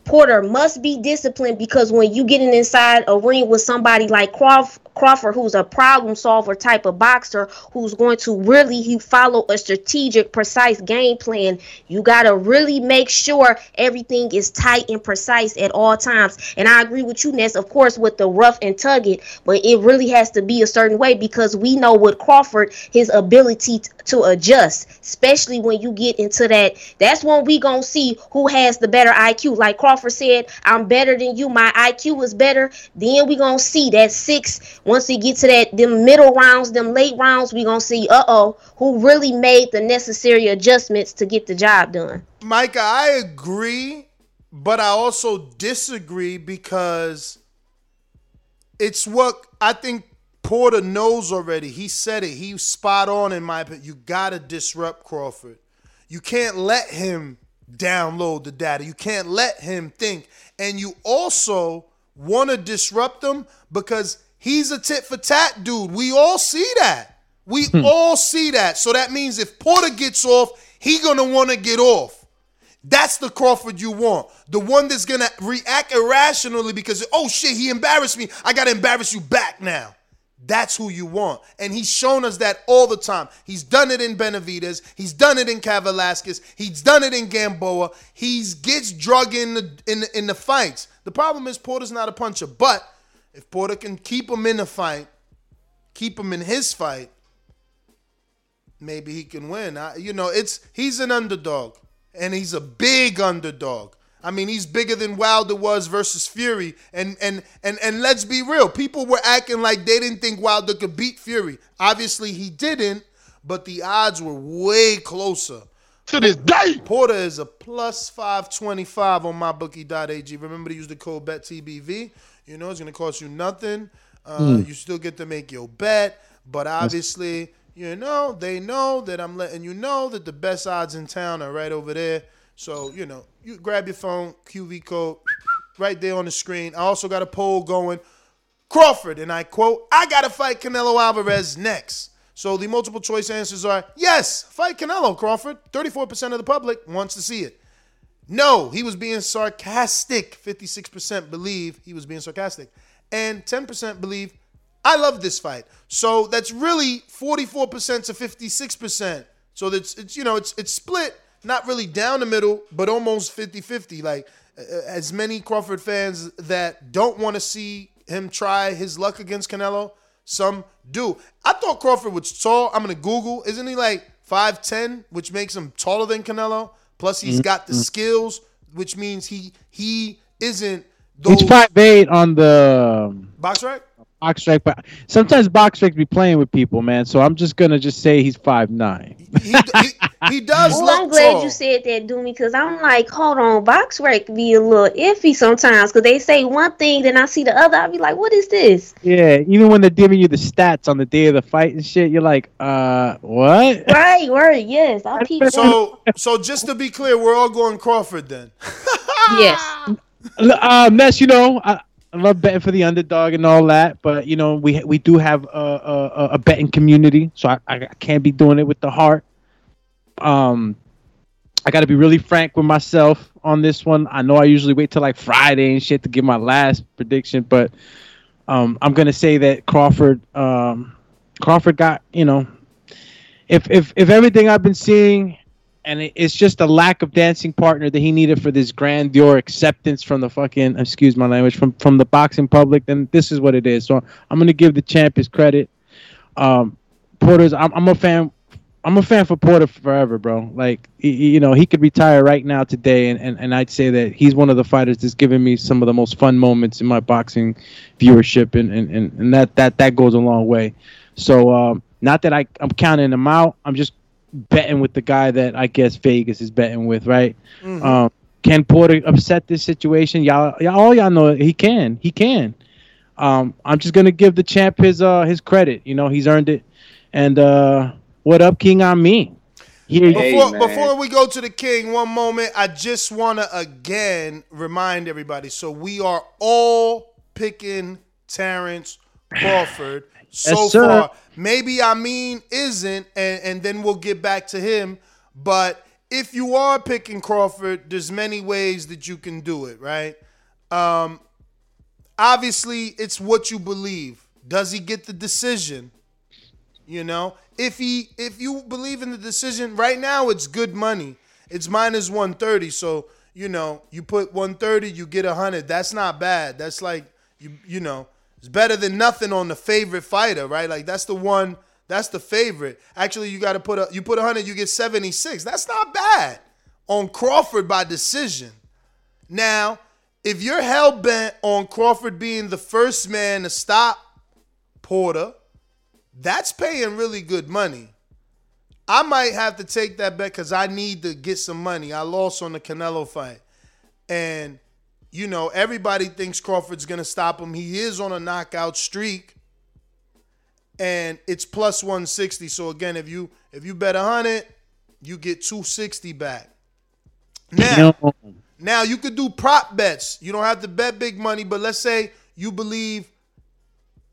Porter must be disciplined because when you getting inside a ring with somebody like Crawf- Crawford, who's a problem solver type of boxer, who's going to really he follow a strategic, precise game plan, you gotta really make sure everything is tight and precise at all times. And I agree with you, Ness, of course, with the rough and tug it, but it really has to be a certain way because we know with Crawford his ability t- to adjust, especially when you get into that. That's when we gonna see who has the better IQ. Like Crawford Crawford said, I'm better than you, my IQ was better, then we gonna see that six, once we get to that them middle rounds, them late rounds, we gonna see, uh-oh, who really made the necessary adjustments to get the job done. Micah, I agree, but I also disagree because it's what I think Porter knows already. He said it. He spot on in my opinion. You gotta disrupt Crawford. You can't let him download the data. You can't let him think. And you also want to disrupt him because he's a tit for tat dude. We all see that. We hmm. all see that. So that means if Porter gets off, he gonna want to get off. That's the Crawford you want. The one that's gonna react irrationally because oh shit, he embarrassed me. I gotta embarrass you back now. That's who you want. And he's shown us that all the time. He's done it in Benavidez. He's done it in Kavaliauskas. He's done it in Gamboa. He gets drug in the, in, the, in the fights. The problem is Porter's not a puncher. But if Porter can keep him in the fight, keep him in his fight, maybe he can win. I, you know, it's he's an underdog. And he's a big underdog. I mean, he's bigger than Wilder was versus Fury. And and and and let's be real. People were acting like they didn't think Wilder could beat Fury. Obviously, he didn't, but the odds were way closer. To this day. Porter is a plus 525 on mybookie.ag. Remember to use the code BETTBV. You know, it's going to cost you nothing. Uh, Mm. You still get to make your bet. But obviously, you know, they know that I'm letting you know that the best odds in town are right over there. So, you know, you grab your phone, QR code, right there on the screen. I also got a poll going. Crawford, and I quote, I got to fight Canelo Alvarez next. So the multiple choice answers are yes, fight Canelo, Crawford. 34% of the public wants to see it. No, he was being sarcastic. 56% believe he was being sarcastic. And 10% believe I love this fight. So that's really 44% to 56%. So that's it's you know, it's it's split, not really down the middle, but almost 50-50. Like uh, as many Crawford fans that don't want to see him try his luck against Canelo, some do. I thought Crawford was tall. I'm gonna Google. Isn't he like 5'10, which makes him taller than Canelo? Plus he's got the skills, which means he he isn't those He's five eight on the um, box right? Box strike, but sometimes box strike be playing with people, man. So I'm just gonna just say he's five nine. He [laughs] does Well, look I'm glad tall. you said that, Doomy, because I'm like, hold on, box rec be a little iffy sometimes, because they say one thing, then I see the other. I be like, what is this? Yeah, even when they're giving you the stats on the day of the fight and shit, you're like, uh, what? Right, right, yes. I [laughs] peep So so just to be clear, we're all going Crawford then. [laughs] yes. uh, Ness, you know, I, I love betting for the underdog and all that, but you know, we we do have a a, a betting community, so I, I can't be doing it with the heart. Um, I got to be really frank with myself on this one. I know I usually wait till like Friday and shit to give my last prediction, but um, I'm gonna say that Crawford um, Crawford got you know, if if if everything I've been seeing and it's just a lack of dancing partner that he needed for this grandeur acceptance from the fucking excuse my language from from the boxing public. Then this is what it is. So i'm gonna give the champ his credit. Um porter's i'm, I'm a fan i'm a fan for porter forever bro. Like you know he could retire right now today and, and and i'd say that he's one of the fighters that's given me some of the most fun moments in my boxing viewership and and, and, and that that that goes a long way. So um not that I, I'm counting him out. I'm just betting with the guy that I guess Vegas is betting with, right? Mhm. Um, can Porter upset this situation? Y'all, y'all, all y'all know he can. He can. Um, I'm just gonna give the champ his uh his credit. You know, he's earned it. And uh, what up, King? On me. Here, Before, before we go to the king, one moment. I just want to again remind everybody. So we are all picking Terence Crawford so Yes, far. Maybe I mean isn't, and, and then we'll get back to him. But if you are picking Crawford, there's many ways that you can do it, right? Um, obviously, it's what you believe. Does he get the decision? You know, if he if you believe in the decision right now, it's good money. It's minus one thirty. So you know, you put one thirty, you get a hundred. That's not bad. That's like you you know, it's better than nothing on the favorite fighter, right? Like that's the one. That's the favorite. Actually, you got to put a you put a hundred, you get seventy six. That's not bad on Crawford by decision. Now, if you're hell bent on Crawford being the first man to stop Porter, that's paying really good money. I might have to take that bet because I need to get some money. I lost on the Canelo fight. And, you know, everybody thinks Crawford's going to stop him. He is on a knockout streak. And it's plus 160. So again, if you if you bet 100, you get 260 back. Now, now you could do prop bets. You don't have to bet big money, but let's say you believe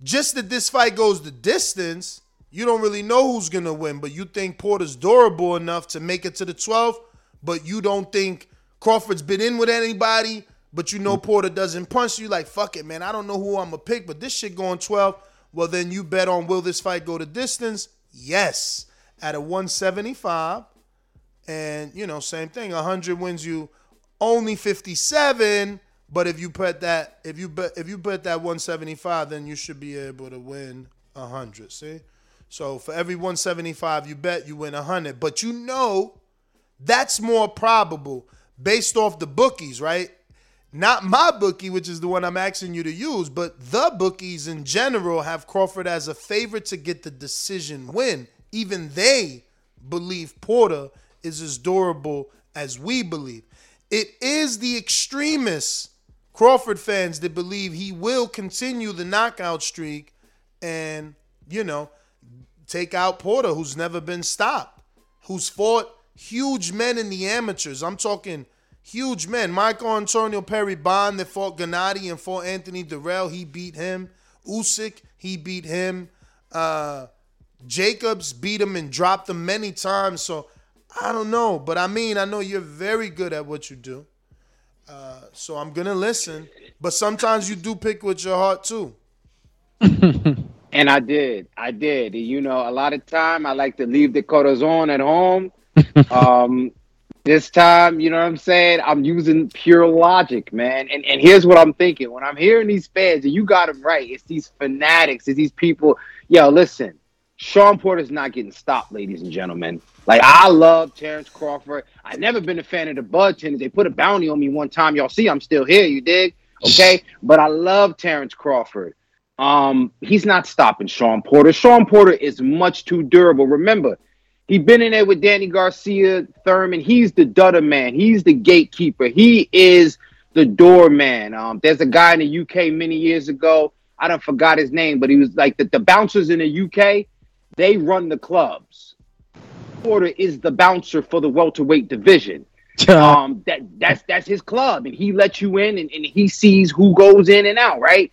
just that this fight goes the distance, you don't really know who's gonna win, but you think Porter's durable enough to make it to the 12th, but you don't think Crawford's been in with anybody, but you know Porter doesn't punch you. Like, fuck it, man. I don't know who I'm gonna pick, but this shit going 12. Well, then you bet on will this fight go the distance? Yes. At a 175. And, you know, same thing. 100 wins you only 57. But if you put that, if you bet, if you bet that 175, then you should be able to win 100. See, so for every 175 you bet, you win 100. But you know, that's more probable based off the bookies, right? Not my bookie, which is the one I'm asking you to use, but the bookies in general have Crawford as a favorite to get the decision win. Even they believe Porter is as durable as we believe. It is the extremists, Crawford fans, that believe he will continue the knockout streak and, you know, take out Porter, who's never been stopped, who's fought huge men in the amateurs. I'm talking huge men. Michael Antonio Perry Bond that fought Gennady and fought Anthony Dirrell. He beat him. Usyk, he beat him. Uh, Jacobs beat him and dropped him many times. So I don't know, but I mean, I know you're very good at what you do. Uh, so I'm gonna listen, but sometimes you do pick with your heart too. [laughs] And I did. I did. You know, a lot of time I like to leave the corazon at home. [laughs] um, this time, you know what I'm saying? I'm using pure logic, man. And and here's what I'm thinking. When I'm hearing these fans, and you got them right, it's these fanatics, it's these people. Yo, listen, Shawn Porter's not getting stopped, ladies and gentlemen. Like I love Terence Crawford. I've never been a fan of the Bud Tenders. They put a bounty on me one time. Y'all see, I'm still here. You dig? Okay, but I love Terence Crawford. Um, he's not stopping Shawn Porter. Shawn Porter is much too durable. Remember, he been in there with Danny Garcia, Thurman. He's the dutter man. He's the gatekeeper. He is the doorman. Um, there's a guy in the UK many years ago. I don't forgot his name, but he was like the, the bouncers in the UK. They run the clubs. Porter is the bouncer for the welterweight division. [laughs] um, that that's that's his club, and he lets you in, and, and he sees who goes in and out, right?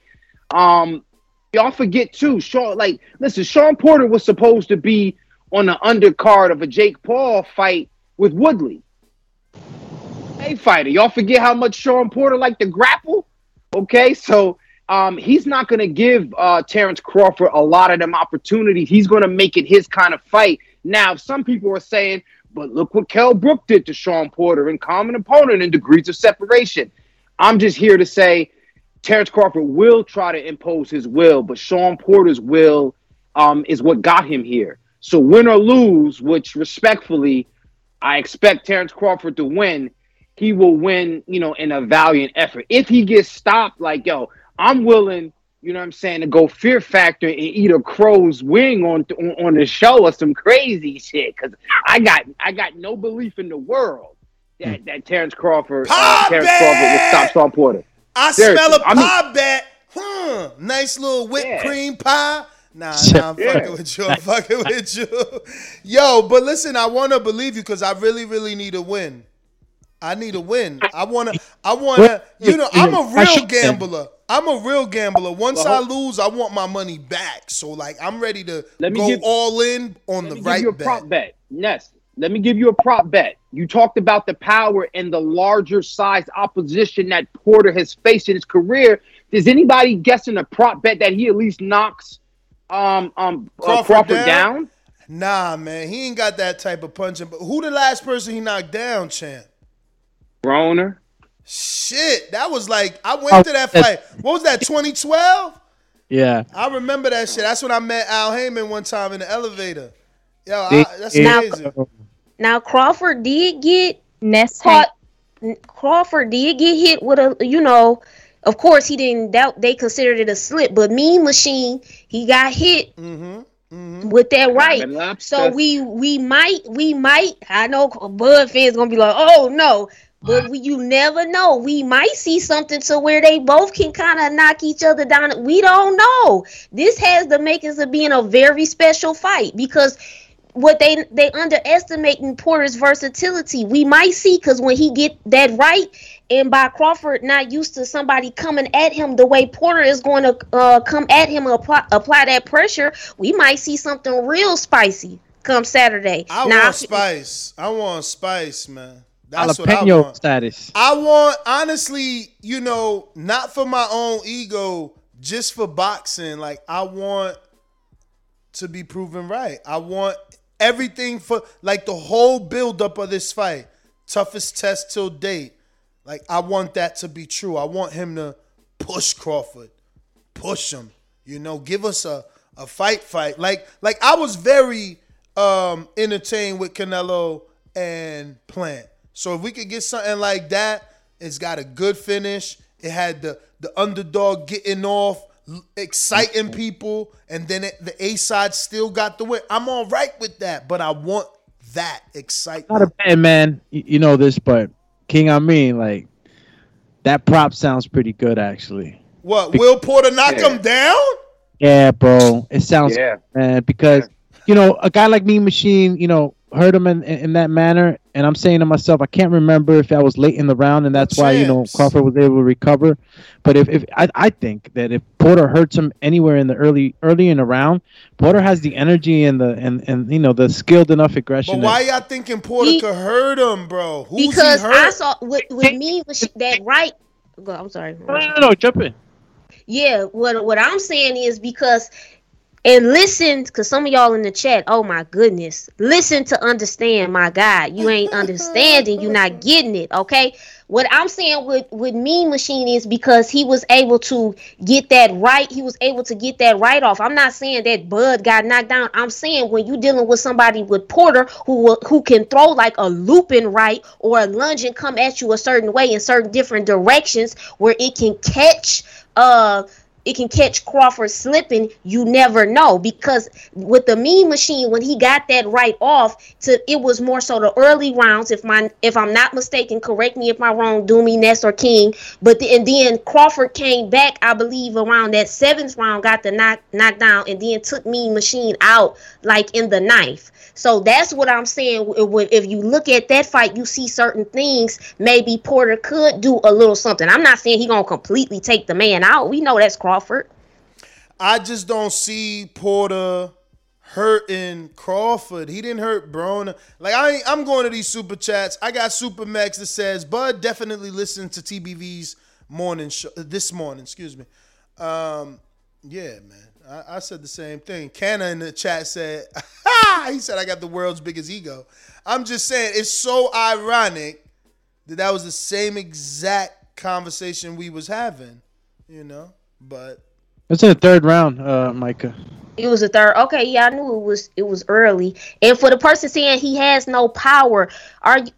Um, y'all forget too, Shawn. Like, listen, Shawn Porter was supposed to be on the undercard of a Jake Paul fight with Woodley. Hey, fighter, y'all forget how much Shawn Porter liked to grapple. Okay, so um, he's not going to give uh, Terence Crawford a lot of them opportunities. He's going to make it his kind of fight. Now, some people are saying, but look what Kell Brook did to Shawn Porter in common opponent in degrees of separation. I'm just here to say Terence Crawford will try to impose his will, but Shawn Porter's will um, is what got him here. So win or lose, which respectfully, I expect Terence Crawford to win. He will win, you know, in a valiant effort. If he gets stopped, like yo, I'm willing, you know, what I'm saying, to go Fear Factor and eat a crow's wing on on, on the show or some crazy shit. Cause I got I got no belief in the world that that Terence Crawford, uh, Terence Crawford will stop Shawn Porter. I Seriously, smell a I mean- pie bat. Hmm. Nice little whipped Yeah. cream pie. Nah, nah, I'm Yeah. fucking with you. I'm fucking with you. Yo, but listen, I want to believe you because I really, really need a win. I need a win. I want to, I want to, you know, I'm a real gambler. I'm a real gambler. Once Well, I lose, I want my money back. So, like, I'm ready to Let me go give- all in on the right. Let the me right give you a bet. prop bet. Yes. Let me give you a prop bet. You talked about the power and the larger size opposition that Porter has faced in his career. Does anybody guess in a prop bet that he at least knocks um um uh, Crawford Crawford, down? down? Nah, man, he ain't got that type of punching. But who the last person he knocked down, champ? Broner. Shit, that was like I went Oh, to that fight. What was that? 2012. Yeah. I remember that shit. That's when I met Al Haymon one time in the elevator. Yo, I, that's they- crazy. Now Crawford did get Nest caught Crawford did get hit with a, you know, of course he didn't. That they considered it a slip, but Mean Machine he got hit mm-hmm, mm-hmm. with that right. So we we might we might. I know Bud fans gonna be like, oh no. But we, you never know. We might see something to where they both can kind of knock each other down. We don't know. This has the makings of being a very special fight because what they they underestimating Porter's versatility. We might see because when he get that right, and by Crawford not used to somebody coming at him the way Porter is going to uh, come at him apply, apply that pressure, we might see something real spicy come Saturday. I now, want spice. I want spice, man. That's what I want. status. I want honestly, you know, not for my own ego, just for boxing. Like I want to be proven right. I want everything for like the whole buildup of this fight, toughest test till date. Like I want that to be true. I want him to push Crawford, push him. You know, give us a a fight, fight. Like like I was very um entertained with Canelo and Plant. So if we could get something like that, it's got a good finish. It had the the underdog getting off, exciting people, and then it, the A side still got the win. I'm all right with that, but I want that excitement. Not a bad man. You, you know this, but King, I mean, like that prop sounds pretty good, actually. What? Will Porter knock him down? Yeah, bro. It sounds Yeah. man because you know a guy like me, Machine, you know, hurt him in, in in that manner, and I'm saying to myself, I can't remember if I was late in the round, and that's why you know. Crawford was able to recover. But if, if I, I think that if Porter hurts him anywhere in the early early in the round, Porter has the energy and the and and you know the skilled enough aggression. But why y'all thinking Porter could hurt him, bro? Who's because he hurt? I saw with, with me with that right. Go, I'm sorry. no, no, no, jump in. Yeah, what what I'm saying is because and listen, because some of y'all in the chat, oh my goodness, listen to understand, my God. You ain't understanding, you're not getting it, okay? What I'm saying with with Mean Machine is because he was able to get that right. He was able to get that right off. I'm not saying that Bud got knocked down. I'm saying when you dealing with somebody with Porter who who can throw like a looping right or a lunge and come at you a certain way in certain different directions where it can catch uh it can catch Crawford slipping. You never know because with the mean machine, when he got that right off, to it was more so the early rounds. If my if I'm not mistaken, correct me if I'm wrong, Doomy, Ness, or King. But the, and then Crawford came back, I believe, around that seventh round, got the knock knocked down, and then took Mean Machine out like in the ninth. So that's what I'm saying. If you look at that fight, you see certain things. Maybe Porter could do a little something. I'm not saying he gonna completely take the man out. We know that's Crawford. I just don't see Porter hurting Crawford. He didn't hurt Broner. Like I, I'm going to these super chats. I got Super Max that says Bud definitely listened to TBV's morning show this morning. Excuse me. Um, yeah, man. I, I said the same thing. Canna in the chat said, [laughs] He said I got the world's biggest ego. I'm just saying it's so ironic that that was the same exact conversation we was having. You know, but It's in the third round, uh, Micah. It was a third. Okay, yeah, I knew it was it was early. And for the person saying he has no power, are you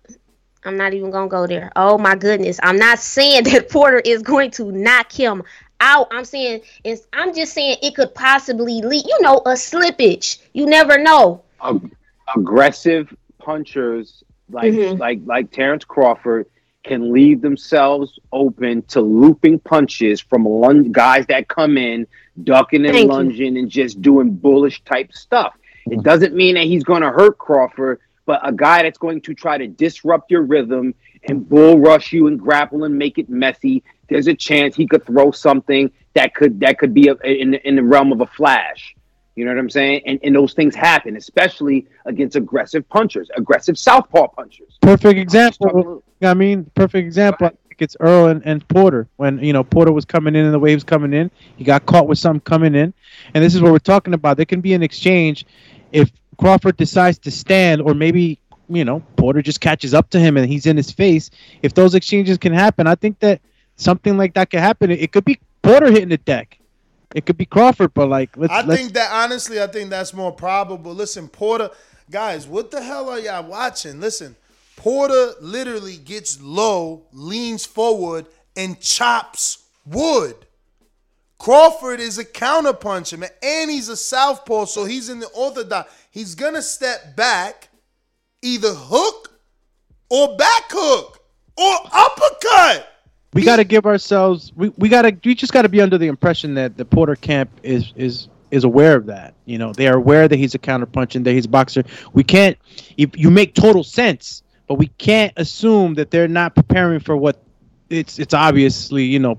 I'm not even gonna go there. Oh my goodness. I'm not saying [laughs] that Porter is going to knock him out. I'm saying it's I'm just saying it could possibly lead, you know, a slippage. You never know. ag- aggressive punchers like Mhm. like like Terence Crawford can leave themselves open to looping punches from lung- guys that come in ducking and Thank you. lunging and just doing bullish type stuff. It mm-hmm. doesn't mean that he's going to hurt Crawford, but a guy that's going to try to disrupt your rhythm and bull rush you and grapple and make it messy. There's a chance he could throw something that could that could be a, in in the realm of a flash. You know what I'm saying? And, and those things happen, especially against aggressive punchers, aggressive southpaw punchers. Perfect example. I mean, perfect example. I think it's Earl and, and Porter. When you know Porter was coming in and the waves coming in, he got caught with something coming in, and this is what we're talking about. There can be an exchange if Crawford decides to stand, or maybe you know Porter just catches up to him and he's in his face. If those exchanges can happen, I think that something like that could happen. It could be Porter hitting the deck. It could be Crawford, but like let's I let's think that honestly, I think that's more probable. Listen, Porter, guys, what the hell are y'all watching? Listen, Porter literally gets low, leans forward, and chops wood. Crawford is a counterpuncher, man, and he's a southpaw, so he's in the orthodox. He's gonna step back, either hook or back hook or uppercut. We got to give ourselves. We, we got to. We just got to be under the impression that the Porter camp is is is aware of that. You know, they are aware that he's a counterpuncher and that he's a boxer. We can't. You, you make total sense, but we can't assume that they're not preparing for what it's. It's obviously you know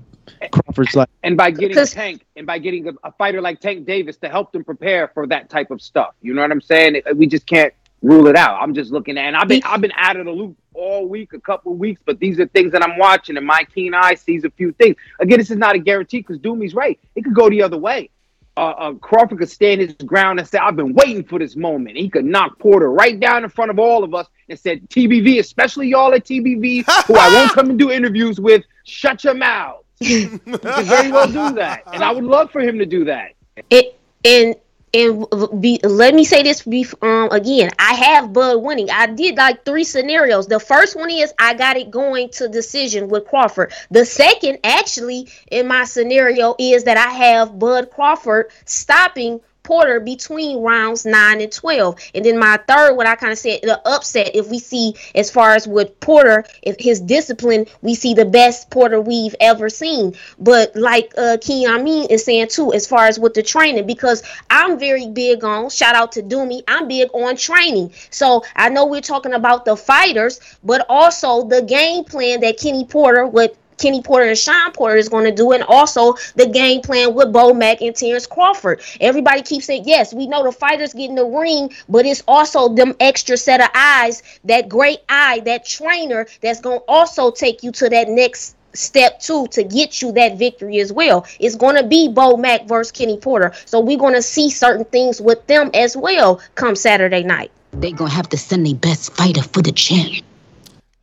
Crawford's like. and by getting Tank and by getting a, a fighter like Tank Davis to help them prepare for that type of stuff. You know what I'm saying? We just can't rule it out. I'm just looking at, and I've been I've been out of the loop all week, a couple weeks, but these are things that I'm watching, and my keen eye sees a few things. Again, this is not a guarantee because Doomy's right. It could go the other way. Uh, uh, Crawford could stand his ground and say, "I've been waiting for this moment." He could knock Porter right down in front of all of us and said, "TBV, especially y'all at TBV, who I won't [laughs] come and do interviews with, shut your mouth." [laughs] he could very well do that, and I would love for him to do that. It and and be, let me say this um again. I have Bud winning. I did like three scenarios. The first one is I got it going to decision with Crawford. The second, actually, in my scenario, is that I have Bud Crawford stopping. Porter between rounds nine and twelve, and then my third, what I kind of said, the upset. If we see as far as with Porter, if his discipline, we see the best Porter we've ever seen. But like uh, King Amin is saying too, as far as with the training, because I'm very big on. Shout out to Doomy. I'm big on training. So I know we're talking about the fighters, but also the game plan that Kenny Porter would. Kenny Porter and Shawn Porter is going to do, and also the game plan with Bo Mack and Terence Crawford. Everybody keeps saying, yes, we know the fighters get in the ring, but it's also them extra set of eyes, that great eye, that trainer that's going to also take you to that next step two to get you that victory as well. It's going to be Bo Mack versus Kenny Porter. So we're going to see certain things with them as well come Saturday night. They're going to have to send their best fighter for the champ.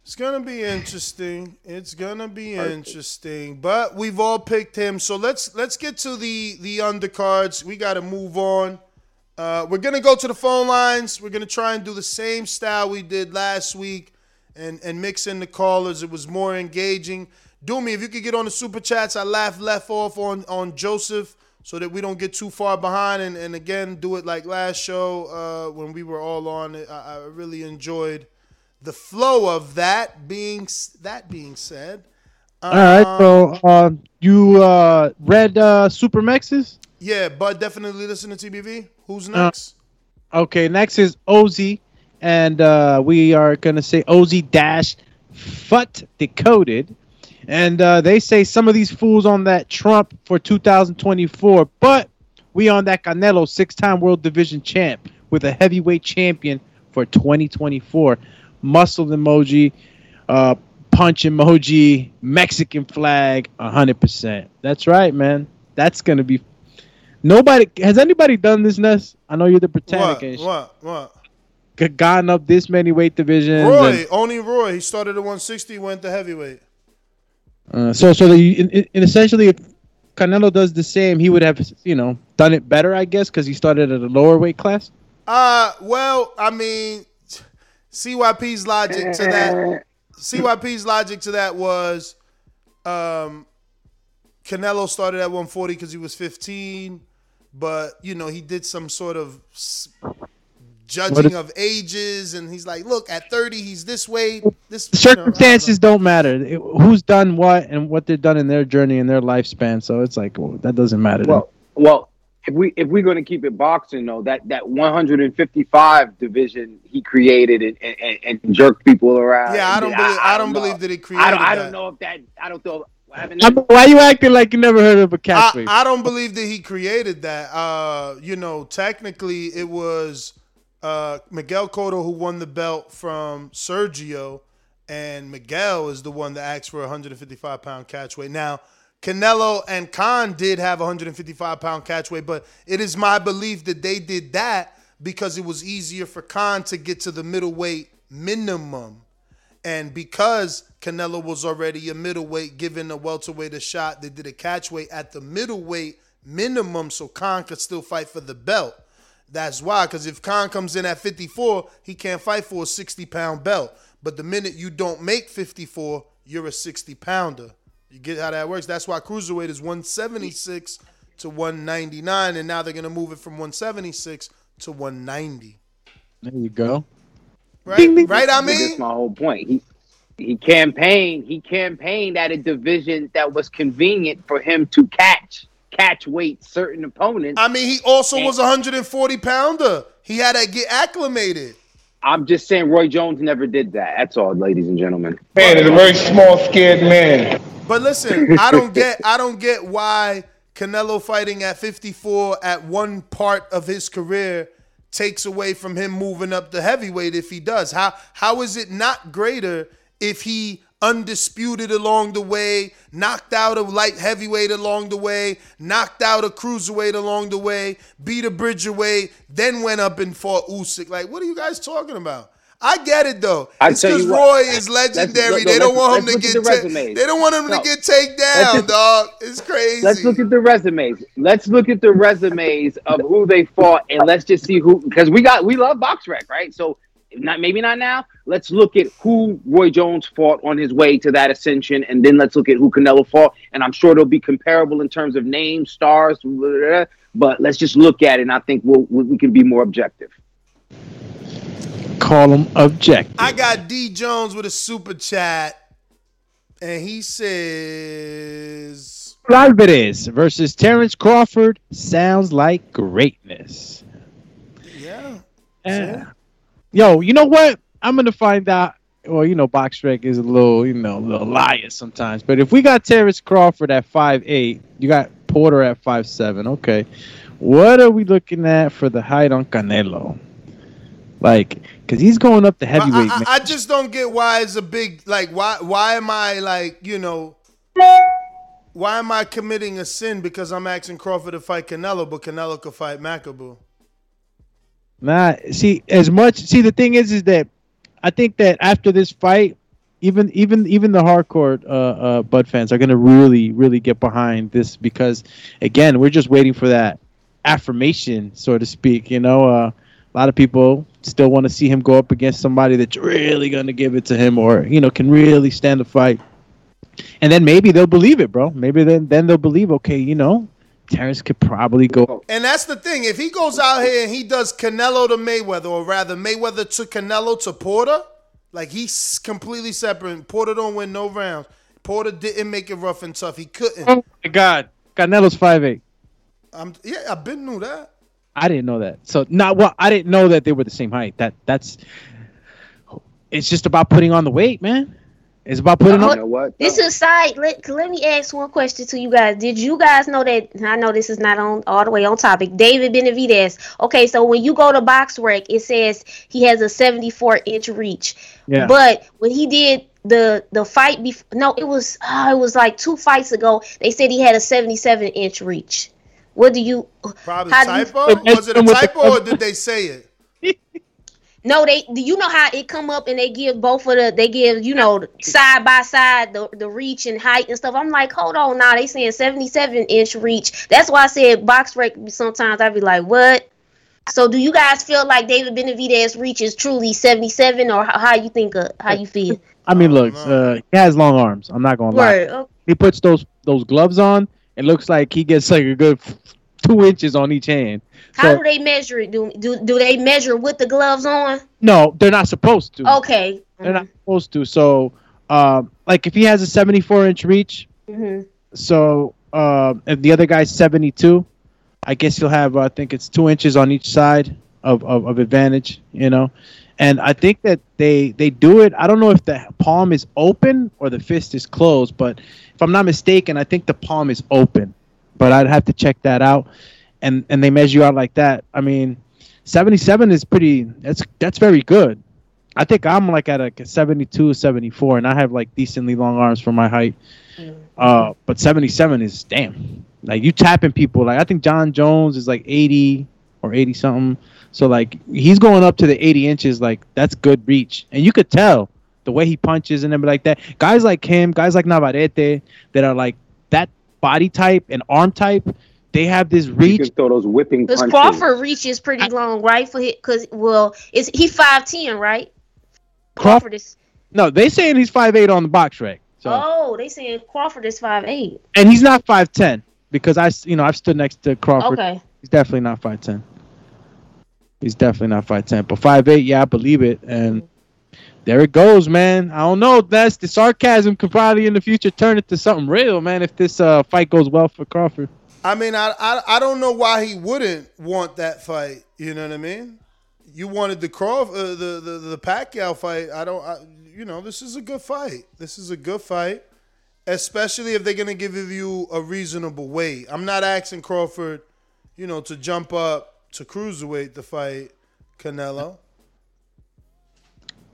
It's gonna be interesting. It's gonna be interesting. But we've all picked him, so let's let's get to the the undercards. We got to move on. Uh, we're gonna go to the phone lines. We're gonna try and do the same style we did last week, and and mix in the callers. It was more engaging. Do me if you could get on the super chats. I laughed left off on on Joseph so that we don't get too far behind. And and again, do it like last show uh, when we were all on. it. I, I really enjoyed the flow of that being that being said. All right, um, so uh, you uh, read uh, Super Mexes? Yeah, but definitely listen to TBV. Who's Uh, next? Okay, next is Ozzy, and uh, we are gonna say Ozzy dash Fut decoded, and uh, they say some of these fools on that Trump for 2024, but we on that Canelo six-time world division champ with a heavyweight champion for 2024. Muscle emoji, uh, punch emoji, Mexican flag, 100%. That's right, man. That's gonna be. Nobody has anybody done this, Ness? I know you're the Britannica. What? What? What? gotten up this many weight divisions. Roy, and- only Roy. He started at 160, went to heavyweight. uh, so, so the, in, in essentially, if Canelo does the same, he would have, you know, done it better, I guess, because he started at a lower weight class. Uh, well, I mean, CYP's logic to that. [laughs] CYP's logic to that was, um, Canelo started at 140 because he was 15, but you know he did some sort of s- judging of ages, and he's like, look, at 30 he's this way. This you know, Circumstances don't matter. It- who's done what and what they've done in their journey and their lifespan. So it's like well, that doesn't matter. Well, well, if we if we're going to keep it boxing though, that that 155 division he created and, and, and jerked people around. Yeah, I don't believe- I don't know. believe that he I don't, created I don't know if that. I don't know. I haven't. Mean, why you acting like you never heard of a catchphrase? I, I don't believe that he created that. Uh, you know, technically it was uh, Miguel Cotto who won the belt from Sergio, and Miguel is the one that asked for a 155 pound catch weight. Now, Canelo and Khan did have a 155 pound catch weight, but it is my belief that they did that because it was easier for Khan to get to the middleweight minimum. And because Canelo was already a middleweight, giving the welterweight a shot, they did a catchweight at the middleweight minimum so Khan could still fight for the belt. That's why, because if Khan comes in at 54, he can't fight for a 60 pound belt. But the minute you don't make 54, you're a 60 pounder. You get how that works? That's why cruiserweight is 176 to 199, and now they're gonna move it from 176 to 190. There you go. Right? Right, I But mean? That's my whole point. He he campaigned. He campaigned at a division that was convenient for him to catch catch weight certain opponents. I mean, he also was a 140 pounder. He had to get acclimated. I'm just saying, Roy Jones never did that. That's all, ladies and gentlemen. Man is a very small, scared man. But listen, I don't get I don't get why Canelo fighting at 54 at one part of his career takes away from him moving up the heavyweight if he does. How how is it not greater if he undisputed along the way, knocked out a light heavyweight along the way, knocked out a cruiserweight along the way, beat a bridge away, then went up and fought Usyk. Like, what are you guys talking about? I get it though. I it's because Roy is let's- legendary. they don't want him to get. the ta- they don't want him No. to get taken down, dog. It's crazy. Let's look at the resumes. Let's look at the resumes of who they fought, and let's just see who. Because we got we love box rec, right? So not maybe not now. Let's look at who Roy Jones fought on his way to that ascension, and then let's look at who Canelo fought. And I'm sure they'll be comparable in terms of names, stars, blah, blah, blah, but let's just look at it, and I think we'll, we we can be more objective. Call him objective. I got D Jones with a super chat, and he says, Alvarez versus Terence Crawford sounds like greatness. "Yeah, Yeah. Yo, you know what? I'm gonna find out. Well, you know, Box Rec is a little, you know, a little liar sometimes. But if we got Terence Crawford at five eight, you got Porter at five seven. Okay, what are we looking at for the height on Canelo? Like, cause he's going up the heavyweight. I. I, I just don't get why it's a big like why why am I like you know why am I committing a sin because I'm asking Crawford to fight Canelo, but Canelo could fight Makabu? Nah, see, as much see the thing is, is that I think that after this fight, even even even the hardcore uh, uh, Bud fans are gonna really really get behind this because again, we're just waiting for that affirmation, so to speak. You know, uh, a lot of people still want to see him go up against somebody that's really gonna give it to him, or you know, can really stand the fight. And then maybe they'll believe it, bro. Maybe then then they'll believe, okay, you know, Terence could probably go oh. And that's the thing. If he goes out here and he does Canelo to Mayweather, or rather Mayweather to Canelo to Porter, like he's completely separate. Porter don't win no rounds. Porter didn't make it rough and tough. He couldn't. Oh my God, Canelo's five eight. I'm, yeah, I've been knew that. I didn't know that. So not well. I didn't know that they were the same height. That that's. It's just about putting on the weight, man. It's about putting Uh, on. what? This is side. Let, let me ask one question to you guys. Did you guys know that? I know this is not on all the way on topic. David Benavidez. Okay, so when you go to Box Rec, it says he has a 74 inch reach. Yeah. But when he did the the fight before, no, it was uh, it was like two fights ago. They said he had a 77 inch reach. What do you? Probably how do you- typo. Was it a typo or did they say it? No, they. Do you know how it come up and they give both of the? They give you know side by side the the reach and height and stuff. I'm like, hold on, now they saying 77 inch reach. That's why I said box rec. Sometimes I'd be like, what? So do you guys feel like David Benavidez reach is truly 77, or how, how you think? of, how you feel? I mean, look, uh, he has long arms. I'm not gonna Word. lie. Okay. He puts those those gloves on. It looks like he gets like a good two inches on each hand. How So do they measure it? Do do do they measure with the gloves on? no, they're not supposed to. Okay. They're not supposed to. So, um, like if he has a 74 inch reach, hmm So um, if the other guy's 72, I guess you'll have, uh, I think it's two inches on each side of, of, of advantage, you know? And I think that they, they do it. I don't know if the palm is open or the fist is closed, but if I'm not mistaken, I think the palm is open. But I'd have to check that out. And, and they measure you out like that. I mean, 77 is pretty, that's, that's very good. I think I'm like at like a 72, 74, and I have like decently long arms for my height. Uh, but 77 is damn. Like you tapping people. Like I think Jon Jones is like 80 or 80 something. So like he's going up to the 80 inches. Like that's good reach, and you could tell the way he punches and everything like that. Guys like him, guys like Navarrete, that are like that body type and arm type. They have this You reach. can throw those whipping Because punches. Crawford reach is pretty long, right? For because well, is he five ten, right? Crawford, is No, they saying he's five eight on the box rec. So Oh, they saying Crawford is five eight. and he's not five ten because I, s- you know, I've stood next to Crawford. Okay. He's definitely not five ten. He's definitely not five ten, but five eight, yeah, I believe it. And mm-hmm. There it goes, man. I don't know. That's the sarcasm could probably in the future turn into something real, man. If this uh, fight goes well for Crawford. I mean, I, I I don't know why he wouldn't want that fight. You know what I mean? You wanted the Crawf uh, the, the the Pacquiao fight. I don't. I, you know, this is a good fight. This is a good fight, especially if they're gonna give you a reasonable weight. I'm not asking Crawford, you know, to jump up to cruiserweight to fight Canelo.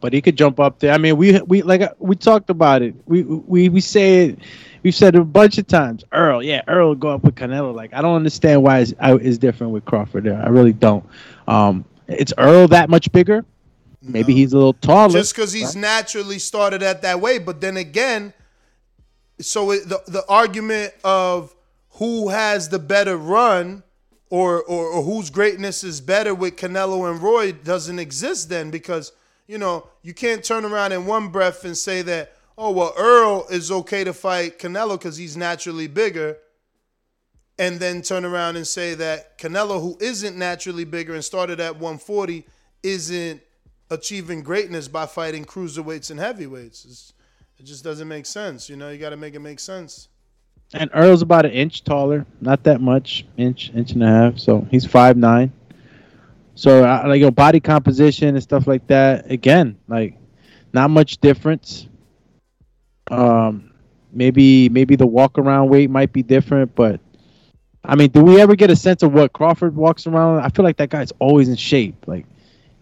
But he could jump up there. I mean, we we like uh, we talked about it. We we we say it. We've said it a bunch of times. Earl, yeah, Earl go up with Canelo. Like I don't understand why it's, I- it's different with Crawford. There, I really don't. Um, it's Earl that much bigger. Maybe he's a little taller. just because he's naturally started at that way. But then again, so it, the the argument of who has the better run or, or or whose greatness is better with Canelo and Roy doesn't exist then because you know you can't turn around in one breath and say that oh well Earl is okay to fight Canelo because he's naturally bigger. And then turn around and say that Canelo, who isn't naturally bigger and started at 140, isn't achieving greatness by fighting cruiserweights and heavyweights. It's, it just doesn't make sense. You know, you got to make it make sense. And Earl's about an inch taller, not that much, inch, inch and a half. So he's five nine. So uh, like your body composition and stuff like that. Again, like not much difference. Um, maybe maybe the walk around weight might be different, but I mean, do we ever get a sense of what Crawford walks around? I feel like that guy's always in shape. Like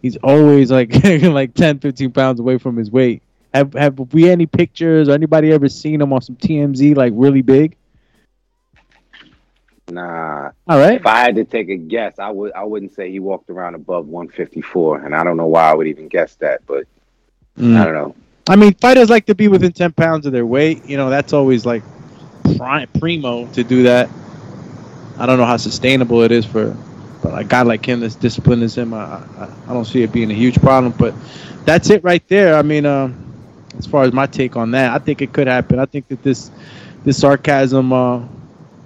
he's always like [laughs] like 10, 15 pounds away from his weight. Have have we any pictures or anybody ever seen him on some TMZ like really big? Nah. All right. If I had to take a guess, I would I wouldn't say he walked around above 154, and I don't know why I would even guess that, but Mm. I don't know. I mean, fighters like to be within 10 pounds of their weight. You know, that's always like pri- primo to do that. I don't know how sustainable it is for, but a guy like him that's disciplined as him, I, I, I don't see it being a huge problem. But that's it right there. I mean, um, as far as my take on that, I think it could happen. I think that this this sarcasm, uh,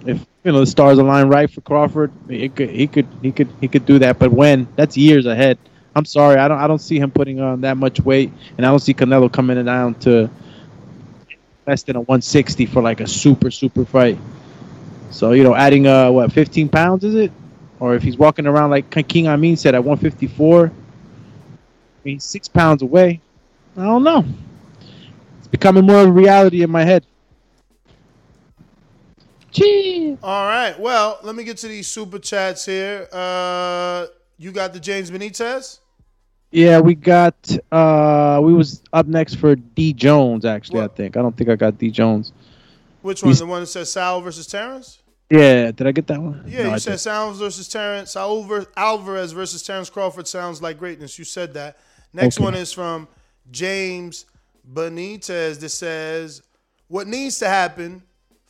if you know the stars align right for Crawford, it could, he could he could he could do that. But when that's years ahead. I'm sorry, I don't I don't see him putting on that much weight, and I don't see Canelo coming down to less than a 160 for like a super super fight. So you know, adding uh what 15 pounds is it? Or if he's walking around like King Amin said at 154, I mean six pounds away. I don't know. It's becoming more of a reality in my head. Gee. All right. Well, let me get to these super chats here. Uh, you got the James Benitez? Yeah, we got uh we was up next for D Jones actually, I think. I don't think I got D Jones. Which one? He's- The one that says Sal versus Terence? Yeah, did I get that one? Yeah, No, you I said didn't. Sal versus Terence. Saul Alvarez versus Terence Crawford sounds like greatness. You said that. Next Okay. one is from James Benitez that says, What needs to happen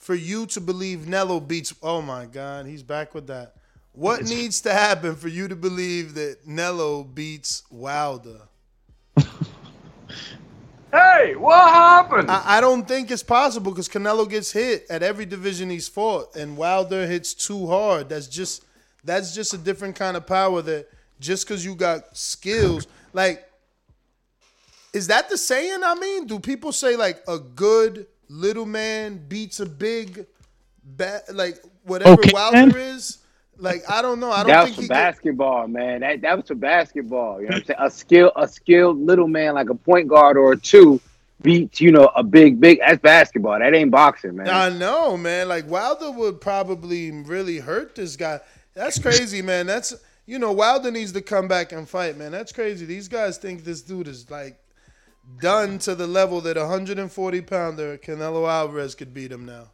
for you to believe Nello beats. Oh my God, he's back with that. What needs to happen for you to believe that Nello beats Wilder? [laughs] Hey, what happened? I, I don't think it's possible because Canelo gets hit at every division he's fought, and Wilder hits too hard. That's just that's just a different kind of power. That just because you got skills, like, is that the saying? I mean, do people say like a good little man beats a big, ba- like whatever Okay, Wilder man. is? Like, I don't know. I don't That was think for he. Could, basketball, man. That that was for basketball. You know what I'm saying? A skill, a skilled little man like a point guard or a two beats, you know, a big, big. That's basketball. That ain't boxing, man. I know, man. Like Wilder would probably really hurt this guy. That's crazy, man. That's you know, Wilder needs to come back and fight, man. That's crazy. These guys think this dude is like done to the level that a 140 pounder Canelo Alvarez could beat him now.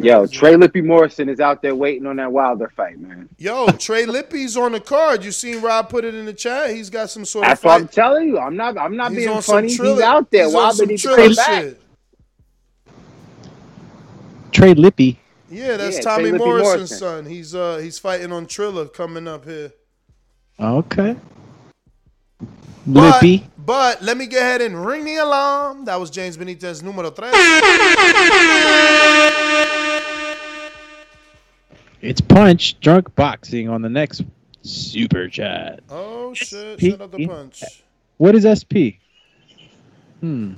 Yo, Trey Lippy Morrison is out there waiting on that Wilder fight, man. Yo, Trey Lippy's on the card. You seen Rob put it in the chat? He's got some sort That's of what I'm telling you. I'm not. I'm not He's being on some funny. He's Triller- out there. he's on Wilder some needs to come back. shit. Trey Lippy. Yeah, that's Yeah, Tommy Morrison's Morrison. son. He's uh he's fighting on Triller coming up here. Okay. But, Lippy. But let me go ahead and ring the alarm. That was James Benitez, número tres. It's Punch Drunk Boxing on the next Super Chat. Oh shit! P- Shut up the punch. What is SP? Hmm.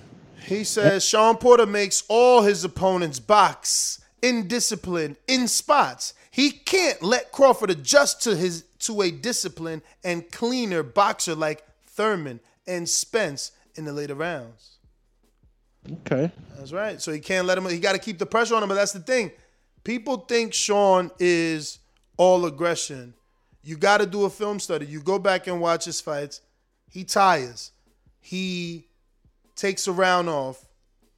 He says Shawn Porter makes all his opponents box in discipline in spots. He can't let Crawford adjust to his to a disciplined and cleaner boxer like Thurman and Spence in the later rounds. Okay. That's right. So he can't let him. He got to keep the pressure on him. But that's the thing. People think Shawn is all aggression. You got to do a film study. You go back and watch his fights. He tires. He takes a round off.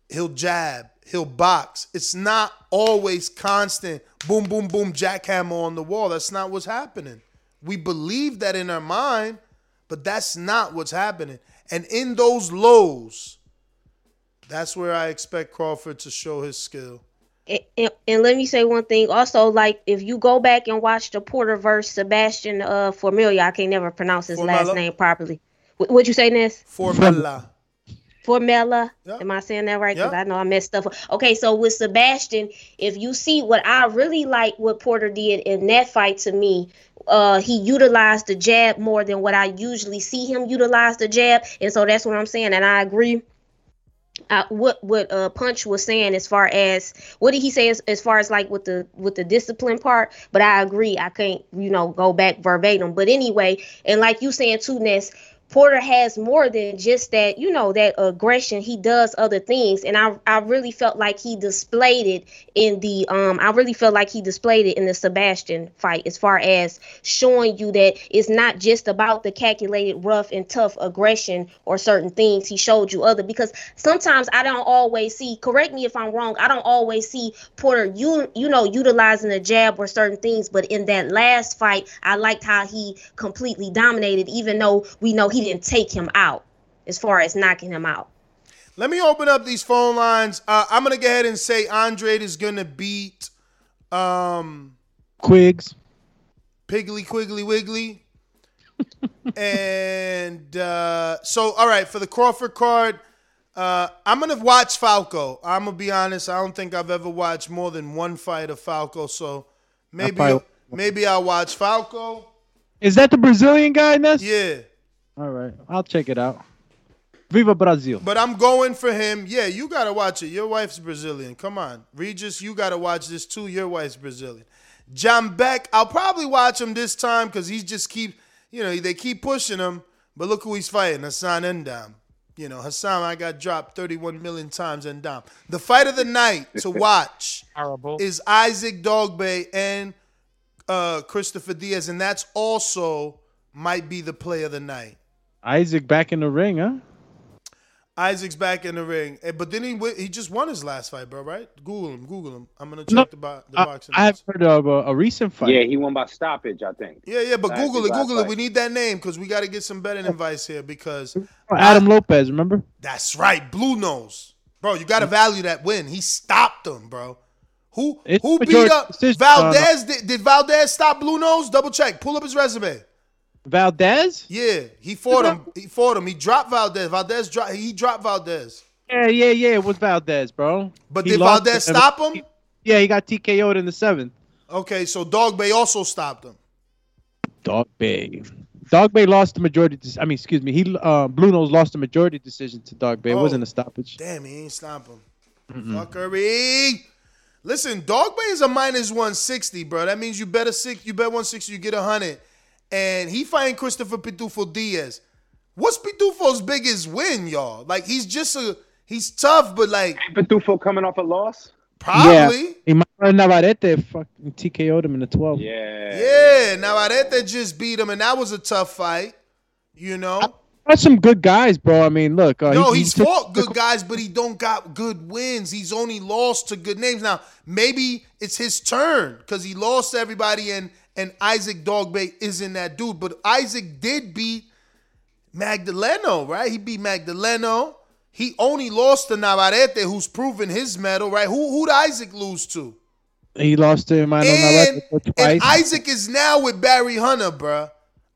He'll jab. He'll box. It's not always constant boom, boom, boom, jackhammer on the wall. That's not what's happening. We believe that in our mind, but that's not what's happening. And in those lows, that's where I expect Crawford to show his skill. And, and, and let me say one thing. Also, like if you go back and watch the Porter versus Sebastian uh Formilia, I can't never pronounce his last name properly. Wh- What'd you say, Ness? Formella. Formella. Am I saying that right? Because. I know I messed up. Okay, so with Sebastian, if you see what I really like what Porter did in that fight to me, uh, he utilized the jab more than what I usually see him utilize the jab, and so that's what I'm saying, and I agree. Uh, what what uh punch was saying as far as what did he say as, as far as like with the with the discipline part? But i agree. I can't you know go back verbatim. But anyway and like you saying too ness Porter has more than just that, you know, that aggression. He does other things, and I, I really felt like he displayed it in the, um, I really felt like he displayed it in the Sebastian fight, as far as showing you that it's not just about the calculated, rough and tough aggression or certain things. He showed you other because sometimes I don't always see. Correct me if I'm wrong. I don't always see Porter, you you know, utilizing a jab or certain things. But in that last fight, I liked how he completely dominated, even though we know he didn't take him out as far as knocking him out. Let me open up these phone lines. Uh, I'm gonna go ahead and say Andrade is gonna beat um, Quigs. Piggly Quiggly Wiggly. [laughs] and uh, so, all right, for the Crawford card, uh, I'm gonna watch Falco. I'm gonna be honest. I don't think I've ever watched more than one fight of Falco. So maybe probably- maybe I'll watch Falco. Is that the Brazilian guy, Ness? Yeah. All right. I'll check it out. Viva Brazil. But I'm going for him. Yeah, you gotta watch it. Your wife's Brazilian. Come on, Regis, you gotta watch this too. Your wife's Brazilian. Janibek, I'll probably watch him this time because he just keep, you know, they keep pushing him. But look who he's fighting, Hassan N'Dam. You know, Hassan, I got dropped 31 million times N'Dam. The fight of the night to [laughs] watch is Isaac Dogboe and uh, Christopher Diaz, and that's also might be the play of the night. Isaac back in the ring, huh? Isaac's back in the ring, Eh, but then he wi- he just won his last fight, bro. Right? Google him. Google him. I'm gonna check No, the, bo- the I, boxing. I have heard of a, a recent fight. Yeah, he won by stoppage, I think. yeah, yeah, but Last- Google it. last Google it. We need that name because we got to get some betting advice here because Adam Lopez, remember? that's right, Blue Nose, bro. You got to value that win. He stopped him, bro. Who It's who beat up decision, Valdez? Did, did Valdez stop Blue Nose? Double check. Pull up his resume. Valdez? Yeah, he fought him. He fought him. He dropped Valdez. Valdez dropped. He dropped Valdez. Yeah, yeah, yeah. It was Valdez, bro. But He did Valdez to- stop him? Yeah, he got TKO'd in the seventh. Okay, so Dogboe also stopped him. Dog Bay. Dogboe lost the majority. dec- I mean, excuse me. He uh, Blue Nose lost the majority decision to Dogboe. It Oh. wasn't a stoppage. Damn, he ain't stop him. Fuckery. Listen, Dogboe is a minus 160, bro. That means you bet a six, you bet 160, you get a hundred. And he fighting Christopher Pitufo Diaz. What's Pitufo's biggest win, y'all? Like he's just a he's tough, but like Pitufo coming off a loss? probably. Yeah. He Navarrete fucking TKO'd him in the 12. Yeah. Yeah, Navarrete just beat him, and that was a tough fight. You know? That's some good guys, bro. I mean, look. Uh, no, he- he he's took- fought good guys, but he don't got good wins. He's only lost to good names. Now, maybe it's his turn because he lost to everybody, and and Isaac Dogboe isn't that dude. But Isaac did beat Magdaleno, right? He beat Magdaleno. He only lost to Navarrete, who's proven his medal, right? Who who did Isaac lose to? He lost to Emmanuel And, Navarrete and. Isaac is now with Barry Hunter, bruh.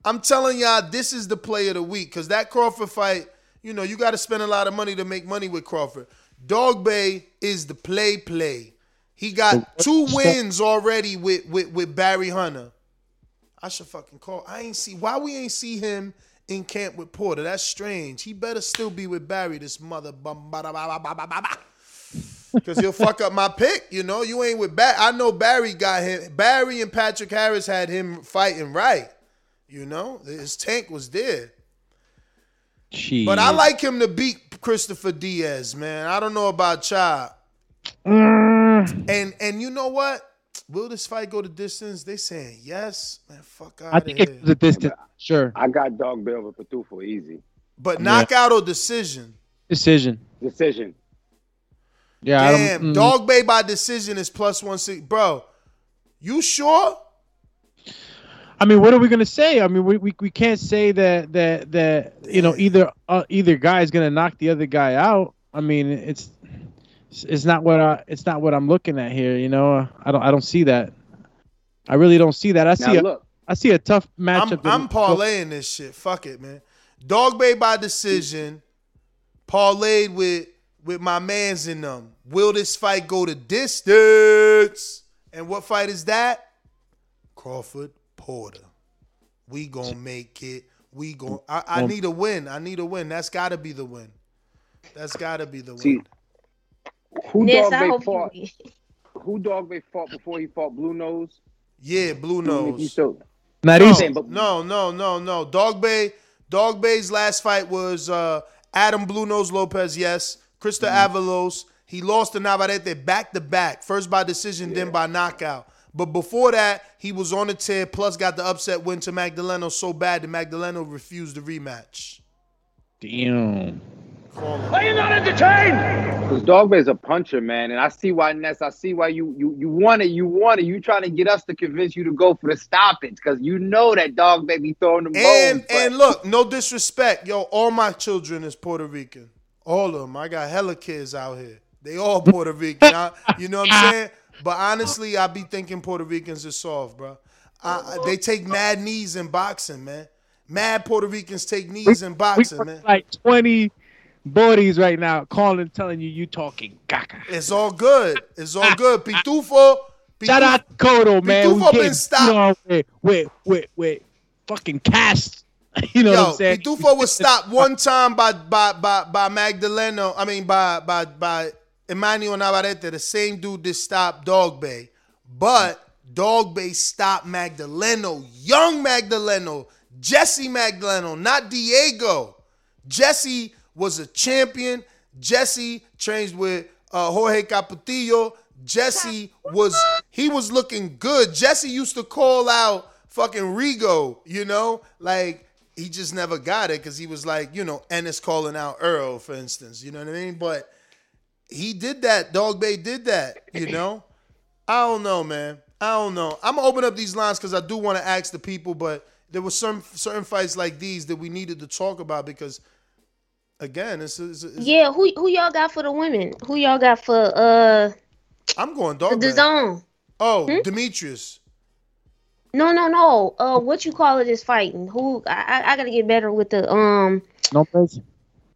I'm telling y'all, this is the play of the week because that Crawford fight you know, you got to spend a lot of money to make money with Crawford. Dogboe is the play play. He got two wins already with, with, with Barry Hunter. I should fucking call. I ain't see why we ain't see him in camp with Porter. That's strange. He better still be with Barry, this mother. Cause he'll fuck up my pick, you know. You ain't with Barry. I know Barry got him. Barry and Patrick Harris had him fighting right. You know, his tank was there. But I like him to beat Christopher Diaz, man. I don't know about Chop. Mm. And and you know what? Will this fight go the distance? They saying yes, man. Fuck out I think here. it's the distance. Sure. I got Dogboe over Pitufo easy. But knockout or decision? Decision. Decision. Yeah. I don't- Damn, mm. Dog Bay by decision is plus one six. Bro, you sure? I mean, what are we gonna say? I mean, we, we, we can't say that that that you know either uh, either guy is gonna knock the other guy out. I mean, it's it's not what I it's not what I'm looking at here. You know, I don't I don't see that. I really don't see that. I see Now a look. I see a tough I'm, matchup. I'm parlaying this shit. Fuck it, man. Dogboe by decision, parlayed with with my mans in them. Will this fight go to distance? And what fight is that? Crawford Porter. We gonna make it. We gon' I, I need a win. I need a win. That's gotta be the win. That's gotta be the See, win. Who Ness, Dog I Bay hope fought? Who Dogboe fought before he fought Blue Nose? Yeah, Blue Nose. no, no, no, no, no. Dogboe, Dog Bay's last fight was uh, Adam Blue Nose Lopez. Yes, Krista Mm-hmm. Avalos. He lost to Navarrete back to back, first by decision, then by knockout. But before that, he was on the tear. Plus, got the upset win to Magdaleno so bad that Magdaleno refused the rematch. Damn. Are you not entertained? Because Dogboe's a puncher, man, and I see why Ness. I see why you you you want it. You want it. You trying to get us to convince you to go for the stoppage because you know that Dogboe be throwing them And bones. but- and look, no disrespect, yo. All my children is Puerto Rican. All of them. I got hella kids out here. They all Puerto Rican. I- you know what I'm saying? But honestly, I be thinking Puerto Ricans are soft, bro. I, I- they take mad knees in boxing, man. Mad Puerto Ricans take knees in We boxing, man. like 20 bodies right now calling, telling you you talking caca. It's all good. It's all ah, good. Ah. Pitufo. Shout out Kodo, man. Pitufo been stopped. beat on with, with, with, with fucking cast. [laughs] You know Yo, what I'm saying? Pitufo was [laughs] stopped one time by by by by Magdaleno. I mean by by by Emmanuel Navarrete, the same dude that stopped Dogboe. But Dogboe stopped Magdaleno, young Magdaleno, Jesse Magdaleno, not Diego. Jesse was a champion. Jesse trains with uh, Jorge Capetillo. Jesse was he was looking good. Jesse used to call out fucking Rigo, you know, like he just never got it because he was like, you know, Ennis calling out Earl, for instance. You know what I mean? But he did that. Dogboe did that. You [clears throat] know. I don't know, man. I don't know. I'm gonna open up these lines because I do want to ask the people, but there were some certain fights like these that we needed to talk about because, again, it's, it's, it's Yeah, who who y'all got for the women? Who y'all got for uh I'm going the dog. Bay. zone? Oh, Demetrius. No, no, no. Uh, what you call it is fighting. Who I I, I gotta get better with the um. Lopez.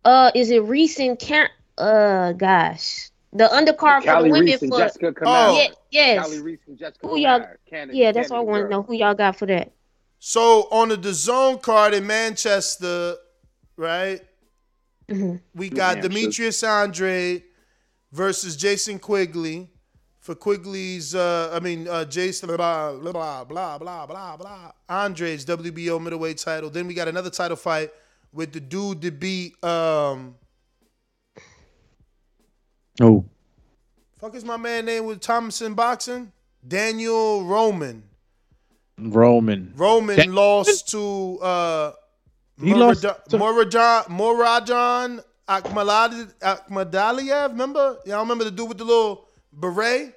Uh, is it recent? Can uh, gosh, the undercard for the women Reis and for Jessica Camara. yeah, yes. Kali Reis and Jessica Who y'all? Camara. Canada- yeah, that's what I want to know. Who y'all got for that? So on the DAZN card in Manchester, right? Mm-hmm. We got Hampshire. Demetrius Andrade versus Jason Quigley. For Quigley's, uh, I mean, uh, Jason, blah, blah, blah, blah, blah, blah, blah. Andrade's WBO middleweight title. Then we got another title fight with the dude to beat, um, Oh. fuck is my man name with Thompson Boxing? Daniel Roman. Roman. Roman That- lost to uh He lost Murad- to- Murodjon Murodjon Akhmadali- Akhmadaliev. Remember? Y'all remember the dude with the little beret?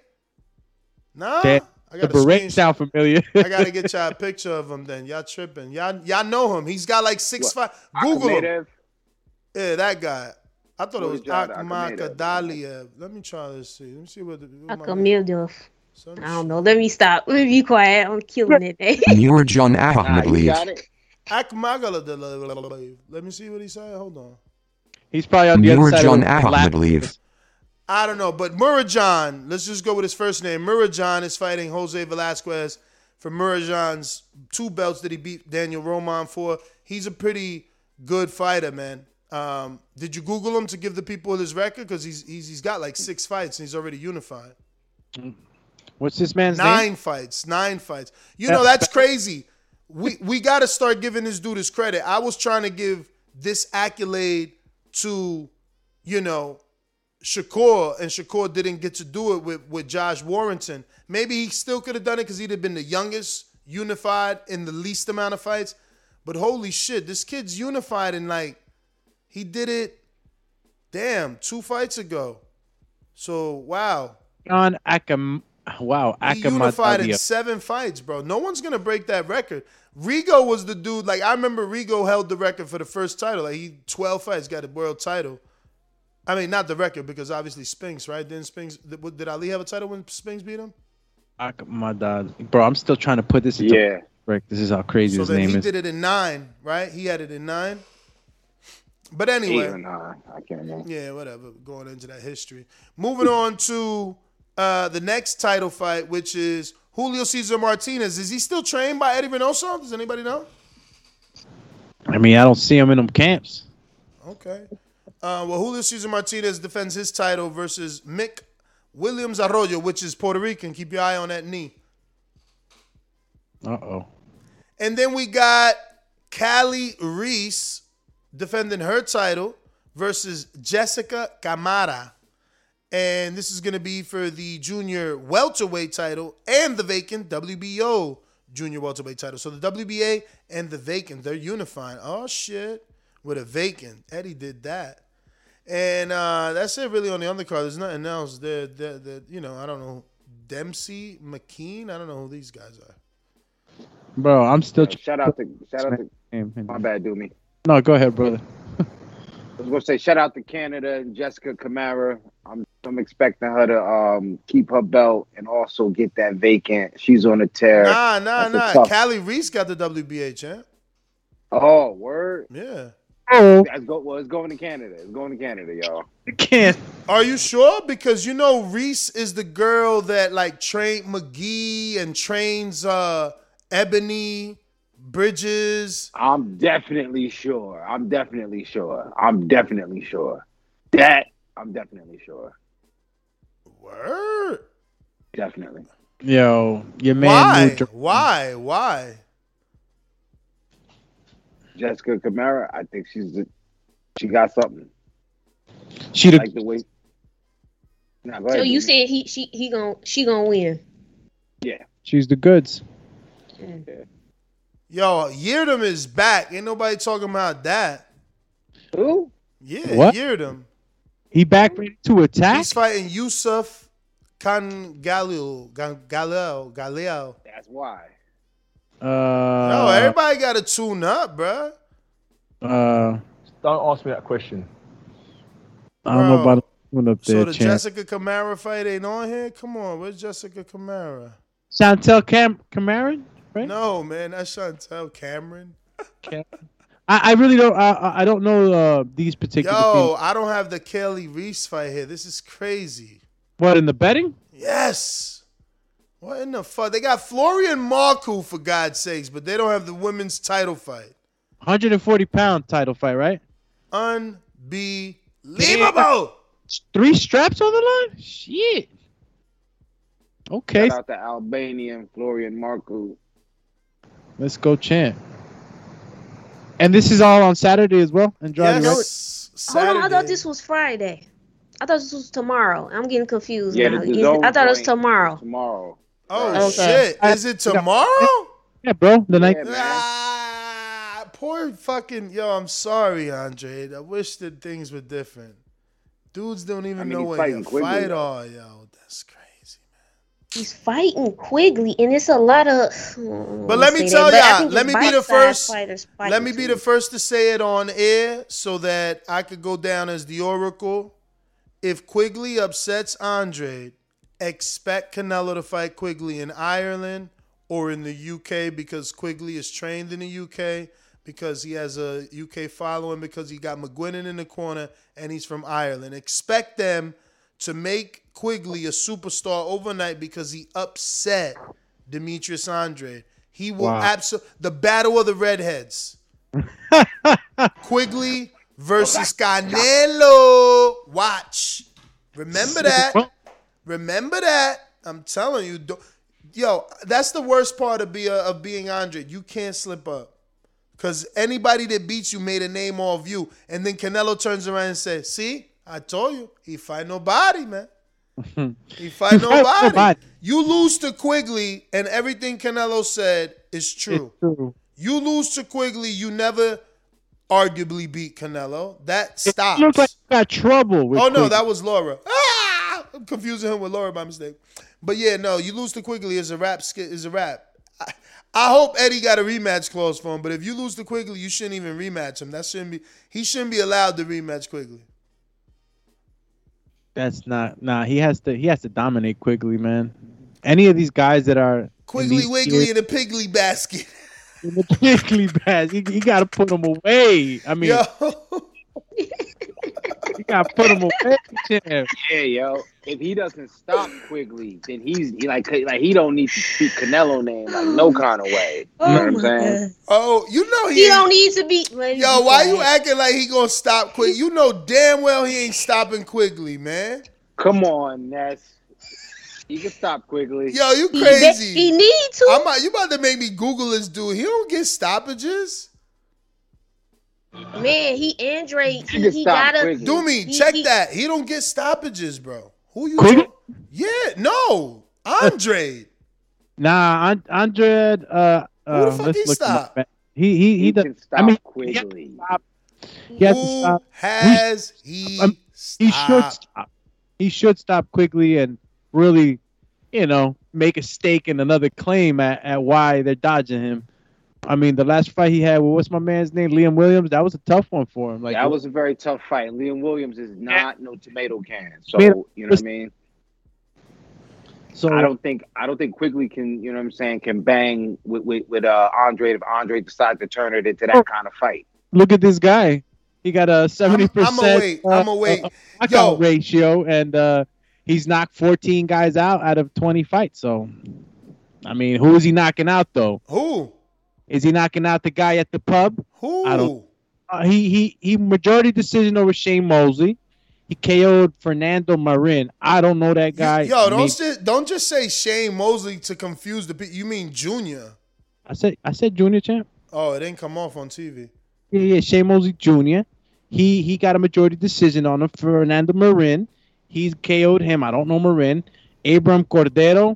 Nah. That, I got a beret screenshot. sound familiar. I gotta get y'all a picture of him then. Y'all tripping. Y'all y'all know him. He's got like six five. Google him. Yeah, that guy. I thought it was Murad Akhmadov. Akhmadaliev. Let me try this. See. Let me see what the what my- I don't know. Let me stop. Let me be quiet. I'm killing it. eh? Nurjan Nah, you Ahmadliyev. got it. Akhmadaliev. Let me see what he said. Hold on. He's probably on the other side of Nurjan the lap. Ahmadliyev. I don't know, but Murodjon, let's just go with his first name. Murodjon is fighting Jose Velasquez for Murodjon's two belts that he beat Daniel Roman for. He's a pretty good fighter, man. Um, did you Google him to give the people his record? Because he's, he's he's got like six fights and he's already unified. What's this man's nine name? fights, nine fights. You know that's crazy. We we got to start giving this dude his credit. I was trying to give this accolade to, you know, Shakur, and Shakur didn't get to do it with with Josh Warrington. Maybe he still could have done it because he'd have been the youngest unified in the least amount of fights. But holy shit, this kid's unified and like he did it. Damn, two fights ago. So wow, John Akam. Wow, he unified in seven fights, bro. No one's gonna break that record. Rigo was the dude. Like I remember, Rigo held the record for the first title. Like he twelve fights, got a world title. I mean, not the record because obviously Spinks, right? Didn't Spinks? Did did Ali have a title when Spinks beat him? Akamadaliyev. Bro, I'm still trying to put this into Yeah. Rick. This is how crazy So his then name he is. He did it in nine, right? He had it in nine. But anyway, Eight or nine. I can't remember. Yeah, whatever. Going into that history. Moving on to uh, the next title fight, which is Julio Cesar Martinez. Is he still trained by Eddie Reynoso? Does anybody know? I mean, I don't see him in them camps. Okay. Uh, well, Julio Cesar Martinez defends his title versus Mick Williams Arroyo, which is Puerto Rican. Keep your eye on that knee. Uh oh. And then we got Kali Reis defending her title versus Jessica Camara. And this is going to be for the junior welterweight title and the vacant WBO junior welterweight title. So the WBA and the vacant, they're unifying. Oh, shit. With a vacant. Eddie did that. And uh, that's it really on the undercard. There's nothing else. There, there, there, you know, I don't know. Dempsey, McKean. I don't know who these guys are. Bro, I'm still. Yeah, shout out to shout out to Name. my bad, do me. No, go ahead, brother. I was gonna say shout out to Canada and Jessica Camara. I'm I'm expecting her to um keep her belt and also get that vacant. She's on a tear. Nah, nah, That's nah. tough- Kali Reis got the WBA champ. Oh, word. Yeah. Oh, That's go, well, it's going to Canada. It's going to Canada, y'all. can't. Are you sure? Because you know Reis is the girl that like trained McGee and trains uh Ebony Bridges. I'm definitely sure. I'm definitely sure. I'm definitely sure. That I'm definitely sure. Word. Definitely. Yo, your man. Why? moved- Why? Why? Jessica Camara, I think she's the, she got something. She I the, like the way. Nah, go So ahead, you Jimmy. saying he she he gon' she gonna win? Yeah. she's the goods. Yo, Yeardom is back. Ain't nobody talking about that. Who? Yeah, What? Yeardom. He back ready to attack. He's fighting Yusuf Khan Galil. Galil. Galil. That's why. Uh, No, everybody got to tune up, bruh. uh, Don't ask me that question. I don't know about one up So the champ. Jessica Camara fight ain't on here? Come on, where's Jessica Camara? Chantel Cam Camaron, right? No, man, that's Chantelle Cameron. I, I really don't. I- I, I don't know uh, these particular. Yo, people. I don't have the Kali Reis fight here. This is crazy. What in the betting? Yes. What in the fuck? They got Florian Marku for God's sakes, but they don't have the women's title fight. 140 pound title fight, right? Unbelievable. Three straps on the line. Shit. Okay, Shout out to Albanian Florian Marku. Let's go, champ. And this is all on Saturday as well. Andrade, right? Yes. Hold on, I thought this was Friday. I thought this was tomorrow. I'm getting confused Yeah, now. the Is I thought it was tomorrow. Tomorrow. Oh, Okay. shit. Is it tomorrow? Yeah, bro. The night. Yeah. Ah, poor fucking yo. I'm sorry, Andre. I wish that things were different. Dudes don't even I mean, know he's when fighting you Quigley, fight though. are, yo. He's fighting Quigley, and it's a lot of. Hmm, but let me tell y'all. Let me be the first. Fighters Let me be the first to say it on air so that I could go down as the oracle. If Quigley upsets Andrade, expect Canelo to fight Quigley in Ireland or in the UK because Quigley is trained in the UK. because he has a UK following because he got McGuinness in the corner and he's from Ireland. Expect them to make Quigley a superstar overnight because he upset Demetrius Andrade. He will Wow. absolutely the battle of the redheads. [laughs] Quigley versus oh, Canelo. Watch. Remember that. Remember that. I'm telling you. don't- Yo, that's the worst part of be of being Andrade. You can't slip up. Cause anybody that beats you made a name off you. And then Canelo turns around and says, see, I told you, he fight nobody, man. [laughs] He fight nobody. nobody. You lose to Quigley, and everything Canelo said is true. True. You lose to Quigley, you never arguably beat Canelo. That stops. Looks like you got trouble with oh no, Quigley. that was Laura. Ah! I'm confusing him with Laura by mistake. But yeah, no, you lose to Quigley is a rap. Is a rap. I, I hope Eddie got a rematch clause for him. But if you lose to Quigley, you shouldn't even rematch him. That shouldn't be. He shouldn't be allowed to rematch Quigley. That's not nah. He has to he has to dominate Quigley, man. Any of these guys that are Quigley Wiggly in a Piggly basket. [laughs] in the Quigley bass, you, you got to put them away. I mean, Yo, you got to put them away. Yeah, yo. If he doesn't stop Quigley, then he's he like like he don't need to speak Canelo name like no kind of way. You know what I'm oh saying? oh, you know he. He don't need to be. Yo, why you acting like he gonna stop Quigley? You know damn well he ain't stopping Quigley, man. Come on, Ness. You can stop Quigley. Yo, you crazy? be- he need to. I'm you about to make me Google this dude. He don't get stoppages. Man, he Andre. He, can he gotta. Do me He- check he- that. He don't get stoppages, bro. Who you? Quigley? talk- Yeah, no, Andre. Nah, An- Andre. Uh, uh, Who the fuck he look up, stop? He he he, He does. can stop I mean, quickly. he has Who stop. has he? Um, he should stop. He should stop quickly and really, you know, make a stake in another claim at, at why they're dodging him. I mean, the last fight he had, well, what's my man's name? Liam Williams. That was a tough one for him. Like that was a very tough fight. Liam Williams is not no tomato can. So you know what I mean? so. I don't think I don't think Quigley can, you know what I'm saying, can bang with with, with uh, Andre if Andre decides to turn it into that Oh. kind of fight. look at this guy. He got a seventy percent. I'ma wait, I'ma wait. knockout Yo. ratio, and uh, he's knocked fourteen guys out out of twenty fights. So, I mean, who is he knocking out though? Who? Is he knocking out the guy at the pub? Who? I don't- Uh, he he he majority decision over Shane Mosley. He KO'd Fernando Marin. I don't know that guy. Yo, don't just, don't just say Shane Mosley to confuse the people. You mean Junior? I said I said junior champ. Oh, it didn't come off on TV. Yeah, yeah, Shane Mosley Jr. He he got a majority decision on him. Fernando Marin. He's KO'd him. I don't know Marin. Abram Cordero.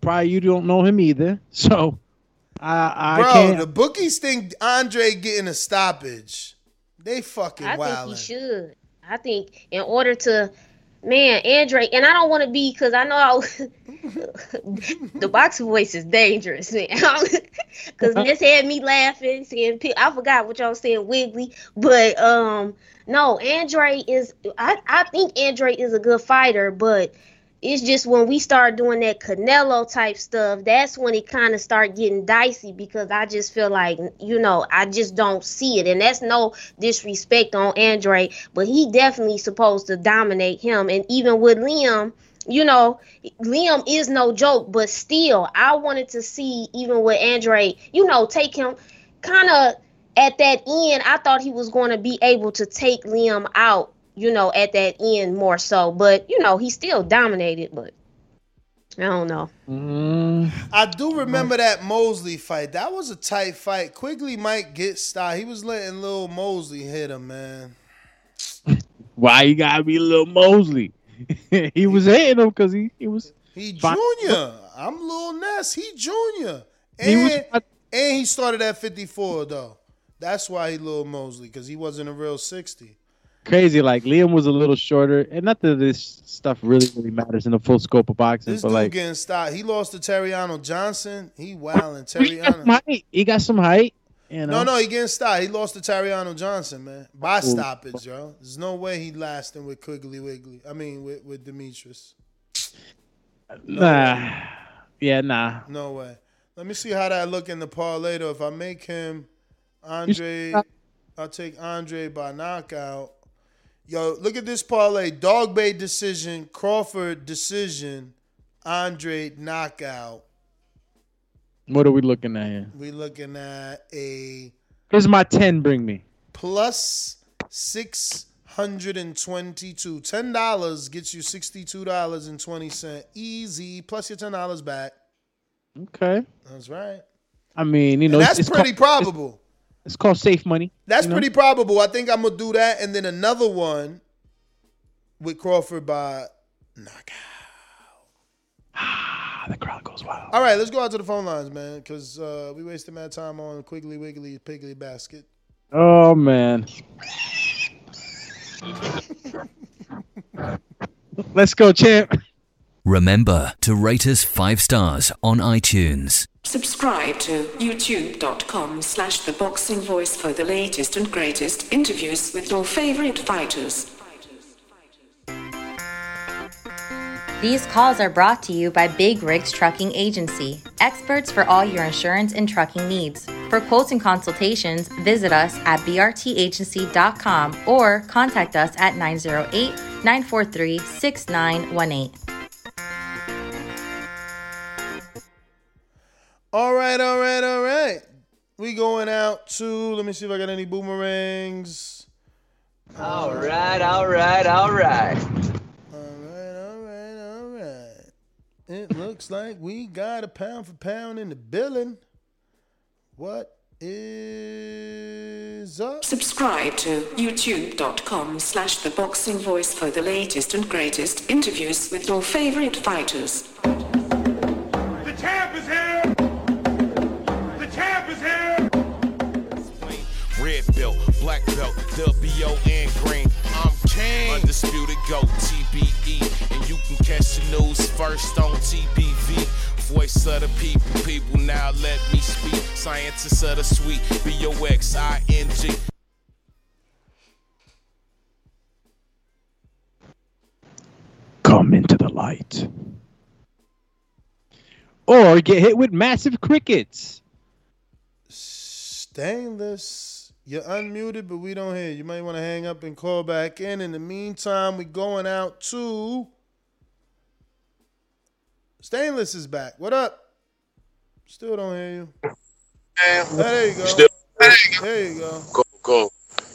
Probably you don't know him either. [laughs] So I I Bro, can't. the bookies think Andre getting a stoppage. They fucking I think he should. I think in order to, man, Andre, and I don't want to be because I know I, [laughs] the boxing voice is dangerous, man. [laughs] Because this had me laughing, saying I forgot what y'all was saying, Wiggly, but um, no, Andre is. I I think Andre is a good fighter, but. It's just when we start doing that Canelo type stuff, that's when it kind of start getting dicey because I just feel like, you know, I just don't see it. And that's no disrespect on Andre, but he definitely supposed to dominate him. And even with Liam, you know, Liam is no joke, but still, I wanted to see even with Andre, you know, take him kind of at that end. I thought he was going to be able to take Liam out, you know, at that end more so. But you know, he still dominated. But I don't know. Mm, I do remember that Mosley fight. That was a tight fight. Quigley might get stopped. He was letting little Mosley hit him, man. why you gotta be little Mosley? [laughs] he was hitting him because he he was. He junior. I'm Lil Ness. He junior. He And, was- and he started at 54 though. That's why he little Mosley because he wasn't a real 60. Crazy. Like Liam was a little shorter, and not that this stuff really really matters in the full scope of boxing, This but dude like getting stopped. He lost to Tureano Johnson. He wilding he Tureano. height. He got some height. You know? No, no, he getting stopped. He lost to Tureano Johnson, man. By stoppage, yo. There's no way he lasting with Quigley Wiggly. I mean, with, with Demetrius. Nah. Yeah, nah. No way. Let me see how that look in the parlay though. If I make him Andre, I'll take Andre by knockout. Yo, look at this parlay: Dogboe decision, Crawford decision, Andre knockout. What are we looking at here? We looking at a Here's my ten. Bring me. plus six hundred and twenty-two. Ten dollars gets you sixty-two dollars and twenty cent. Easy. Plus your ten dollars back. Okay. That's right. I mean, you And know, that's it's pretty probable. It's, it's called safe money. That's you know? pretty probable. I think I'm gonna do that, and then another one with Crawford by knockout. Ah, the crowd goes wild. All right, let's go out to the phone lines, man, because uh, we wasted mad time on Quiggly Wiggly Piggly Basket. Oh man. [laughs] Let's go, champ. Remember to rate us five stars on iTunes. Subscribe to youtube.com slash the boxing voice for the latest and greatest interviews with your favorite fighters. These calls are brought to you by Big Rigs Trucking Agency, experts for all your insurance and trucking needs. For quotes and consultations, visit us at brtagency.com or contact us at 908 943 6918. All right, all right, all right. We going out to. Let me see if I got any boomerangs. All right, all right, all right. All right, all right, all right. It looks like we got a pound for pound in the billing. What is up? Subscribe to youtube.com slash the boxing voice for the latest and greatest interviews with your favorite fighters. The champ is here! Belt, W-O-N green. I'm king. Undisputed GOAT, TBE. And you can catch the news first on TBV. Voice of the people, people now let me speak. Scientists of the sweet, B-O-X-I-N-G. Come into the light. Or get hit with massive crickets. Stainless. You're unmuted, but we don't hear. You might want to hang up and call back in. In the meantime, we're going out to. Stainless is back. What up? Still don't hear you. There you go. Still- There you go. Cool, cool.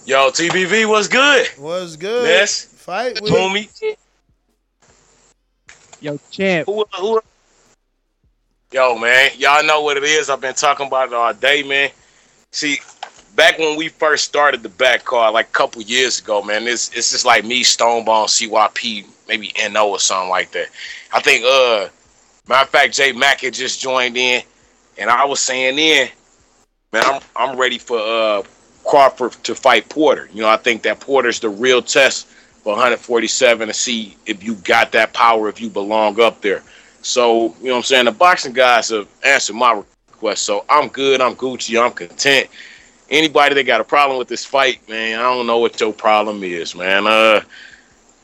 Yo, TBV, what's good? Was good. Yes. Fight with Homie. Yo, champ. Who, who, Yo, man, y'all know what it is. I've been talking about it all day, man. See, back when we first started the back card, like a couple years ago, man, it's it's just like me, Stonebone, CYP, maybe NO or something like that. I think, uh, matter of fact, Jay Mack had just joined in, and I was saying then, man, I'm I'm ready for uh Crawford to fight Porter. You know, I think that Porter's the real test for 147 to see if you got that power, if you belong up there. So, you know what I'm saying? The boxing guys have answered my request. So I'm good. I'm Gucci. I'm content. Anybody that got a problem with this fight, man, I don't know what your problem is, man. Uh,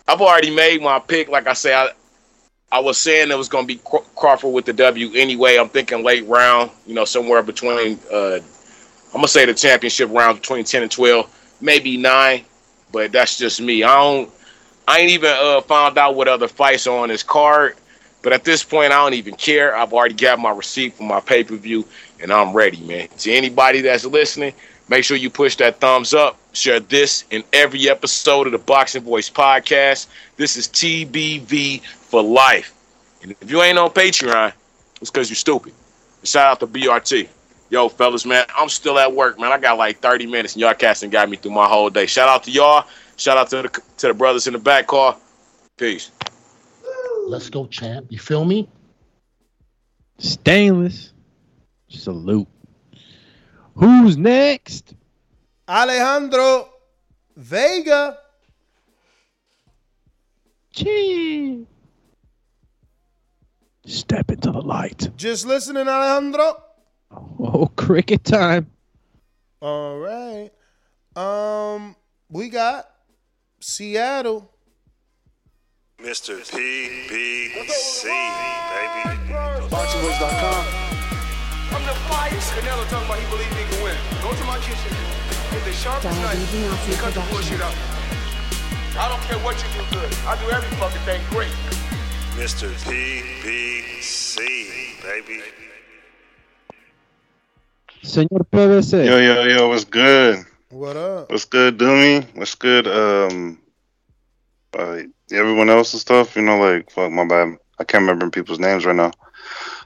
I've already made my pick. Like I said, I, I was saying it was going to be Crawford with the W anyway. I'm thinking late round, you know, somewhere between, uh, I'm going to say the championship round between 10 and 12, maybe nine, but that's just me. I don't, I ain't even uh, found out what other fights are on his card. But at this point, I don't even care. I've already got my receipt for my pay per view, and I'm ready, man. To anybody that's listening, make sure you push that thumbs up. Share this in every episode of the Boxing Voice podcast. This is TBV for life. And if you ain't on Patreon, it's because you're stupid. Shout out to BRT. Yo, fellas, man, I'm still at work, man. I got like 30 minutes, and y'all casting got me through my whole day. Shout out to y'all. Shout out to the to the brothers in the back car. Peace. Let's go, champ. You feel me? Stainless. Salute. Who's next? Alejandro Vega. Chee. Step into the light. Just listening, Alejandro. Oh, cricket time. All right. Um, we got Seattle. Mr. PBC, baby. BoxingVoice.com. the fight. Canelo talking about he believes he can win. Go to my kitchen, get the sharpest knife, and cut the production. bullshit out. I don't care what you do good. I do every fucking thing great. Mr. PBC, baby. Señor PVC. Yo, yo, yo, what's good? What up? What's good, Doomy? What's good, um, uh, everyone else's stuff? You know, like, fuck, my bad. I can't remember people's names right now.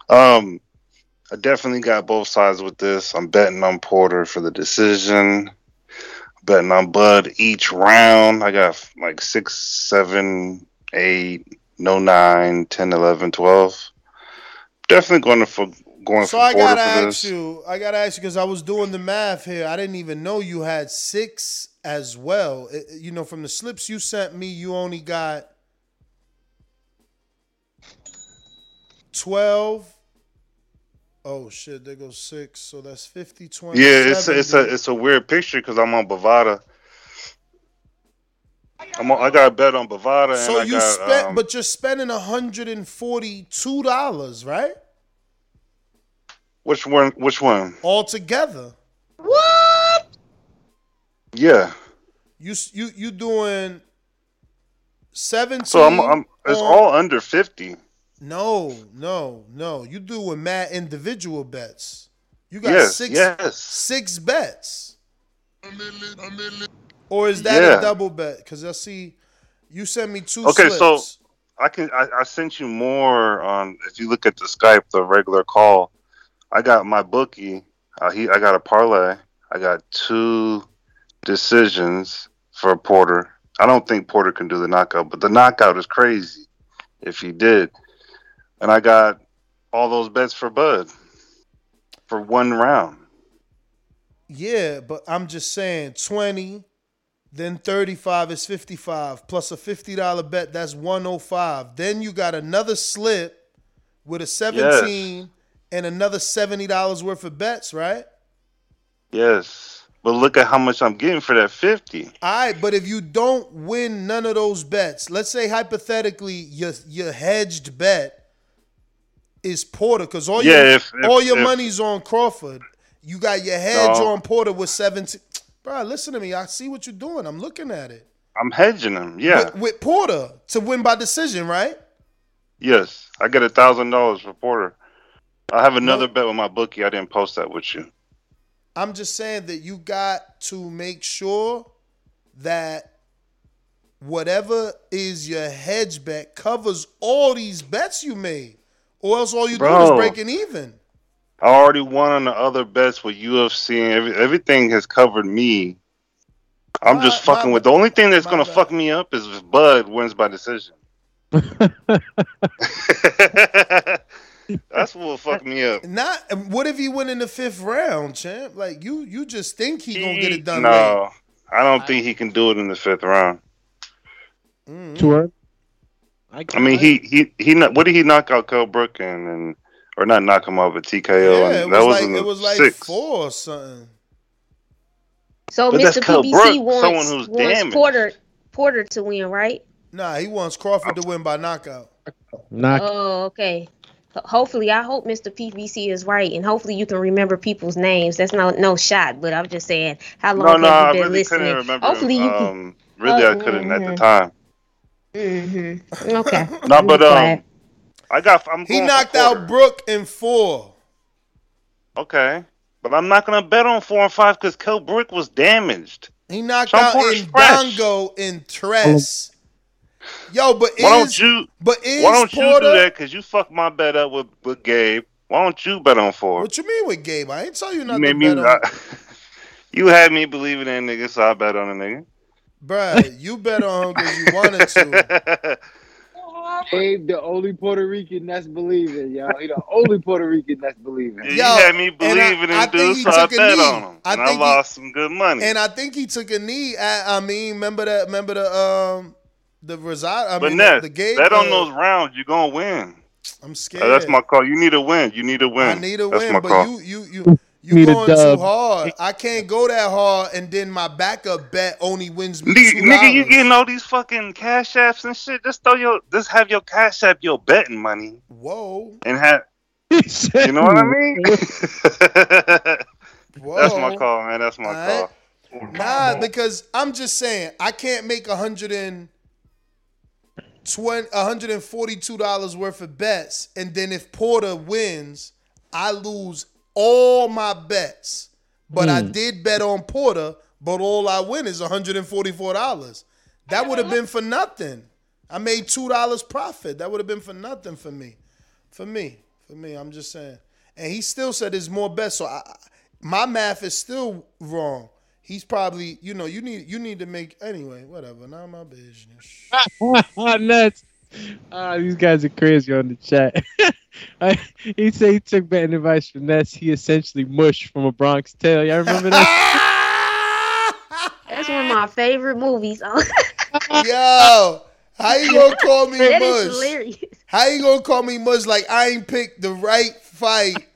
Um, I definitely got both sides with this. I'm betting on Porter for the decision. Betting on Bud each round. I got like six, seven, eight, no nine, 10, 11, 12. Definitely going to for going So for I Porter gotta for ask you. I gotta ask you because I was doing the math here. I didn't even know you had six as well. It- you know, from the slips you sent me, you only got twelve. Oh shit! There goes six. So that's 50, 20, Yeah, it's a, it's a it's a weird picture because I'm on Bovada. I'm on, I got a bet on Bovada. So and I you got, spent, um, but you're spending hundred and forty-two dollars, right? which one? Which one? Altogether. What? Yeah. You s- you you doing seventeen? So I'm, I'm it's on- all under fifty. No, no, no. You doing mad individual bets. You got Yes, six yes. six bets. Or is that Yeah. a double bet? Because I see you sent me two Okay, slips. so I can I, I sent you more on if you look at the Skype, the regular call. I got my bookie. Uh, he I got a parlay. I got two decisions for Porter. I don't think Porter can do the knockout, but the knockout is crazy if he did. And I got all those bets for Bud for one round. Yeah, but I'm just saying 20, then 35 is 55, plus a $50 bet, that's 105. Then you got another slip with a 17 and another $70 worth of bets, right? Yes. But look at how much I'm getting for that 50. All right, but if you don't win none of those bets, let's say hypothetically your your hedged bet is Porter, because all Yeah, your if- if- all your if- money's on Crawford. You got your hedge No. on Porter with 17. Bro, listen to me. I see what you're doing. I'm looking at it. I'm hedging him. Yeah. With, with Porter to win by decision, right? Yes, I get a thousand dollars for Porter. I have another bet with my bookie. I didn't post that with you. I'm just saying that you got to make sure that whatever is your hedge bet covers all these bets you made, or else all you do is breaking even. I already won on the other bets with UFC and every, everything has covered me. I'm just fucking with the only thing that's gonna fuck me up is if Bud wins by decision. [laughs] That's what will fuck me up. [laughs] Not what if he win in the fifth round, champ? Like you, you just think he gonna get it done late. No, I don't think he can do it in the fifth round. Mm-hmm. Too early? I mean, he he he. What did he knock out Kell Brook in, and or not knock him out, but TKO? Yeah, and it that was in like it was like sixth. four or something. So But Mr. PBC Brook, wants, someone who's wants damaged. Porter Porter to win, right? Nah, he wants Crawford to win by knockout. Knock. Oh, okay. Hopefully, I hope Mr. PBC is right, and hopefully you can remember people's names. That's no no shot, but I'm just saying, how long no, I have you been really listening? couldn't remember. Hopefully you can. um, really, I Oh, couldn't at the mhm. time. Mm-hmm. Okay. [laughs] No, but um, I got. I'm He knocked out Brook in four. Okay, but I'm not gonna bet on four and five because Kell Brook was damaged. He knocked Shawn out Porter's in fresh. Dongo in Tres. Yo, but Why don't is you? but is Why don't you do that? Because you fucked my bet up with, with Gabe. Why don't you bet on four? What you mean with Gabe? I ain't tell you You nothing. made me. bet on. I- [laughs] you had me believing in nigga, so I bet on a nigga. Bruh, you bet on him because you wanted to. [laughs] Gabe, the only Puerto Rican that's believing, yo. He the only Puerto Rican that's believing. you had me believing I in think dude, he so I bet knee. on him, I and I think he- lost some good money. And I think he took a knee. At, I mean, remember that? Remember the um the result? I but mean, Ness, the, the Gabe. bet on those rounds, you're gonna win. I'm scared. Uh, that's my call. You need a win. You need a win. I need a that's win, my but call. you you you you Need a going too hard. I can't go that hard, and then my backup bet only wins me Nigga, two nigga, you getting all these fucking cash apps and shit. Just throw your, just have your cash app your betting money Whoa. and have. [laughs] You know what I mean? [laughs] Whoa. That's my call, man. That's my Alright. call. Nah, because I'm just saying I can't make a hundred and twenty, hundred and forty-two dollars worth of bets, and then if Porter wins, I lose all my bets. But I Hmm. did bet on Porter, but all I win is one hundred and forty-four dollars. That would have been for nothing. I made two dollars profit. That would have been for nothing for me. For me. For me. I'm just saying. And he still said there's more bets. So I, I- my math is still wrong. He's probably, you know, you need you need to make anyway, whatever. Not my business. [laughs] Nuts. Ah, these guys are crazy on the chat. [laughs] I- he said he took betting advice from Ness. He essentially mushed from a Bronx Tale. Y'all remember that? That's one of my favorite movies. [laughs] Yo, how you gonna call me That is mush? hilarious. How you gonna call me mush like I ain't picked the right fight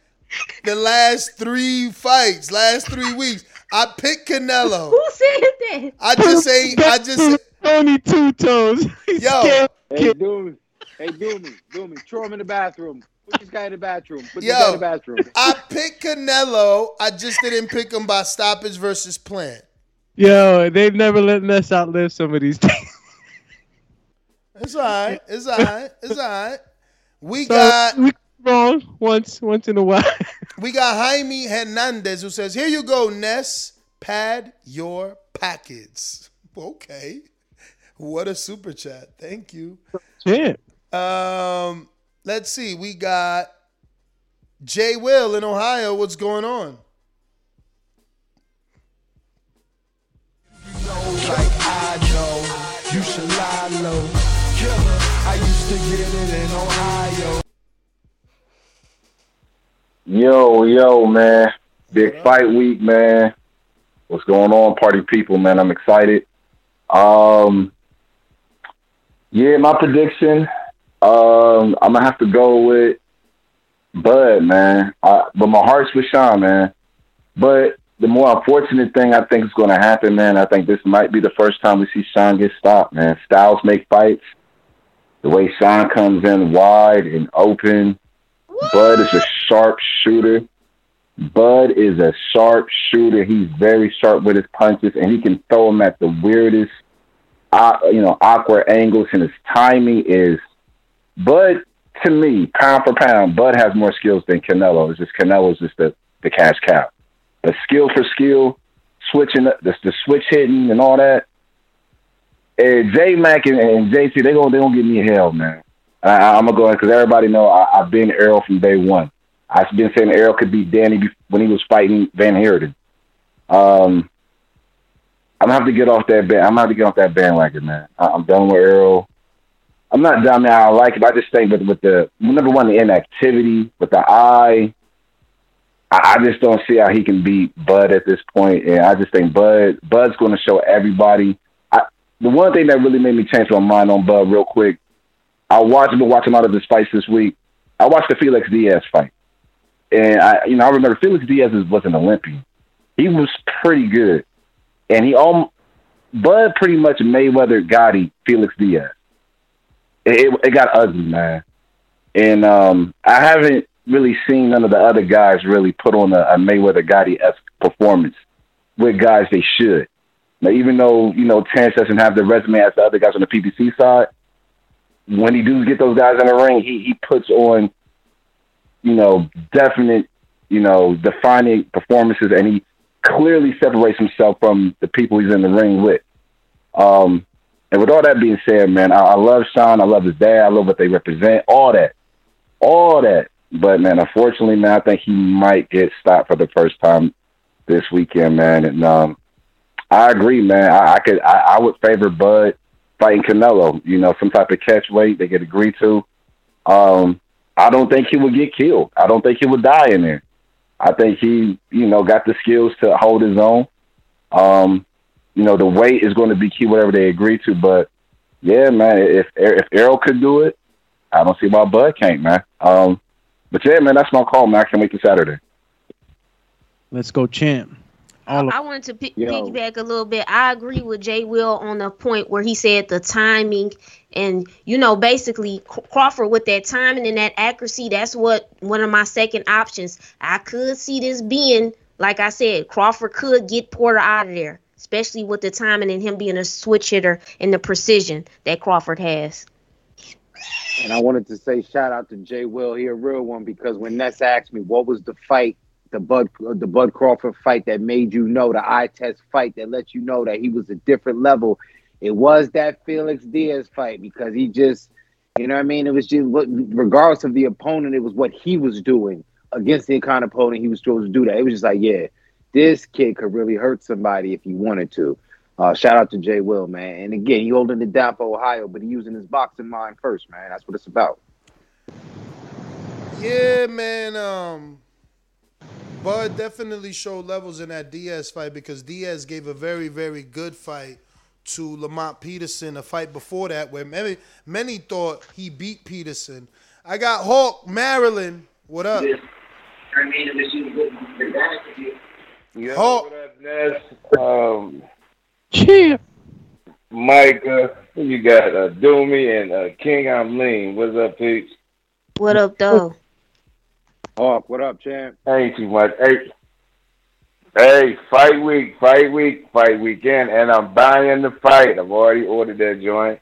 the last three fights, last three weeks? I picked Canelo. Who said that? I just say I just only two toes. [laughs] Yo, Hey, Doomy. Hey, Doomy. Doomy. Throw him in the bathroom. Put this guy in the bathroom. Put this guy in the bathroom. [laughs] I picked Canelo. I just didn't pick him by stoppage versus plant. Yo, they've never let us outlive some of these things. [laughs] It's all right. It's all right. It's all right. We So, got we wrong once once in a while. We got Jaime Hernandez who says, "Here you go, Ness. Pad your packets." [laughs] Okay. What a super chat. Thank you. Yeah. Um, let's see. We got Jay Will in Ohio. What's going on? like I know. You should lie low. Killer, I used to get it in Ohio. Yo, yo, man. Big fight week, man. What's going on, party people, man? I'm excited. Um, yeah, my prediction. Um, I'm gonna have to go with Bud, man. I, but my heart's with Shawn, man. But the more unfortunate thing I think is going to happen, man. I think this might be the first time we see Shawn get stopped, man. Styles make fights. The way Shawn comes in wide and open. Bud is a sharp shooter. Bud is a sharp shooter. He's very sharp with his punches, and he can throw them at the weirdest, uh, you know, awkward angles. And his timing is, Bud to me, pound for pound, Bud has more skills than Canelo. It's just Canelo's just the the cash cow. But skill for skill, switching the, the, the switch hitting and all that. And J Mac and, and JC, they gonna they gonna give me hell, man. I, I'm gonna go in because everybody know I, I've been Errol from day one. I've been saying Errol could beat Danny when he was fighting Van Heerden. Um, I'm gonna have to get off that band. I'm gonna have to get off that bandwagon, man. I, I'm done with Errol. I'm not done now. I like it. I just think with with the number one, the inactivity, with the eye, I, I just don't see how he can beat Bud at this point. And I just think Bud Bud's going to show everybody. I, the one thing that really made me change my mind on Bud real quick, I watched been watching a lot of his fights this week. I watched the Felix Diaz fight, and I you know I remember Felix Diaz was an Olympian. He was pretty good, and he um Bud pretty much Mayweather Gotti Felix Diaz. It, it, it got ugly, man, and um I haven't really seen none of the other guys really put on a, a Mayweather Gotti esque performance with guys they should. Now, even though you know Terence doesn't have the resume as the other guys on the PBC side, when he do get those guys in the ring, he he puts on, you know, definite, you know, defining performances, and he clearly separates himself from the people he's in the ring with. Um, and with all that being said, man, I, I love Shawn. I love his dad. I love what they represent. All that, all that. But man, unfortunately, man, I think he might get stopped for the first time this weekend, man. And um, I agree, man. I, I could, I, I would favor Bud fighting Canelo. You know, some type of catch weight they could agree to. Um, I don't think he would get killed. I don't think he would die in there. I think he, you know, got the skills to hold his own. Um, you know, the weight is going to be key, whatever they agree to. But yeah, man, if if Errol could do it, I don't see why Bud can't, man. Um, but yeah, man, that's my call, man. I can't wait till Saturday. Let's go, champ. All I wanted to Yo. piggyback a little bit. I agree with Jay Will on the point where he said the timing and you know basically Crawford with that timing and that accuracy. That's what one of my second options. I could see this being like I said, Crawford could get Porter out of there, especially with the timing and him being a switch hitter and the precision that Crawford has. And I wanted to say shout out to Jay Will, he a real one, because when Ness asked me what was the fight, the Bud the Bud Crawford fight that made you know the eye test fight that let you know that he was a different level, it was that Felix Diaz fight because he just, you know what I mean? It was just regardless of the opponent, it was what he was doing against the kind of opponent he was supposed to do that. It was just like, yeah, this kid could really hurt somebody if he wanted to. Uh, shout out to Jay Will, man. And again, he holding it down for Ohio, but he using his boxing mind first, man. That's what it's about. Yeah, man. Um, Bud definitely showed levels in that Diaz fight because Diaz gave a very, very good fight to Lamont Peterson. A fight before that where many, many thought he beat Peterson. I got Hawk Maryland. What up? I mean, yeah, Hulk. what up, Ness? Um, Cheer. Mike, uh, you got uh, Doomy and uh, King I'm Lean. What's up, Peach? What up, though? Hawk, what up, champ? Ain't too much. Hey, hey, fight week, fight week, fight weekend, and I'm buying the fight. I've already ordered that joint.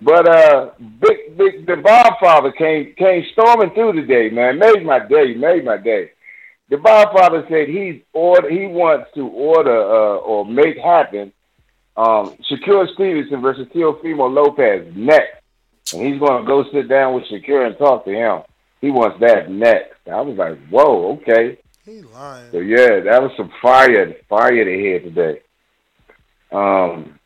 But uh, big, big, the Godfather came came storming through today, man. Made my day, made my day. The Godfather said he's order he wants to order uh, or make happen um, Shakur Stevenson versus Teofimo Lopez next, and he's going to go sit down with Shakur and talk to him. He wants that next. I was like, whoa, okay. He lying. So yeah, that was some fire, fire to hear today. Um,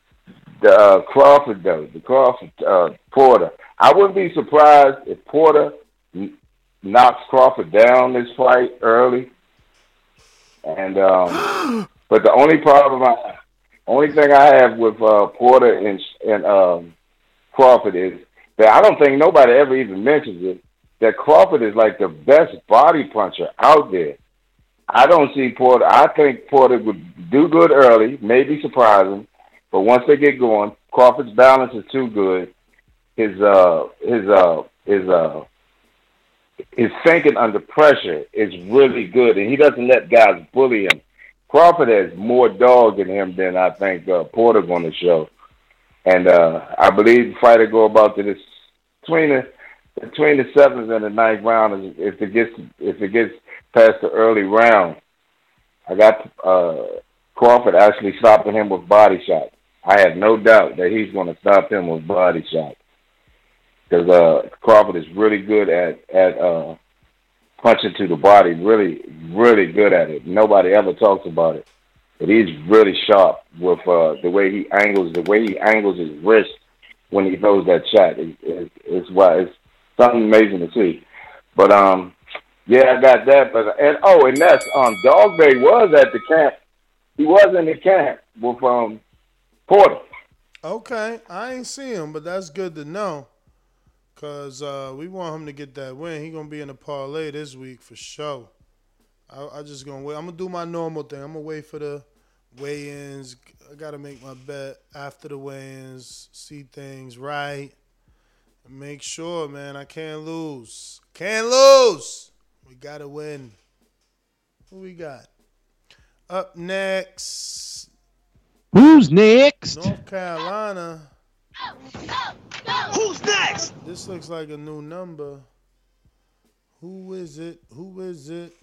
the uh, Crawford though, the Crawford uh, Porter. I wouldn't be surprised if Porter n- knocks Crawford down this fight early. And um, [gasps] but the only problem, I, only thing I have with uh, Porter and and um, Crawford is that I don't think nobody ever even mentions it. That Crawford is like the best body puncher out there. I don't see Porter. I think Porter would do good early, maybe surprise him, but once they get going, Crawford's balance is too good. His uh his uh his uh his thinking under pressure is really good, and he doesn't let guys bully him. Crawford has more dog in him than I think uh, Porter going to show, and uh I believe the fight will go about to this between the between the seventh and the ninth round if it gets if it gets past the early round. I got uh, Crawford actually stopping him with body shots. I have no doubt that he's going to stop him with body shots because uh, Crawford is really good at at uh, punching to the body. Really, really good at it. Nobody ever talks about it, but he's really sharp with uh, the way he angles the way he angles his wrist when he throws that shot. It, it, it's it's something amazing to see. But um, yeah, I got that. But and oh, and that's um, Dogboe was at the camp. He was in the camp with um Porter. Okay, I ain't see him, but that's good to know. Cause uh, we want him to get that win. He gonna be in the parlay this week for sure. I, I just gonna wait. I'm gonna do my normal thing. I'm gonna wait for the weigh-ins. I gotta make my bet after the weigh-ins. See things right. Make sure, man. I can't lose. Can't lose. We gotta win. Who we got? Up next, Who's next? North Carolina. Who's next? This looks like a new number. Who is it? Who is it?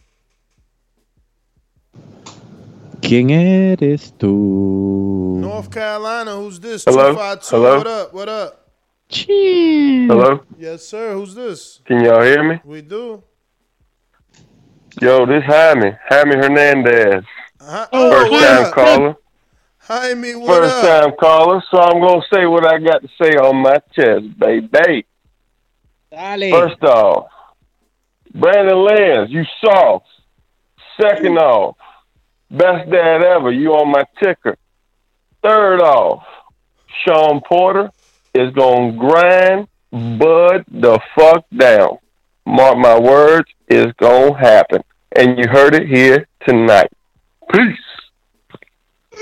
¿Quién eres tú? North Carolina. Who's this? Hello? 252. Hello? What up? What up? Hello? Yes, sir. Who's this? Can y'all hear me? We do. Yo, this Jaime. Jaime Hernandez. Hi- oh, First what time up? caller. Jaime, what First up? time caller. So I'm going to say what I got to say on my chest, baby. Dale. First off, Brandon Lands, you soft. Second off, best dad ever. You on my ticker. Third off, Shawn Porter is going to grind Bud the fuck down. Mark my words, it's going to happen. And you heard it here tonight. Peace. Yo,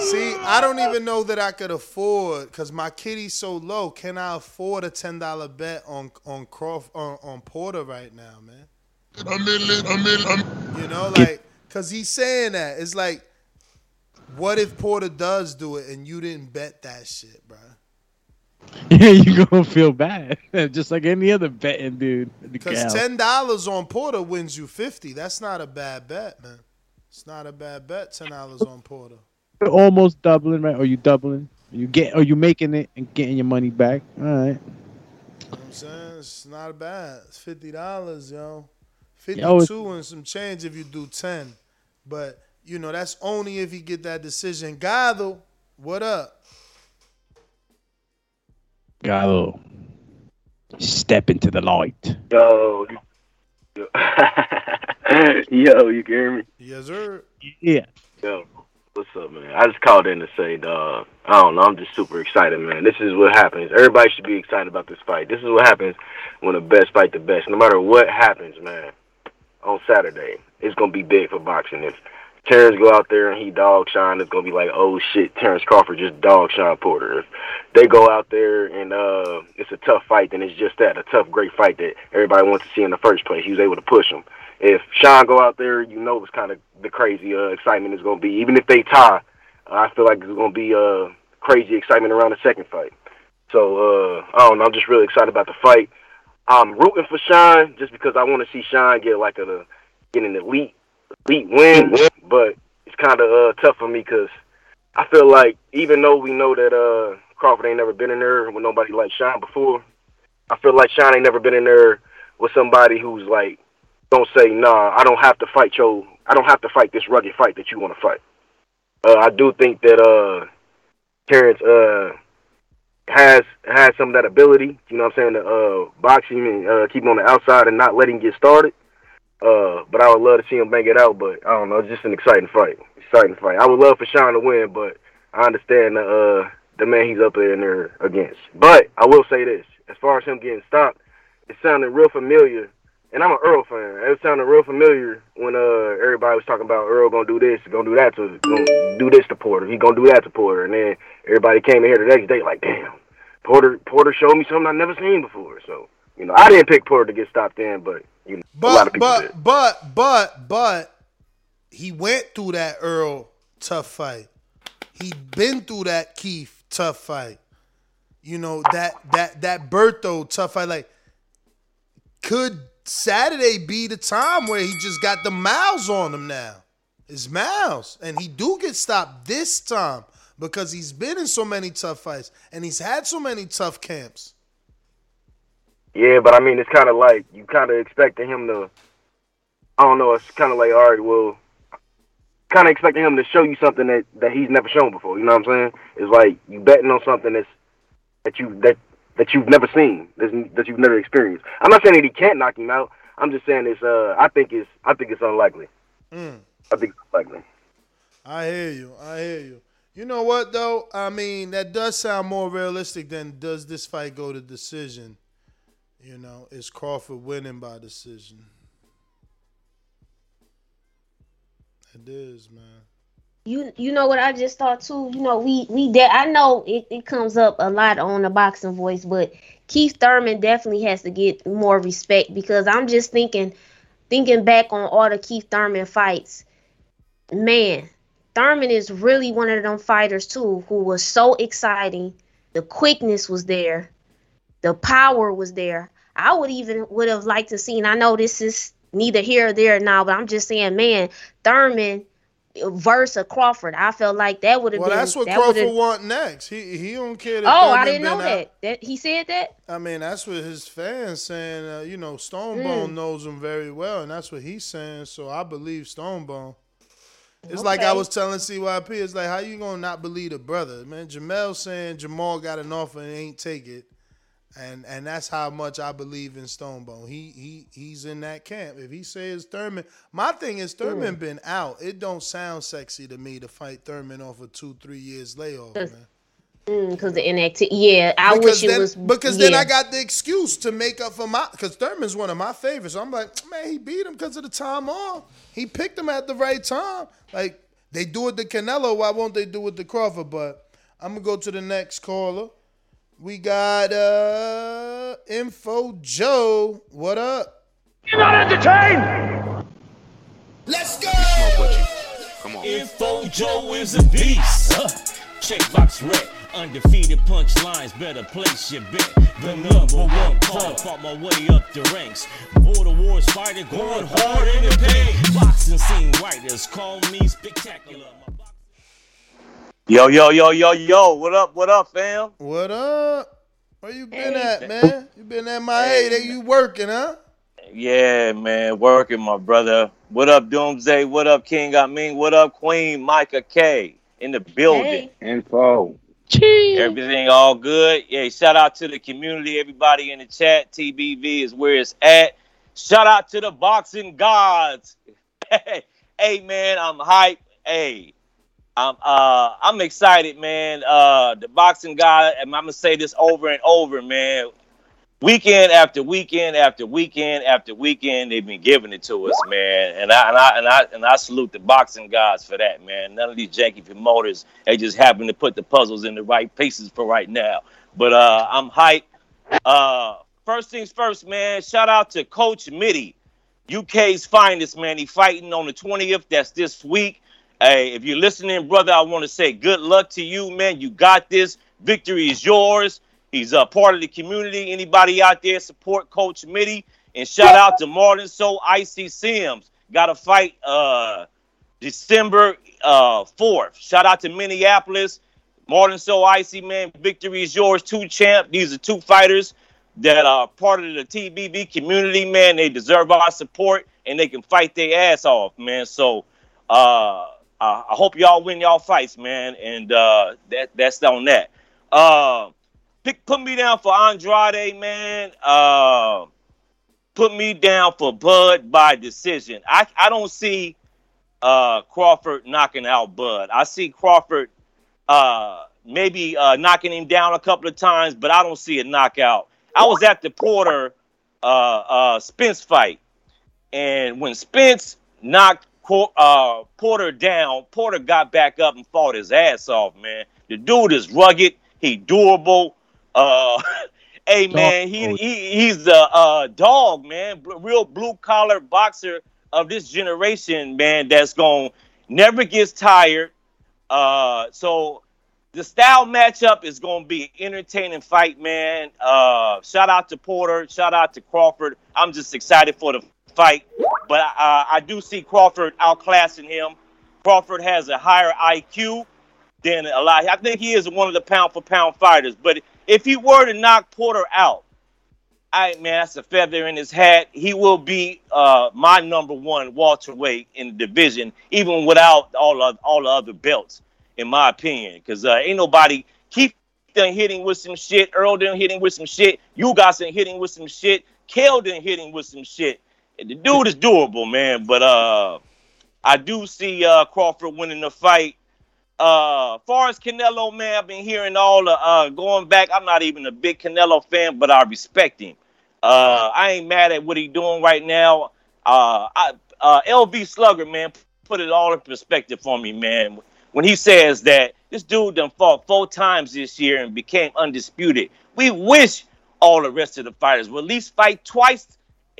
see, I don't even know that I could afford because my kitty's so low. Can I afford a ten dollar bet on on Crawf on, on Porter right now, man? You know, like, cause he's saying that. It's like, what if Porter does do it and you didn't bet that shit, bro? [laughs] Yeah, you gonna feel bad, [laughs] just like any other betting dude. Because ten dollars on Porter wins you fifty. That's not a bad bet, man. It's not a bad bet. Ten dollars on Porter. You're almost doubling, right? Or you doubling? Are You get, Are you making it and getting your money back? All right. You know what I'm saying it's not bad. It's fifty dollars, yo. Fifty Yo, and some change if you do ten. But you know that's only if you get that decision. Gado, what up? Gado, step into the light. Yo, yo, [laughs] yo, you hear me? Yes, sir. Yeah. Yo, what's up, man? I just called in to say, dog. I don't know. I'm just super excited, man. This is what happens. Everybody should be excited about this fight. This is what happens when the best fight the best. No matter what happens, man. On Saturday, it's gonna be big for boxing. If Terence go out there and he dog shine, it's gonna be like, oh shit, Terence Crawford just dog shine Porter. If they go out there and uh, it's a tough fight, then it's just that a tough, great fight that everybody wants to see in the first place. He was able to push him. If Shawn go out there, you know it's kind of the crazy uh, excitement is gonna be. Even if they tie, I feel like it's gonna be uh, crazy excitement around the second fight. So uh, I don't know. I'm just really excited about the fight. I'm rooting for Shawn just because I want to see Shawn get like a get an elite elite win, but it's kind of uh, tough for me because I feel like even though we know that uh, Crawford ain't never been in there with nobody like Shawn before, I feel like Shawn ain't never been in there with somebody who's like, don't say, nah, I don't have to fight your, I don't have to fight this rugged fight that you want to fight. Uh, I do think that uh, Terence uh, has has some of that ability. You know what I'm saying? To uh, box him and uh, keep him on the outside and not let him get started. Uh, but I would love to see him bang it out. But I don't know, it's just an exciting fight. Exciting fight. I would love for Shawn to win, but I understand the uh, the man he's up there in there against. But I will say this: as far as him getting stopped, it sounded real familiar. And I'm an Earl fan. It sounded real familiar when uh everybody was talking about Earl gonna do this, gonna do that to gonna do this to Porter. He gonna do that to Porter, and then everybody came in here the next day like, damn, Porter Porter showed me something I never seen before. So you know, I didn't pick Porter to get stopped in, but you know, a lot of But did. but but but but he went through that Earl tough fight. He'd been through that Keith tough fight. You know that that that Berto tough fight. Like, could Saturday be the time where he just got the miles on him now? His miles, and he do get stopped this time because he's been in so many tough fights and he's had so many tough camps. Yeah, but I mean, it's kind of like you kind of expecting him to. I don't know. It's kind of like, all right, well, kind of expecting him to show you something that that he's never shown before. You know what I'm saying? It's like you betting on something that's that you that that you've never seen, that's, that you've never experienced. I'm not saying that he can't knock him out. I'm just saying it's. Uh, I think it's. I think it's unlikely. Mm. I think it's unlikely. I hear you. I hear you. You know what though? I mean, that does sound more realistic than does this fight go to decision? You know, is Crawford winning by decision? It is, man. You you know what I just thought too. You know we we de- I know it, it comes up a lot on the boxing voice, but Keith Thurman definitely has to get more respect because I'm just thinking thinking back on all the Keith Thurman fights. Man, Thurman is really one of them fighters too who was so exciting. The quickness was there. The power was there. I would even would have liked to seen. I know this is neither here or there now, but I'm just saying, man, Thurman versus Crawford. I felt like that would have Well, been. Well, that's what that Crawford want next. He he don't care. That Oh, I didn't know been out. that. That he said that. I mean, that's what his fans saying. Uh, you know, Stonebone Mm. knows him very well, and that's what he's saying. So I believe Stonebone. It's like I was telling CYP. It's like how you gonna not believe the brother, man? Jamel saying Jamal got an offer and ain't take it, and and that's how much I believe in Stonebone. He he he's in that camp. If he says Thurman, my thing is Thurman been out. It don't sound sexy to me to fight Thurman off a two three years layoff, man. Mm, because the inactivity. Yeah, I because wish it then, was. because then. I got the excuse to make up for my because Thurman's one of my favorites. I'm like, man, he beat him because of the time off. He picked him at the right time. Like They do it to Canelo. Why won't they do it to Crawford? But I'm gonna go to the next caller. We got uh Info Joe. What up? You're not entertained. Let's go. Come on. Info Joe is a beast. Huh. Checkbox red. Undefeated punchlines, better place your bet. The number one call, fought my way up the ranks. Border wars fighter, going hard in the paint. Boxing scene writers call me spectacular. Yo, yo, yo, yo, yo. What up, what up, fam? What up? Where you been at, man? You been at my hey, you working, huh? Yeah, man, working, my brother. What up, Doomsday? What up, King I mean, What up, Queen Micah K in the building? Info. Everything all good. Yeah, shout out to the community, everybody in the chat. TBV is where it's at. Shout out to the boxing gods. [laughs] hey, man, I'm hype. Hey, I'm uh I'm excited, man. Uh the boxing guy, and I'm gonna say this over and over, man. Weekend after weekend after weekend after weekend, they've been giving it to us, man. And I and I and I and I salute the boxing guys for that, man. None of these janky promoters, they just happen to put the puzzles in the right pieces for right now. But uh I'm hyped. Uh first things first, man. Shout out to Coach Mitty, UK's finest, man. He fighting on the 20th. That's this week. Hey, if you're listening, brother, I want to say good luck to you, man. You got this. Victory is yours. He's a part of the community. Anybody out there support Coach Mitty? And shout out to Martin So Icy Sims. Got a fight uh December uh 4th. Shout out to Minneapolis. Martin So Icy, man. Victory is yours. Two champ. These are two fighters that are part of the TBV community, man. They deserve our support and they can fight their ass off, man. So uh uh, I hope y'all win y'all fights, man, and uh, that that's on that. Uh, pick, put me down for Andrade, man. Uh, put me down for Bud by decision. I I don't see uh, Crawford knocking out Bud. I see Crawford uh, maybe uh, knocking him down a couple of times, but I don't see a knockout. I was at the Porter uh, uh, Spence fight, and when Spence knocked uh, Porter down. Porter got back up and fought his ass off, man. The dude is rugged. He durable. Uh, [laughs] hey, man, he, he he's the uh, dog, man. Real blue collar boxer of this generation, man. That's going never gets tired. Uh, so the style matchup is going to be an entertaining fight, man. Uh, shout out to Porter. Shout out to Crawford. I'm just excited for the fight, but uh, I do see Crawford outclassing him. Crawford has a higher IQ than a lot. I think he is one of the pound for pound fighters. But if he were to knock Porter out, I man, that's a feather in his hat. He will be uh, my number one welterweight in the division, even without all of all the other belts, in my opinion. Because uh, ain't nobody keep done hitting with some shit. Earl done hitting with some shit. You guys done hitting with some shit. Kale done hitting with some shit. The dude is durable, man. But uh, I do see uh, Crawford winning the fight. Uh, far as Canelo, man, I've been hearing all the uh, going back. I'm not even a big Canelo fan, but I respect him. Uh, I ain't mad at what he doing right now. Uh, I, uh, LV Slugger, man, put it all in perspective for me, man. When he says that this dude done fought four times this year and became undisputed, we wish all the rest of the fighters would at least fight twice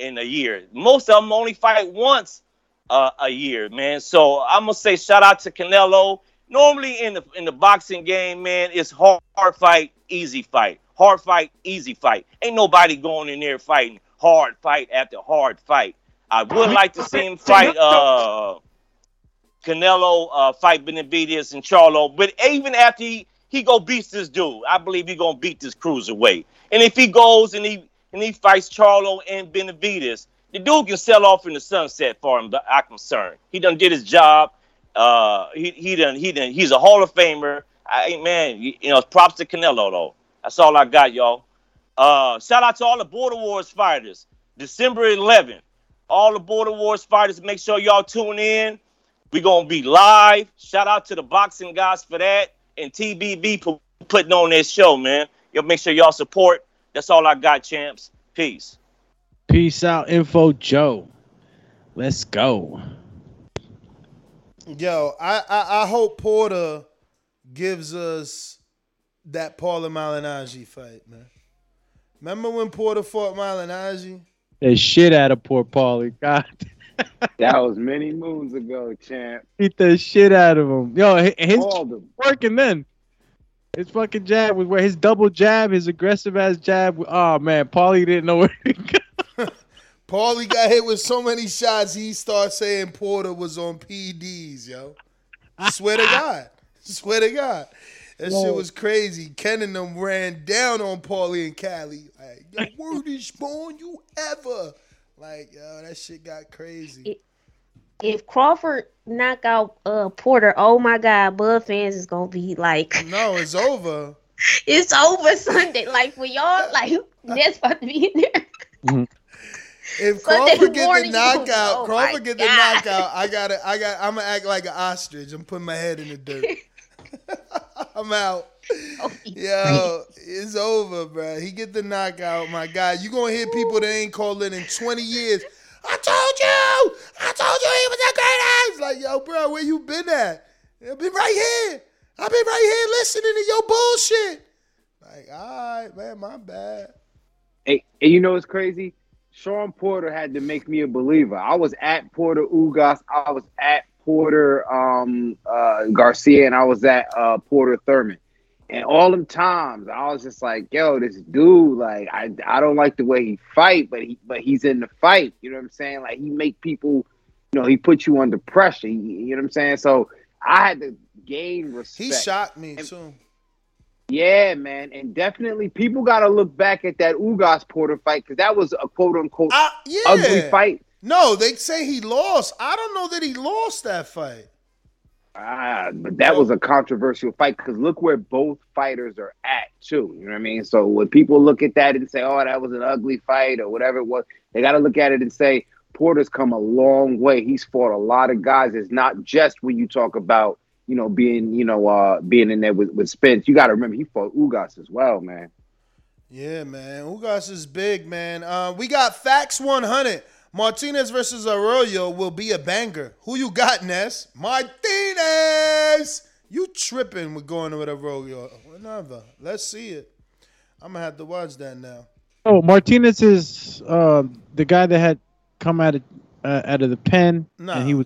in a year. Most of them only fight once uh, a year, man. So I'm gonna say shout out to Canelo. Normally in the in the boxing game, man, it's hard, hard fight, easy fight, hard fight, easy fight. Ain't nobody going in there fighting hard fight after hard fight. I would like to see him fight uh, Canelo, uh, fight Benavidez and Charlo, but even after he he go beat this dude, I believe he gonna beat this cruiserweight. And if he goes and he and he fights Charlo and Benavidez, the dude can sell off in the sunset for him. but I'm concerned. He done did his job. Uh, he he done he done he's a Hall of Famer. I man, you, know, props to Canelo though. That's all I got, y'all. Uh, shout out to all the Border Wars fighters. December 11th, all the Border Wars fighters. Make sure y'all tune in. We gonna be live. Shout out to the boxing guys for that and TBV pu- putting on this show, man. Y'all make sure y'all support. That's all I got, champs. Peace. Peace out, Info Joe. Let's go. Yo, I, I I hope Porter gives us that Paulie Malignaggi fight, man. Remember when Porter fought Malignaggi? The shit out of poor Paulie. God, [laughs] That was many moons ago, champ. beat the shit out of him. Yo, hi- his Called him. working then. His fucking jab was where his double jab, his aggressive ass jab. Oh man, Paulie didn't know where to go. [laughs] Paulie got hit with so many shots, he started saying Porter was on PDs, yo. Swear to God. [laughs] Swear to God. That shit was crazy. Ken and them ran down on Paulie and Cali. Like, yo, word is born, you ever. Like, yo, that shit got crazy. If Crawford knock out uh Porter, oh my God, Bud fans is gonna be like, No, it's over. [laughs] it's over Sunday. Like for y'all, like [laughs] that's about to be in there. If Sunday Crawford get the knockout, oh Crawford get the God. knockout, I gotta, I got, I'm gonna act like an ostrich. I'm putting my head in the dirt. [laughs] I'm out. Oh, Yo, it's over, bro. He get the knockout, my God. You gonna hear people that ain't called in in 20 years. I told you, I told you he was a great ass. Like, yo, bro, where you been at? I've been right here. I've been right here listening to your bullshit. Like, all right, man, my bad. Hey, and you know what's crazy? Shawn Porter had to make me a believer. I was at Porter Ugas. I was at Porter um, uh, Garcia, and I was at uh, Porter Thurman. And all them times, I was just like, "Yo, this dude, like, I, I don't like the way he fight, but he but he's in the fight. You know what I'm saying? Like, he make people, you know, he put you under pressure. He- you know what I'm saying? So I had to gain respect. He shocked me too. Yeah, man, and definitely people got to look back at that Ugas Porter fight because that was a quote unquote Yeah. ugly fight. No, they say he lost. I don't know that he lost that fight. Ah, but that was a controversial fight because look where both fighters are at too. You know what I mean? So when people look at that and say, "Oh, that was an ugly fight" or whatever it was, they got to look at it and say, "Porter's come a long way. He's fought a lot of guys. It's not just when you talk about." You know, being you know, uh, being in there with, with Spence, you got to remember he fought Ugas as well, man. Yeah, man. Ugas is big, man. Uh, we got Facts 100. Martinez versus Arroyo will be a banger. Who you got, Ness? Martinez! You tripping with going with Arroyo. Whatever. Let's see it. I'm going to have to watch that now. Oh, Martinez is uh, the guy that had come out of uh, out of the pen, Nah. and he was.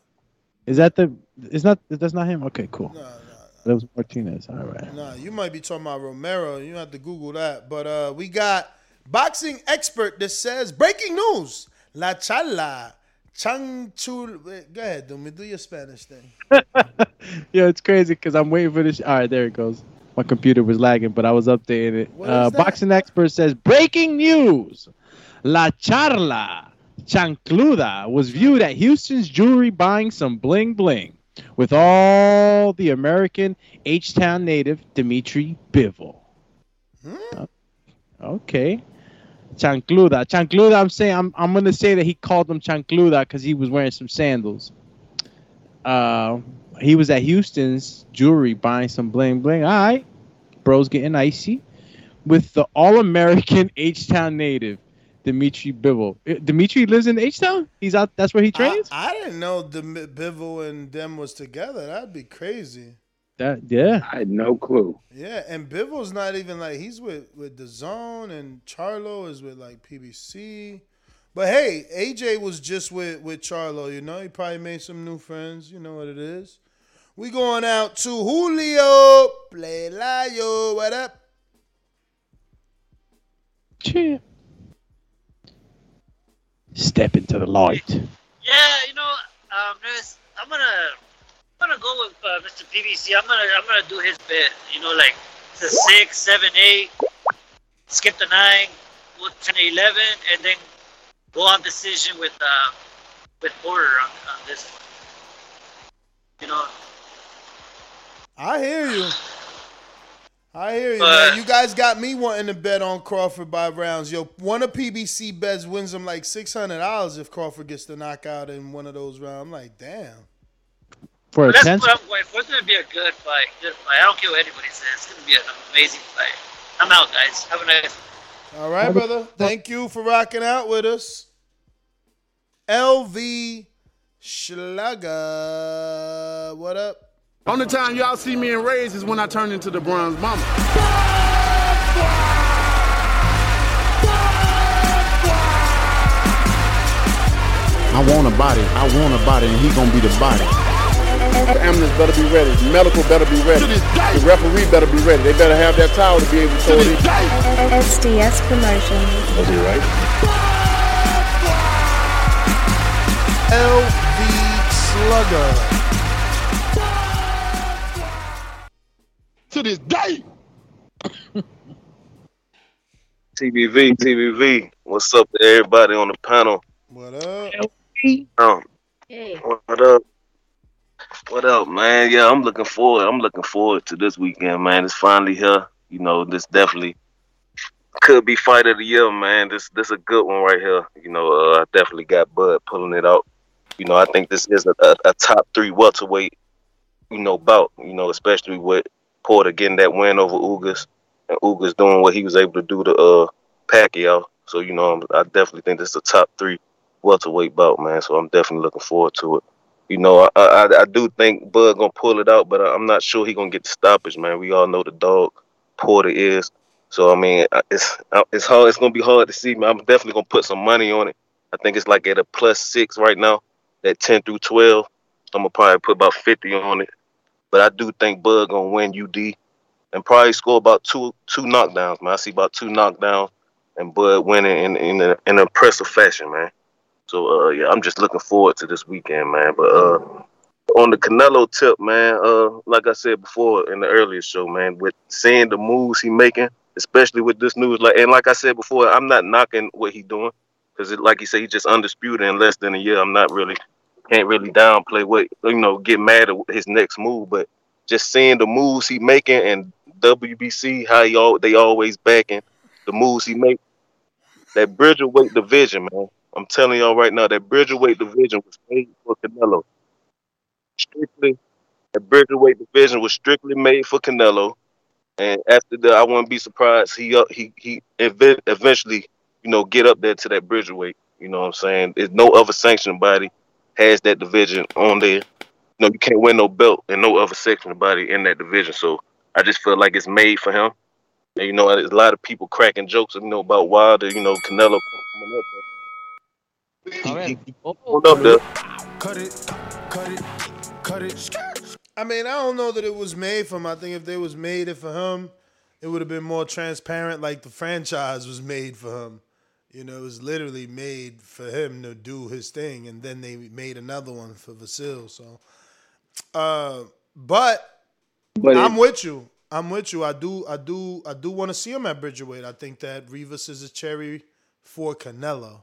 Is that the? Is not that's not him? Okay, cool. No. That was Martinez. All right. Nah, you might be talking about Romero. You have to Google that. But uh, we got boxing expert that says breaking news. La Chala. Chang Chul. Go ahead, Dumi. Do your Spanish thing. [laughs] Yeah, it's crazy because I'm waiting for this. All right, there it goes. My computer was lagging, but I was updating it. Uh, boxing expert says breaking news: La Charla Chancluda was viewed at Houston's jewelry buying some bling bling with all the American H Town native Dimitri Bivol. Hmm? Okay. Chancluda. Chancluda, I'm saying I'm I'm gonna say that he called him Chancluda because he was wearing some sandals. Uh he was at Houston's jewelry buying some bling bling. All right. Bro's getting icy. With the all American H [laughs] Town native, Dimitri Bivol. Uh, Dimitri lives in H Town? He's out that's where he trains? I didn't know the Bivol and them was together. That'd be crazy. That yeah. I had no clue. Yeah, and Bivol's not even like he's with with the Zone, and Charlo is with like PBC. But hey, AJ was just with with Charlo. You know, he probably made some new friends. You know what it is. We going out to Julio Pelayo. What up? Cheer. Step into the light. Yeah, you know, um, I'm gonna, I'm gonna go with uh, Mr. PBC. I'm gonna, I'm gonna do his bit. You know, like a six, seven, eight, skip the nine, go to 10, 11, and then go on decision with, uh, with Porter on, on this one. You know, I hear you. I hear you, But- man. You guys got me wanting to bet on Crawford by rounds. Yo, one of PBC bets wins them like six hundred dollars if Crawford gets the knockout in one of those rounds. I'm like, damn. For a that's tenth. what I'm going for. It's gonna be a good fight. Good fight. I don't care what anybody says. It's gonna be an amazing fight. I'm out, guys. Have a nice. All right, brother. Thank you for rocking out with us. LV Slugger. What up? Only time y'all see me in rays is when I turn into the bronze mama. I want a body. I want a body, and he gonna be the body. The ambulance better be ready. The medical better be ready. The referee better be ready. They better have that towel to be able to throw it in. SDS Promotions. Was he right? LV Slugger. To this day. TBV, TBV. What's up to everybody on the panel? What up? Um, Hey. what up? What up, man? Yeah, I'm looking forward. I'm looking forward to this weekend, man. It's finally here. You know, this definitely could be fight of the year, man. This this a good one right here. You know, uh, I definitely got Bud pulling it out. You know, I think this is a, a, a top three welterweight. You know, bout. You know, especially with Porter getting that win over Ugas and Ugas doing what he was able to do to uh Pacquiao. So you know, I definitely think this is a top three welterweight bout, man. So I'm definitely looking forward to it. You know, I I, I do think Bud gonna pull it out, but I'm not sure he gonna get the stoppage, man. We all know the dog Porter is. So I mean, it's it's hard. It's gonna be hard to see, man. I'm definitely gonna put some money on it. I think it's like at a plus six right now, at ten through twelve. I'm gonna probably put about fifty on it. But I do think Bud gonna win UD and probably score about two two knockdowns, man. I see about two knockdowns and Bud winning in in, a, in an impressive fashion, man. So uh yeah, I'm just looking forward to this weekend, man. But uh on the Canelo tip, man, uh like I said before in the earlier show, man, with seeing the moves he making, especially with this news, like and like I said before, I'm not knocking what he doing because like you said, he just undisputed in less than a year. I'm not really can't really downplay what you know, get mad at his next move, but just seeing the moves he making and WBC how all they always backing the moves he make. That Bridgerweight division, man. I'm telling y'all right now, that Bridgerweight division was made for Canelo. Strictly, that Bridgerweight division was strictly made for Canelo. And after that, I wouldn't be surprised he uh, he he ev- eventually, you know, get up there to that Bridgerweight. You know what I'm saying? There's no other sanctioned body has that division on there. You know, you can't win no belt and no other sanctioned body in that division. So I just feel like it's made for him. And you know, there's a lot of people cracking jokes, you know, about Wilder, you know, Canelo coming up there. He, he, he up there. Cut it, cut it, cut it. I mean, I don't know that it was made for him. I think if they was made it for him, it would have been more transparent. Like the franchise was made for him. You know, it was literally made for him to do his thing, and then they made another one for Vasil. So, uh, but, But I'm it- with you. I'm with you. I do, I do, I do want to see him at Bridgerweight. I think that Rivas is a cherry for Canelo.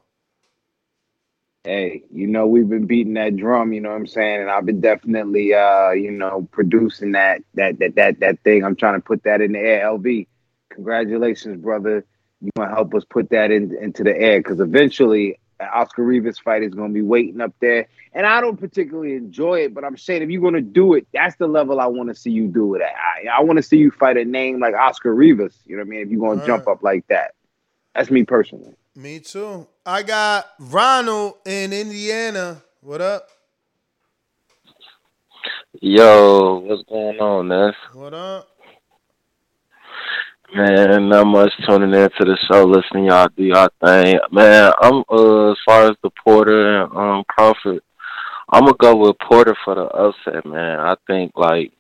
Hey, you know, we've been beating that drum, you know what I'm saying? And I've been definitely uh, you know, producing that that that that that thing. I'm trying to put that in the air. LV, congratulations, brother. You gonna help us put that in, into the air because eventually Oscar Rivas fight is gonna be waiting up there. And I don't particularly enjoy it, but I'm saying if you're gonna do it, that's the level I want to see you do it at. I, I want to see you fight a name like Oscar Rivas. You know what I mean? If you're gonna jump up like that, that's me personally. Me too. I got Ronald in Indiana. What up? Yo, what's going on, Ness? What up? Man, not much tuning in to the show, listening y'all do y'all thing. Man, I'm uh as far as the Porter and um Crawford, I'm gonna go with Porter for the upset, man. I think like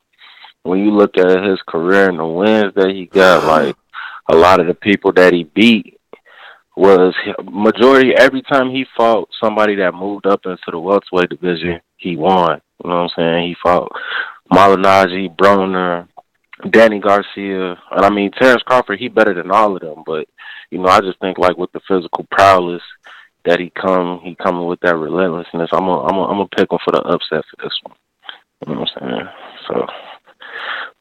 when you look at his career and the wins that he got, like a lot of the people that he beat was majority every time he fought somebody that moved up into the welterweight division, he won. You know what I'm saying? He fought Malignaggi, Broner, Danny Garcia, and I mean Terence Crawford. He better than all of them, but you know I just think like with the physical prowess that he come, he coming with that relentlessness. I'm gonna, I'm gonna, I'm gonna pick him for the upset for this one. You know what I'm saying? So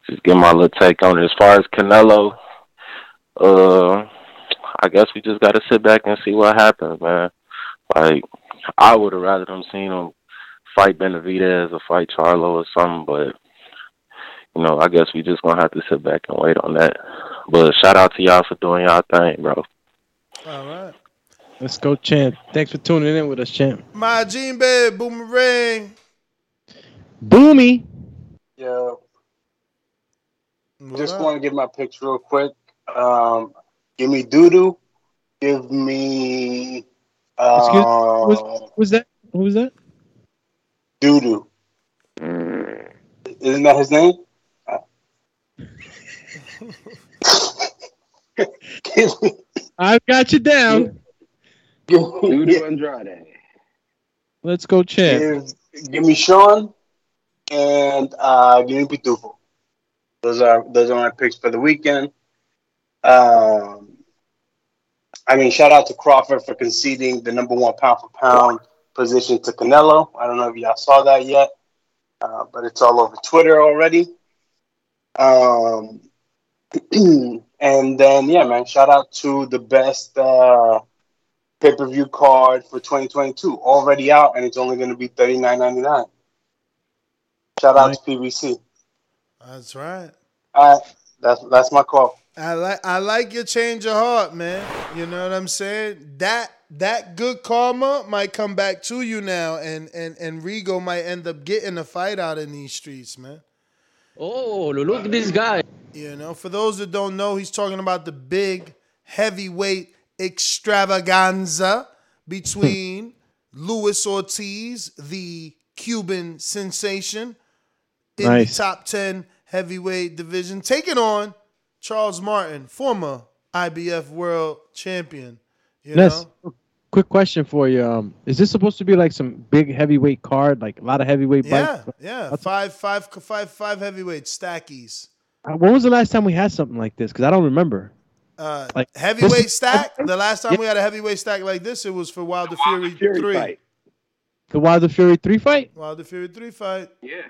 just get my little take on it. As far as Canelo, uh, I guess we just got to sit back and see what happens, man. Like I would have rather them seen him fight Benavidez or fight Charlo or something, but you know, I guess we just gonna have to sit back and wait on that. But shout out to y'all for doing y'all thing, bro. All right. Let's go, champ. Thanks for tuning in with us, champ. My Gene Babe, Boomerang. Boomy. Yo, What just want to give my picks real quick. Um, give me Doodoo. Give me Excuse uh, who's, who's that? Who was that? Doodoo. Isn't that his name? Uh, give me, I've got you down. Dudu Andrade. Let's go, champ. give, give me Shawn and uh, give me Pitufo. Those are those are my picks for the weekend. Um, I mean, shout out to Crawford for conceding the number one pound for pound position to Canelo. I don't know if y'all saw that yet, uh, but it's all over Twitter already. Um, [clears throat] and then yeah, man, shout out to the best uh, pay per view card for 2022 already out, and it's only going to be thirty nine ninety nine. Shout out to PBC. That's right. All right, that's that's my call. I like I like your change of heart, man. You know what I'm saying? That that good karma might come back to you now, and and and Rigo might end up getting a fight out in these streets, man. Oh, look at this guy. You know, for those that don't know, he's talking about the big heavyweight extravaganza between [laughs] Luis Ortiz, the Cuban sensation, in Nice. the top 10 heavyweight division, taking on Charles Martin, former IBF world champion. You Ness, know? quick question for you. Um, is this supposed to be like some big heavyweight card, like a lot of heavyweight Yeah, fights? yeah. Five, five, five, five heavyweight stackies. Uh, When was the last time we had something like this? Because I don't remember. Uh, Like, heavyweight this [laughs] stack. The last time Yeah. we had a heavyweight stack like this, it was for Wilder Fury, Fury three. fight. The Wilder Fury three fight. Wilder Fury three fight. Yeah.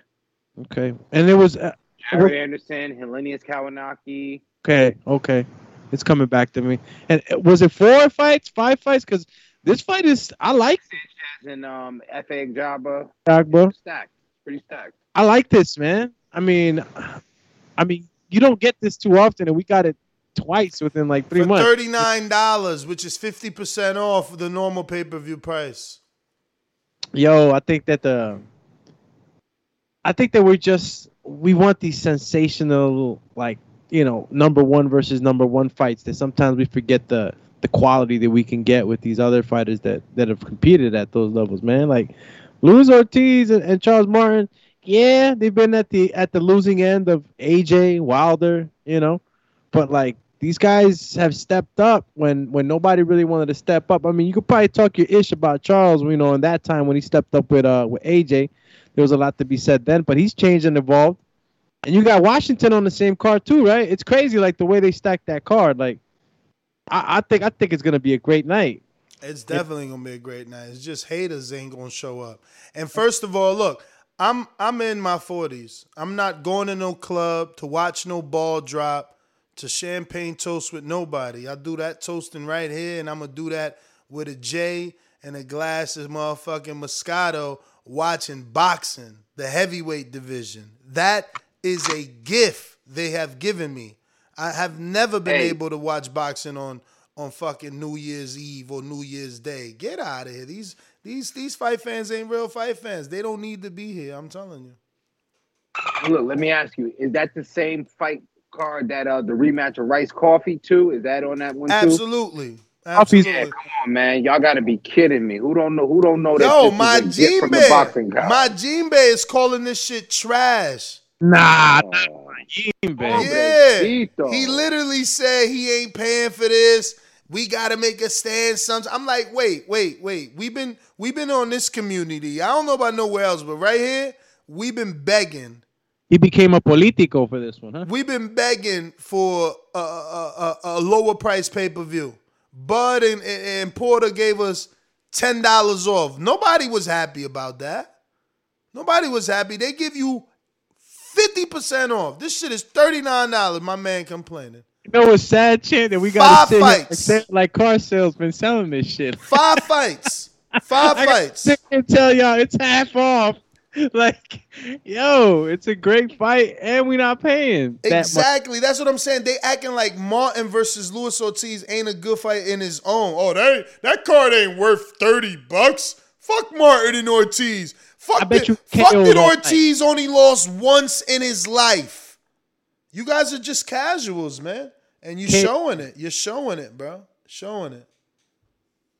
Okay, and it was uh, Jared Anderson, Helenius Kownacki. okay. Okay, it's coming back to me. And uh, was it four fights, five fights? Because this fight is I like Sanchez and um Efe Ajagba. Stacked, bro. Stacked. Pretty stacked. I like this, man. I mean, I mean, you don't get this too often, and we got it twice within like three for months. thirty nine dollars, which is fifty percent off the normal pay per view price. Yo, I think that the I think that we're just we want these sensational like, you know, number 1 versus number 1 fights that sometimes we forget the the quality that we can get with these other fighters that that have competed at those levels, man. Like Luis Ortiz and, and Charles Martin, yeah, they've been at the at the losing end of AJ Wilder, you know. But like these guys have stepped up when when nobody really wanted to step up. I mean, you could probably talk your ish about Charles, you know, in that time when he stepped up with uh with AJ. There was a lot to be said then, but he's changed and evolved. And you got Washington on the same card too, right? It's crazy, like the way they stacked that card. Like, I, I think I think it's gonna be a great night. It's definitely gonna be a great night. It's just haters ain't gonna show up. And first of all, look, I'm I'm in my forties. I'm not going to no club to watch no ball drop, to champagne toast with nobody. I do that toasting right here, and I'm gonna do that with a J and a glass of motherfucking Moscato watching boxing, the heavyweight division. That is a gift they have given me. I have never been Hey. able to watch boxing on on fucking New Year's Eve or New Year's Day. Get out of here. These these these fight fans ain't real fight fans. They don't need to be here. I'm telling you. Look, let me ask you: Is that the same fight card that uh the rematch of Rice Coffee too? Is that on that one too? Absolutely. Yeah, come on, man. Y'all got to be kidding me. Who don't know? Who don't know that? Yo, my is a gift from the Jimbe, my Jimbe is calling this shit trash. Nah, oh. oh, Yeah, he literally said he ain't paying for this. We gotta make a stand. Some, I'm like, wait, wait, wait. We've been we've been on this community. I don't know about nowhere else, but right here, we've been begging. He became a politico for this one, huh? We've been begging for a, a, a, a lower price pay per view. Bud and, and, Porter gave us ten dollars off. Nobody was happy about that. Nobody was happy. They give you fifty percent off. This shit is thirty nine dollars. My man complaining. You know what's sad, Chan? That we got Five to sit here fights. like, like car salesmen selling this shit. Five fights. [laughs] Five I fights. here and tell y'all it's half off. [laughs] like, yo, it's a great fight, and we're not paying that much. Exactly. That's what I'm saying. They acting like Martin versus Luis Ortiz ain't a good fight in his own. Oh, that that card ain't worth 30 bucks. Fuck Martin and Ortiz. Fuck bet it. you Fuck KO'd it. all night. Ortiz only lost once in his life. You guys are just casuals, man. And you K- showing it. You're showing it, bro. Showing it.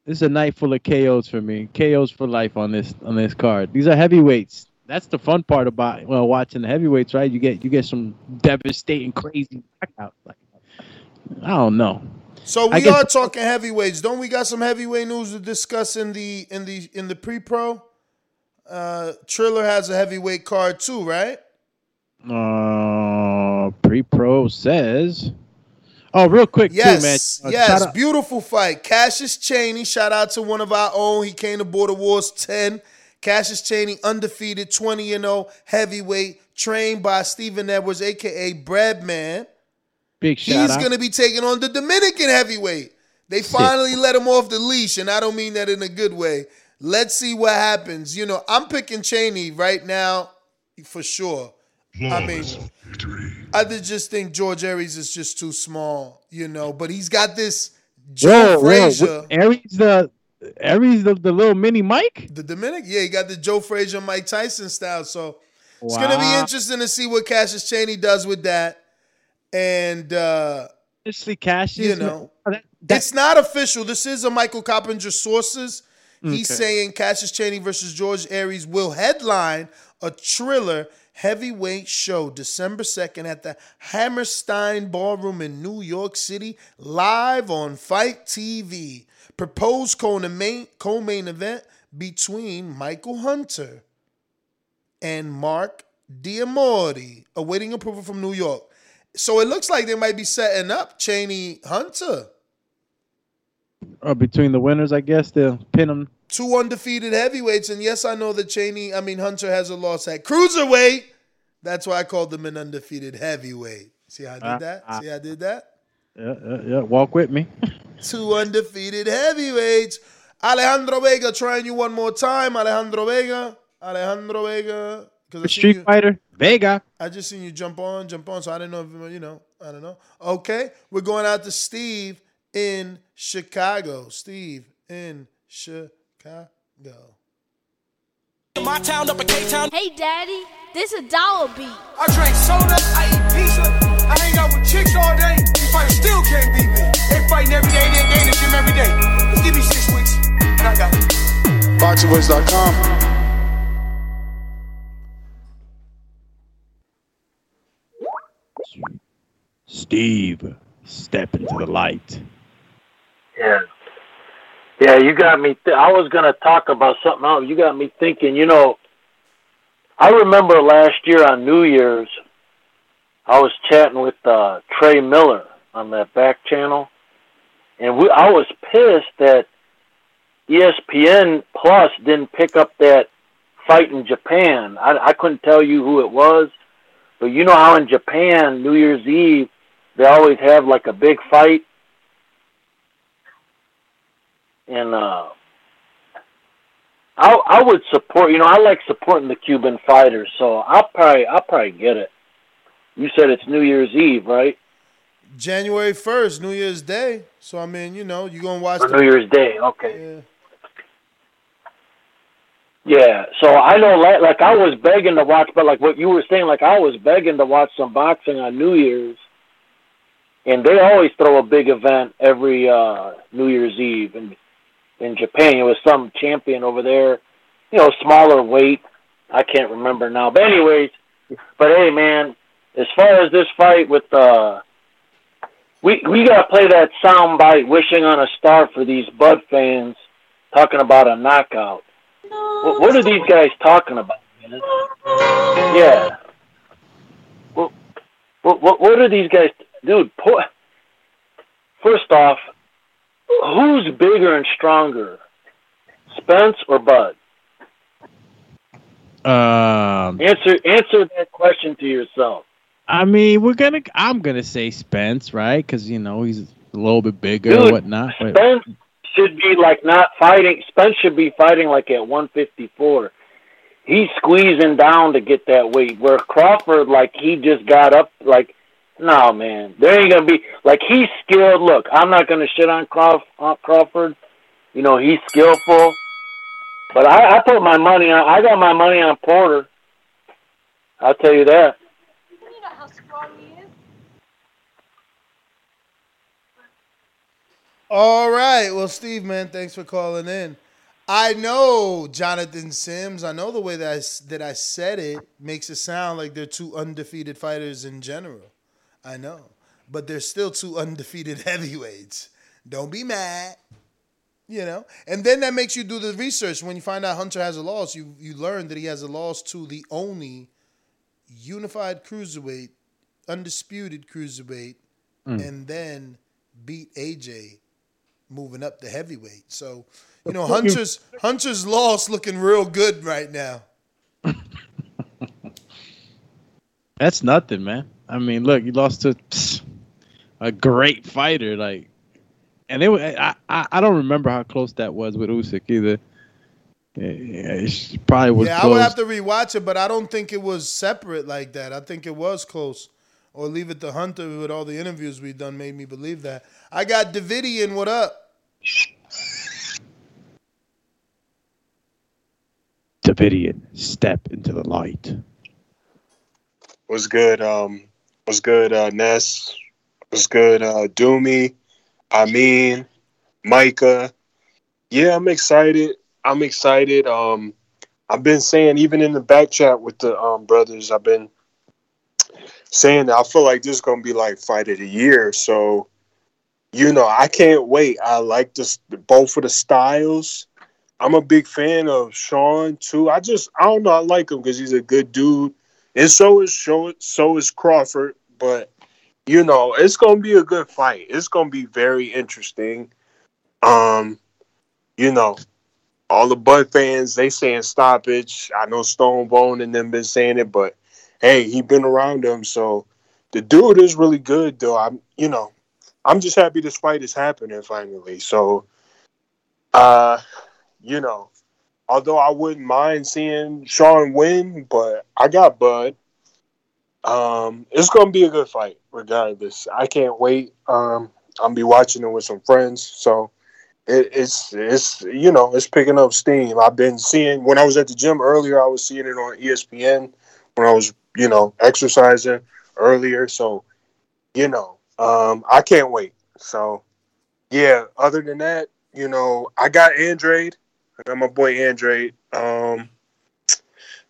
This is a night full of KOs for me. KOs for life on this on this card. These are heavyweights. That's the fun part about well watching the heavyweights, right? You get you get some devastating, crazy knockouts. Like, I don't know. So we are talking heavyweights. Don't we got some heavyweight news to discuss in the in the in the pre-pro? Uh Triller has a heavyweight card too, right? Uh, pre-pro says. Oh, real quick Yes, too, man. Uh, yes, beautiful fight. Cassius Chaney, shout out to one of our own. He came to Border Wars 10. Cassius Chaney, undefeated, 20 and 0, heavyweight, trained by Stephen Edwards, aka Breadman. Big shout He's going to be taking on the Dominican heavyweight. They finally let him off the leash, and I don't mean that in a good way. Let's see what happens. You know, I'm picking Chaney right now for sure. I mean, I did just think George Arias is just too small, you know, but he's got this Joe Whoa, whoa, Frazier. what- Arias the Arias the, the little mini Mike. The Dominic, yeah, he got the Joe Frazier, Mike Tyson style. So it's gonna be interesting to see what Cassius Chaney does with that. And uh Especially Cassius, you know, That- it's not official. This is a Michael Coppinger sources. He's Okay. saying Cassius Chaney versus George Arias will headline a Triller heavyweight show December 2nd at the Hammerstein Ballroom in New York City, live on FITE TV. Proposed co-main, co-main event between Michael Hunter and Mark Diamorti, awaiting approval from New York. So it looks like they might be setting up Chaney Hunter. uh, between the winners, I guess they'll pin them. Two undefeated heavyweights. And yes, I know that Chaney, I mean, Hunter has a loss at cruiserweight. That's why I called them an undefeated heavyweight. See how I did Ah, that? ah. See how I did that? Yeah, yeah, yeah. Walk with me. [laughs] Two undefeated heavyweights. Alejandro Vega trying you one more time. Alejandro Vega. Alejandro Vega. The Street you- Fighter Vega. I just seen you jump on, jump on. So I didn't know if you know. I don't know. Okay, we're going out to Steve in Chicago. Steve in Chicago. My town up in K-Town. Hey, Daddy, this a dollar beat. I drink soda, I eat pizza, I hang out with chicks all day. These fighters still can't beat me. They fighting every day, they, they in the gym every day. Just give me six weeks, and I got it. BoxingWiz.com. Steve, step into the light. Yeah. Yeah, you got me. Th- I was going to talk about something else. You got me thinking, you know, I remember last year on New Year's, I was chatting with uh, Trey Miller on that back channel, and we, I was pissed that ESPN Plus didn't pick up that fight in Japan. I, I couldn't tell you who it was, but you know how in Japan, New Year's Eve, they always have like a big fight and uh I I would support you know I like supporting the Cuban fighters so I'll probably I'll probably get it. You said it's New Year's Eve, right? January first, New Year's Day. So I mean, you know, you gonna watch the New Year's Day, okay. Yeah. Yeah, so I know like, like I was begging to watch but like what you were saying like I was begging to watch some boxing on New Year's. And they always throw a big event every uh New Year's Eve in in Japan. It was some champion over there, you know, smaller weight. I can't remember now. But anyways, but hey man, as far as this fight with uh we we gotta play that sound bite wishing on a star for these Bud fans talking about a knockout. What, what are these guys talking about? Man? Yeah. What, what what are these guys dude, po- first off, who's bigger and stronger? Spence or Bud? Um, Answer answer that question to yourself. I mean, we're gonna. I'm gonna say Spence, right? Because you know he's a little bit bigger Dude, or whatnot. But Spence should be like not fighting. Spence should be fighting like at 154. he's squeezing down to get that weight. Where Crawford, like he just got up, like no man, there ain't gonna be like he's skilled. Look, I'm not gonna shit on Crawf- on Crawford. You know he's skillful, but I, I put my money on. I got my money on Porter. I'll tell you that. All right. Well, Steve, man, thanks for calling in. I know Jonathan Sims. I know the way that I, s- that I said it makes it sound like they're two undefeated fighters in general. I know. But they're still two [laughs] undefeated heavyweights. Don't be mad. You know? And then that makes you do the research. When you find out Hunter has a loss, you, you learn that he has a loss to the only unified cruiserweight, undisputed cruiserweight, Mm. and then beat AJ moving up the heavyweight. So, you know, Hunter's Hunter's loss looking real good right now. [laughs] That's nothing, man. I mean, look, you lost to psst, a great fighter, like, and it. wa- I, I I don't remember how close that was with Usyk either. Yeah, it probably was yeah, I would have to rewatch it, but I don't think it was separate like that. I think it was close. Or leave it to Hunter with all the interviews we've done made me believe that. I got Davidian, what up? Davidian, step into the light. Was good. Um, was good. Uh, Ness. Was good. Uh, Doomy. I mean, Micah. Yeah, I'm excited. I'm excited. Um, I've been saying even in the back chat with the um brothers, I've been saying that I feel like this is gonna be like fight of the year. So, you know, I can't wait. I like this both of the styles. I'm a big fan of Shawn too. I just I don't know. I like him because he's a good dude, and so is so is Crawford. But you know, it's gonna be a good fight. It's gonna be very interesting. Um, you know, all the Bud fans they saying stoppage. I know Stonebone and them been saying it, but hey, he been around them, so the dude is really good. Though I'm, you know, I'm just happy this fight is happening finally. So, uh, you know, although I wouldn't mind seeing Shawn win, but I got Bud. Um, it's gonna be a good fight, regardless. I can't wait. Um, I'll be watching it with some friends, so it, it's it's you know it's picking up steam. I've been seeing when I was at the gym earlier, I was seeing it on ESPN when I was you know exercising earlier. So you know, um, I can't wait. So yeah. Other than that, you know, I got Andrade. I got my boy Andrade. Um,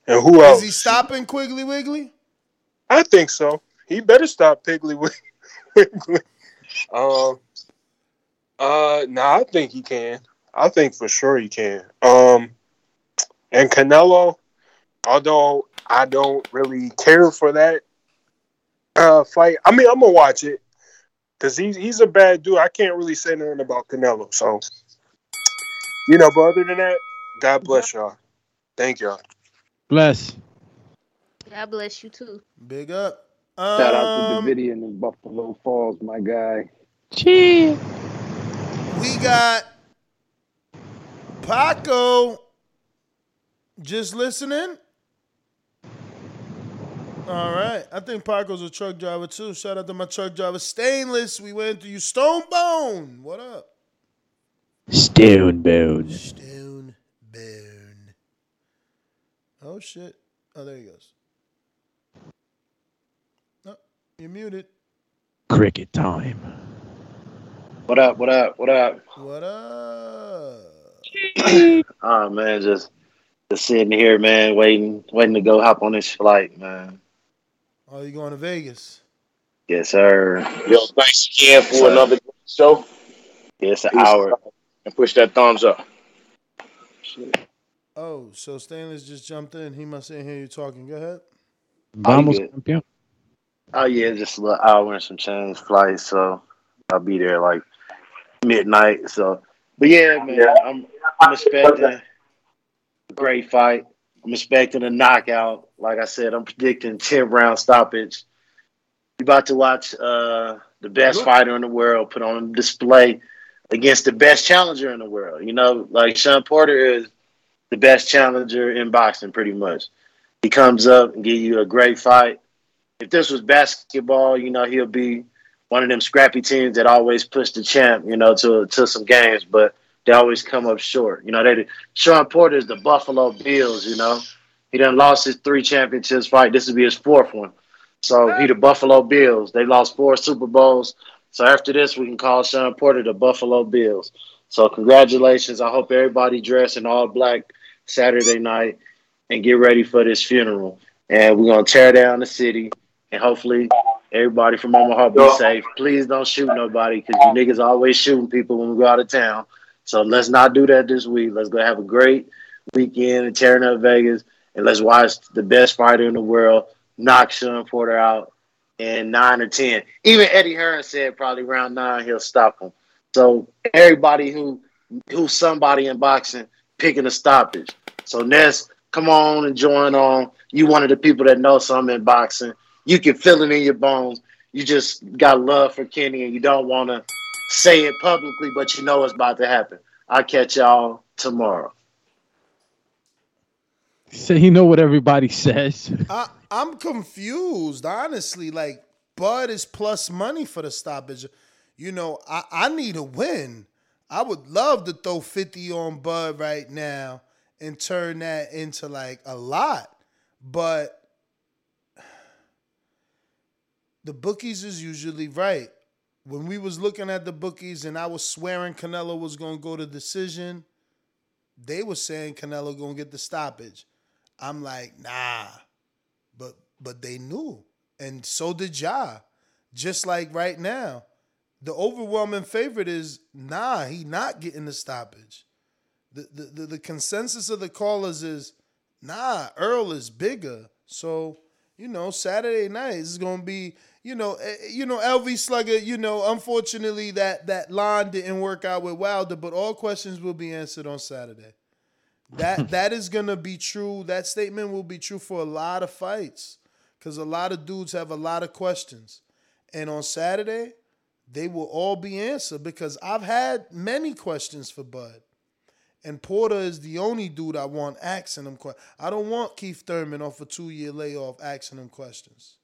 and who else? Is he stopping Quiggly Wiggly? I think so. He better stop Piggly Wiggly. [laughs] um, uh, nah, I think he can. I think for sure he can. Um, and Canelo, although I don't really care for that uh fight. I mean, I'm gonna watch it because he's he's a bad dude. I can't really say nothing about Canelo. So, you know, but other than that, God bless y'all. Thank y'all. Bless. God bless you too. Big up. Shout out Um, to Davidian in Buffalo Falls, my guy. Cheers. We got Paco. Just listening. All right. I think Paco's a truck driver too. Shout out to my truck driver, Stainless. We went to you, Stonebone. What up? Stonebone. Stone Bone. Oh shit. Oh, there he goes. Oh, you're muted. Cricket time. What up? What up? What up? What up? [coughs] oh man, just just sitting here, man, waiting, waiting to go hop on this flight, man. Oh, you going to Vegas? Yes, sir. Yo, thanks again for Sir. another great show. Yes, an hour. And push that thumbs up. Oh, so Stainless just jumped in. He must ain't hear you talking. Go ahead. Vamos, good. campeón. Oh yeah, just a little hour and some change flight, so I'll be there like midnight. So, but yeah, man, I'm I'm expecting a great fight. I'm expecting a knockout. Like I said, I'm predicting ten round stoppage. You about to watch uh, the best fighter in the world put on display against the best challenger in the world. You know, like Shawn Porter is the best challenger in boxing, pretty much. He comes up and give you a great fight. If this was basketball, you know, he'll be one of them scrappy teams that always push the champ, you know, to to some games, but they always come up short. You know, they Shawn Porter is the Buffalo Bills, you know. He done lost his three championships fight. This will be his fourth one. So he the Buffalo Bills. They lost four Super Bowls. So after this, we can call Shawn Porter the Buffalo Bills. So congratulations. I hope everybody dressed in all black Saturday night and get ready for this funeral. And we're gonna tear down the city and hopefully everybody from Omaha be safe. Please don't shoot nobody because you niggas always shooting people when we go out of town. So let's not do that this week. Let's go have a great weekend and tearing up Vegas and let's watch the best fighter in the world knock Shawn Porter out in nine or ten. Even Eddie Hearn said probably round nine he'll stop him. So everybody who who's somebody in boxing picking a stoppage. So Ness, come on and join on. You one of the people that know something in boxing. You can feel it in your bones. You just got love for Kenny and you don't want to say it publicly, but you know it's about to happen. I'll catch y'all tomorrow. So you know what everybody says. I, I'm confused, honestly. Like Bud is plus money for the stoppage. You know, I, I need a win. I would love to throw 50 on Bud right now and turn that into like a lot. But [sighs] the bookies is usually right. When we was looking at the bookies and I was swearing Canelo was gonna go to decision, they were saying Canelo gonna get the stoppage. I'm like, nah. But they knew. And so did Ja. Just like right now. The overwhelming favorite is nah, he not getting the stoppage. The the, the, the consensus of the callers is nah, Earl is bigger. So, you know, Saturday night is gonna be, you know, eh, you know, LV Slugger, you know, unfortunately that that line didn't work out with Wilder, but all questions will be answered on Saturday. That that is gonna be true. That statement will be true for a lot of fights, because a lot of dudes have a lot of questions, and on Saturday, they will all be answered. Because I've had many questions for Bud, and Porter is the only dude I want asking him questions. I don't want Keith Thurman off a two year layoff asking him questions.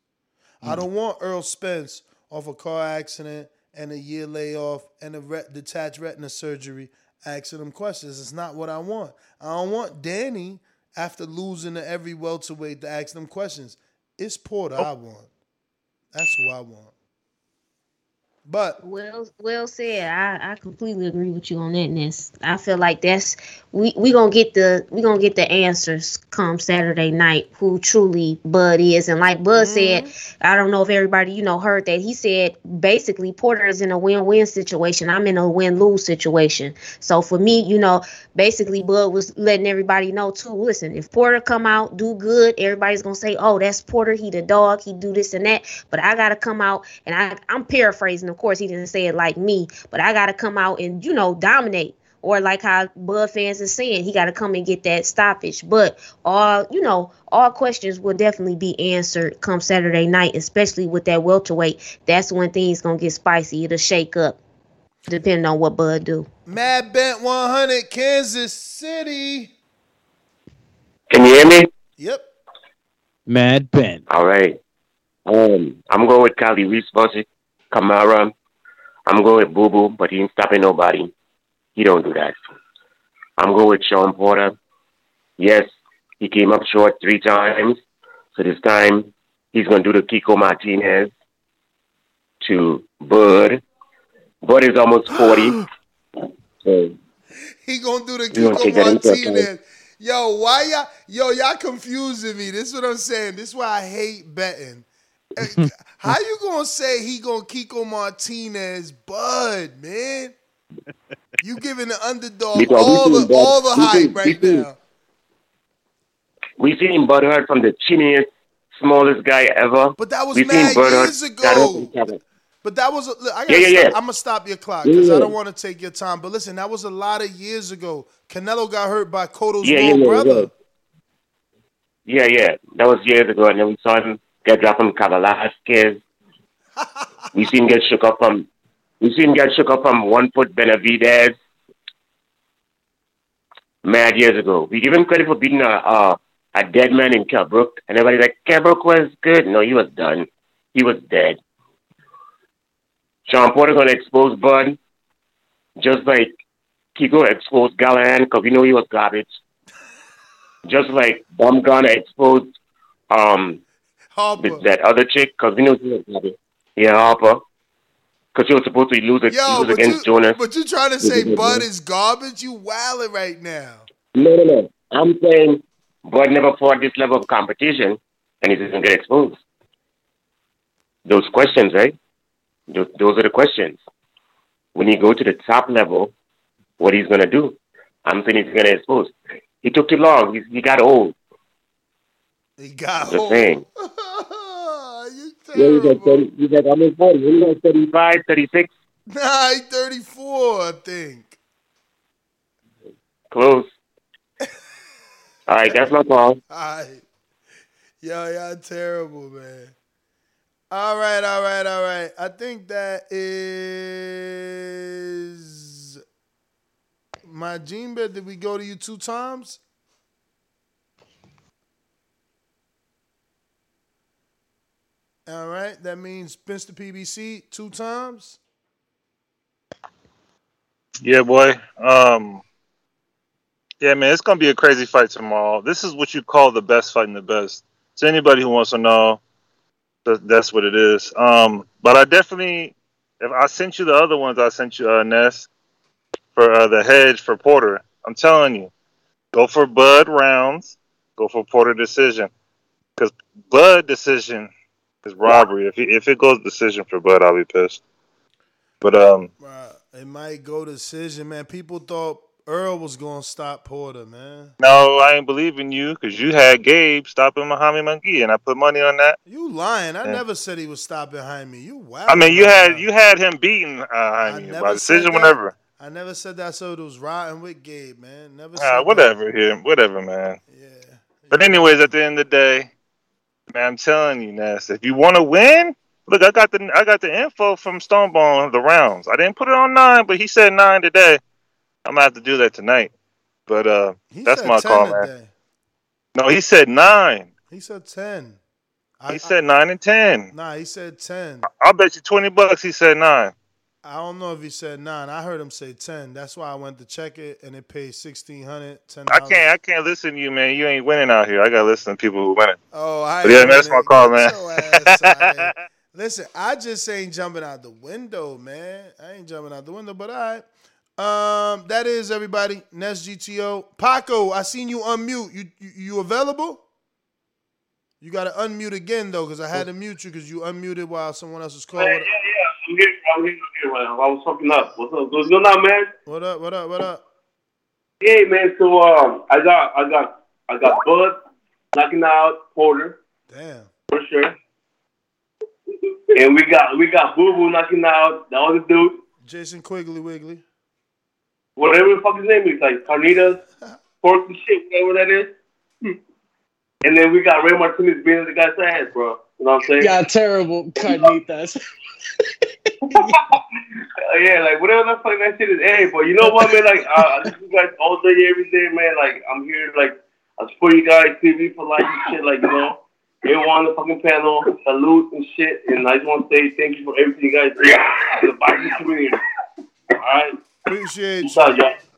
I don't want Errol Spence off a car accident and a year layoff and a ret- detached retina surgery asking him questions. It's not what I want. I don't want Danny after losing to every welterweight to ask them questions. It's Porter I want. That's who I want. But well, well said. I, I completely agree with you on that. Ness. I feel like that's we we gonna get the we gonna get the answers come Saturday night. Who truly Bud is, and like Bud Mm-hmm. said, I don't know if everybody you know heard that he said basically Porter is in a win win situation. I'm in a win lose situation. So for me, you know, basically Bud was letting everybody know too. Listen, if Porter come out do good, everybody's gonna say, oh, that's Porter. He the dog. He do this and that. But I gotta come out and I I'm paraphrasing. Of course, he didn't say it like me, but I gotta come out and you know dominate. Or like how Bud fans are saying, he got to come and get that stoppage. But all you know, all questions will definitely be answered come Saturday night, especially with that welterweight. That's when things gonna get spicy. It'll shake up, depending on what Bud do. Mad Bent 100, Kansas City. Can you hear me? Yep. Mad Ben. All right. Um, I'm going with Kali Reis versus Camara. I'm going with Boo Boo, but he ain't stopping nobody. He don't do that. I'm going with Shawn Porter. Yes, he came up short three times. So this time he's going to do the Kiko Martinez to Bud. Bud is almost [gasps] 40. so He gonna do the Kiko take that into account. Martinez. Yo, why y'all? Yo, y'all confusing me. This is what I'm saying. This is why I hate betting. [laughs] How you gonna say he gonna Kiko Martinez, Bud, man? You giving the underdog Because we all seen the Bud- all the hype seen- right seen- now. we seen Bud Hurt from the chiniest, smallest guy ever. But that was we mad Bud years ago. That but that was a, look, I gotta yeah, yeah, yeah. I'm gonna stop your clock Yeah, because I don't want to take your time. But listen, that was a lot of years ago. Canelo got hurt by Cotto's Yeah, little yeah, yeah, brother. yeah. Yeah, yeah. That was years ago, and then we saw him get dropped from Velasquez. we seen get shook up from. We seen get shook up from one foot Benavidez. mad years ago. We give him credit for beating a a, a dead man in Kell Brook, and everybody's like, Kell Brook was good. No, he was done. He was dead. Shawn Porter gonna expose Bud, just like Kiko exposed Galahad because we know he was garbage. Just like Bum gonna expose um Harper. that other chick because we know she was garbage. Yeah, Harper. Because she was supposed to lose, Yo, lose against you, Jonas. but you trying to say Bud is garbage? You wilding right now. No, no, no. I'm saying Bud never fought this level of competition and he doesn't get exposed. Those questions, right? Those, those are the questions. When you go to the top level, what he's going to do? I'm saying he's going to expose. He took too long. He, he got old. He got Just old. saying. Yeah, he's like, 30, he's like almost 40. He's like 35, 36. Nah, he 34, I think. Close. All right, that's my call. [laughs] Alright. Yo, y'all terrible, man. All right, all right, all right. I think that is my gene bet. Did we go to you two times? All right, that means Mr. PBC two times. Yeah, boy. Um, yeah, man, it's gonna be a crazy fight tomorrow. This is what you call the best fighting the best. To anybody who wants to know, that's what it is. Um, but I definitely, if I sent you the other ones, I sent you uh, Ness for uh, the hedge for Porter. I'm telling you, go for Bud rounds, go for Porter decision, because Bud decision is robbery. If he, if it goes decision for Bud, I'll be pissed. But um, It might go decision, man. People thought Errol was gonna stop Porter, man. No, I ain't believing you because you had Gabe stopping Muhammad Monkey, and I put money on that. You lying? I never said he would stop behind me. You wow. I mean, you had you had him beaten uh, behind you by decision, that. whatever. I never said that. So it was riding with Gabe, man. Never said Ah, that. whatever here, whatever, man. Yeah. But anyways, at the end of the day, man, I'm telling you, Ness, if you want to win, look, I got the I got the info from Stonebone the rounds. I didn't put it on nine, but he said nine today. I'm gonna have to do that tonight. But uh, He that's my call, man. today. No, he said nine. He said ten. He said nine and ten. Nah, he said ten. I'll bet you twenty bucks. He said nine. I don't know if he said nine. I heard him say ten. That's why I went to check it, and it paid sixteen hundred. Ten. I can't. I can't listen to you, man. You ain't winning out here. I gotta listen to people who winning. Oh, I But yeah, man, that's my call, man. Ass. [laughs] Listen, I just ain't jumping out the window, man. I ain't jumping out the window, but all right. Um, that is everybody. Nest GTO. Paco, I seen you unmute. You you, you available? You got to unmute again though, because I had to mute you because you unmuted while someone else was calling. Yeah, yeah, yeah. I'm here. I'm here. here man. I was fucking up. What's up? What's going on, man? What up? What up? What up? Hey, man. So, um, I got, I got, I got Bud knocking out Porter Damn. for sure, and we got, we got Boo Boo knocking out the other dude, Jason Quigley Wiggly. whatever the fuck his name is, like carnitas, [laughs] pork and shit, whatever that is. Hmm. And then we got Ray Martinez beating the guy's ass, bro. You know what I'm saying? Yeah, terrible carnitas. [laughs] [laughs] Yeah, like whatever the fuck that shit is. Hey, but you know what, man? Like, uh, I listen to you guys all day, every day, man. Like, I'm here, like, I support you guys, TV for life and shit. Like, you know, everyone on the fucking panel, salute and shit. And I just want to say thank you for everything you guys do for the Biden community. All right, appreciate you.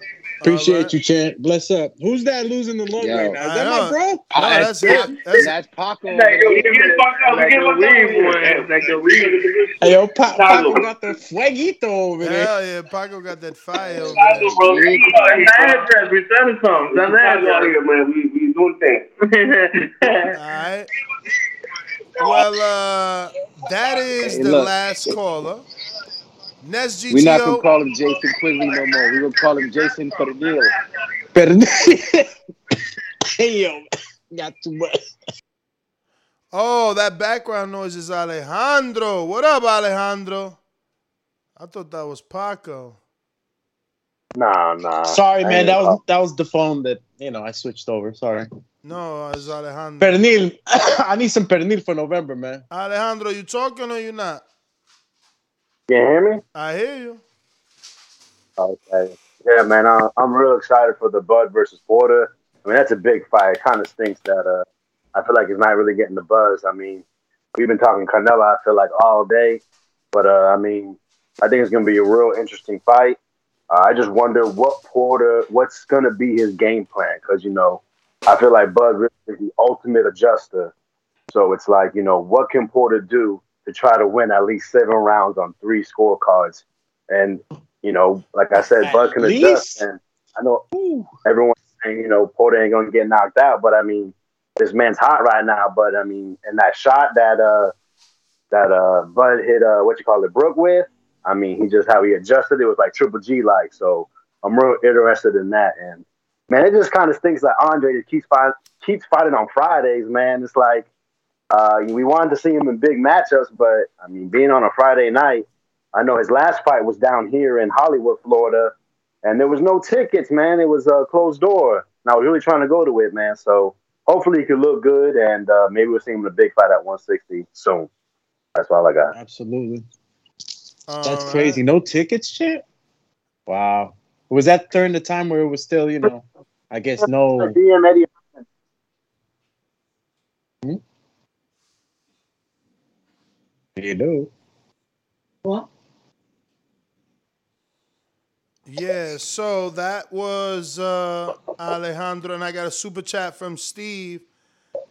Out, y'all. Appreciate you, Chant. Bless up. Who's that losing the lug Yo. right now? Is I that know. my bro? No, that's him. That's, Paco. Like, yo, we get fucked up, we Like get the fucked up. weed boy. Yeah, Like the [laughs] weed. Hey, yo, pa- Paco got the fueguito over there. Hell yeah, Paco got that fire over Chicago, there. bro. It's the address. We send it some. Send address. out here, man. We, we doing things. [laughs] Alright. [laughs] Well, uh, that is Hey, the last caller. Nest GTO. We're not gonna call him Jason Quigley no more. We're gonna call him Jason Pernil. hey, yo, got too much. Oh, that background noise is Alejandro. What up, Alejandro? I thought that was Paco. Nah, nah. Sorry, man. That was uh, that was the phone that you know I switched over. Sorry. No, it's Alejandro. Pernil. [coughs] I need some pernil for November, man. Alejandro, you talking or you not? Can you hear me? I hear you. Okay. Yeah, man, I, I'm real excited for the Bud versus Porter. I mean, that's a big fight. It kind of stinks that uh, I feel like it's not really getting the buzz. I mean, we've been talking Canelo, I feel like, all day. But, uh, I mean, I think it's going to be a real interesting fight. Uh, I just wonder what Porter, what's going to be his game plan. Because, you know, I feel like Bud really is the ultimate adjuster. So it's like, you know, what can Porter do to try to win at least seven rounds on three scorecards? And, you know, like I said, Bud can adjust. And I know everyone's saying, you know, Porter ain't going to get knocked out. But, I mean, this man's hot right now. But, I mean, and that shot that, uh, that uh Bud hit uh what you call it Brook with. I mean, he just how he adjusted it was like Triple G like. So I'm real interested in that. And man, it just kind of stinks that Andre just keeps fight, keeps fighting on Fridays. Man, it's like uh we wanted to see him in big matchups, but I mean, being on a Friday night, I know his last fight was down here in Hollywood, Florida, and there was no tickets. Man, it was a closed door. And I was really trying to go to it, man. So hopefully he could look good, and uh, maybe we'll see him in a big fight at 160 soon. That's all I got. Absolutely. That's crazy. No tickets, shit. Wow. Was that during the time where it was still, you know, I guess no. [laughs] DM Eddie Hmm? You know. What? Yeah, so that was uh, Alejandro, and I got a super chat from Steve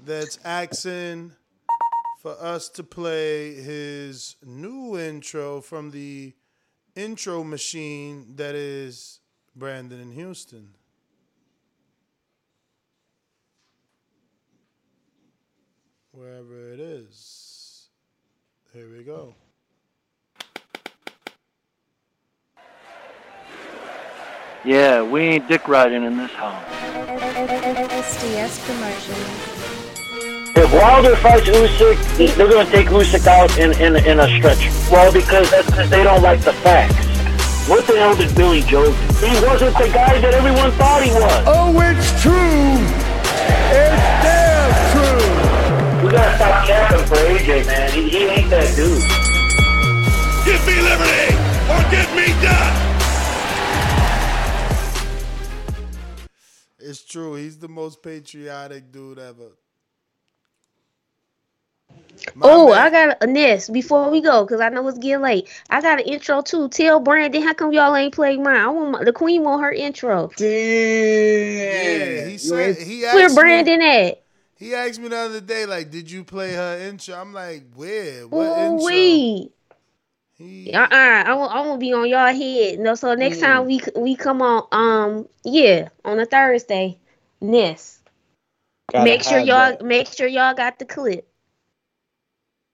that's asking for us to play his new intro from the intro machine that is Brandon in Houston. Wherever it is. Here we go. Yeah, we ain't dick riding in this house. SDS promotion. If Wilder fights Usyk, they're going to take Usyk out in, in, in a stretch. Well, because that's because they don't like the facts. What the hell did Billy Joe do? He wasn't the guy that everyone thought he was. Oh, it's true. It's true. We gotta stop capping for AJ, man. He, he ain't that dude. Give me liberty or give me death. It's true. He's the most patriotic dude ever. Oh, I got a Ness before we go because I know it's getting late. I got an intro too. Tell Brandon how come y'all ain't played mine. I want my, the Queen want her intro. Yeah, he said he asked Where me- Brandon at? He asked me the other day, like, did you play her intro? I'm like, where? What Ooh intro? wee. Uh uh I want I want to be on y'all head. No, so next Mm. time we we come on um yeah on a Thursday, Ness. Gotta make sure y'all that. make sure y'all got the clip.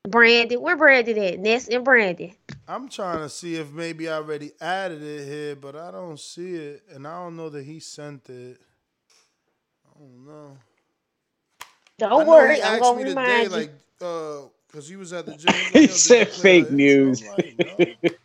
Brandon, where Brandon at? Ness and Brandon. I'm trying to see if maybe I already added it here, but I don't see it, and I don't know that he sent it. I don't know. Don't I worry, he I'm asked gonna me today, remind you. like, uh, cause he was at the gym. [laughs] He was like, He "Yo, did you said fake news. I'm like.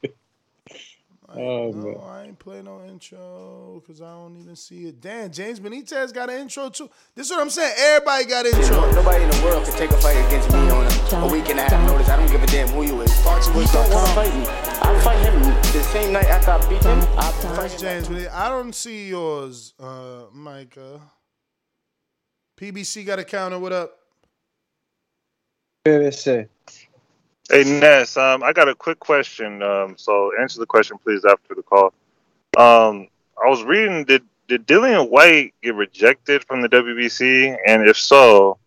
Oh, no, man. I ain't play no intro because I don't even see it. Damn, James Benitez got an intro too. This is what I'm saying. Everybody got intro. Nobody in the world can take a fight against me on a, a week and a half notice. I don't give a damn who you is. He don't want to fight me. I'll fight him the same night after I beat him. I'll fight That's him. James. Benitez. I don't see yours, uh, Micah. PBC got a counter. What up? What did it say? Hey Ness, um, I got a quick question. Um, so answer the question, please, after the call. Um, I was reading did did Dillian Whyte get rejected from the WBC, and if so,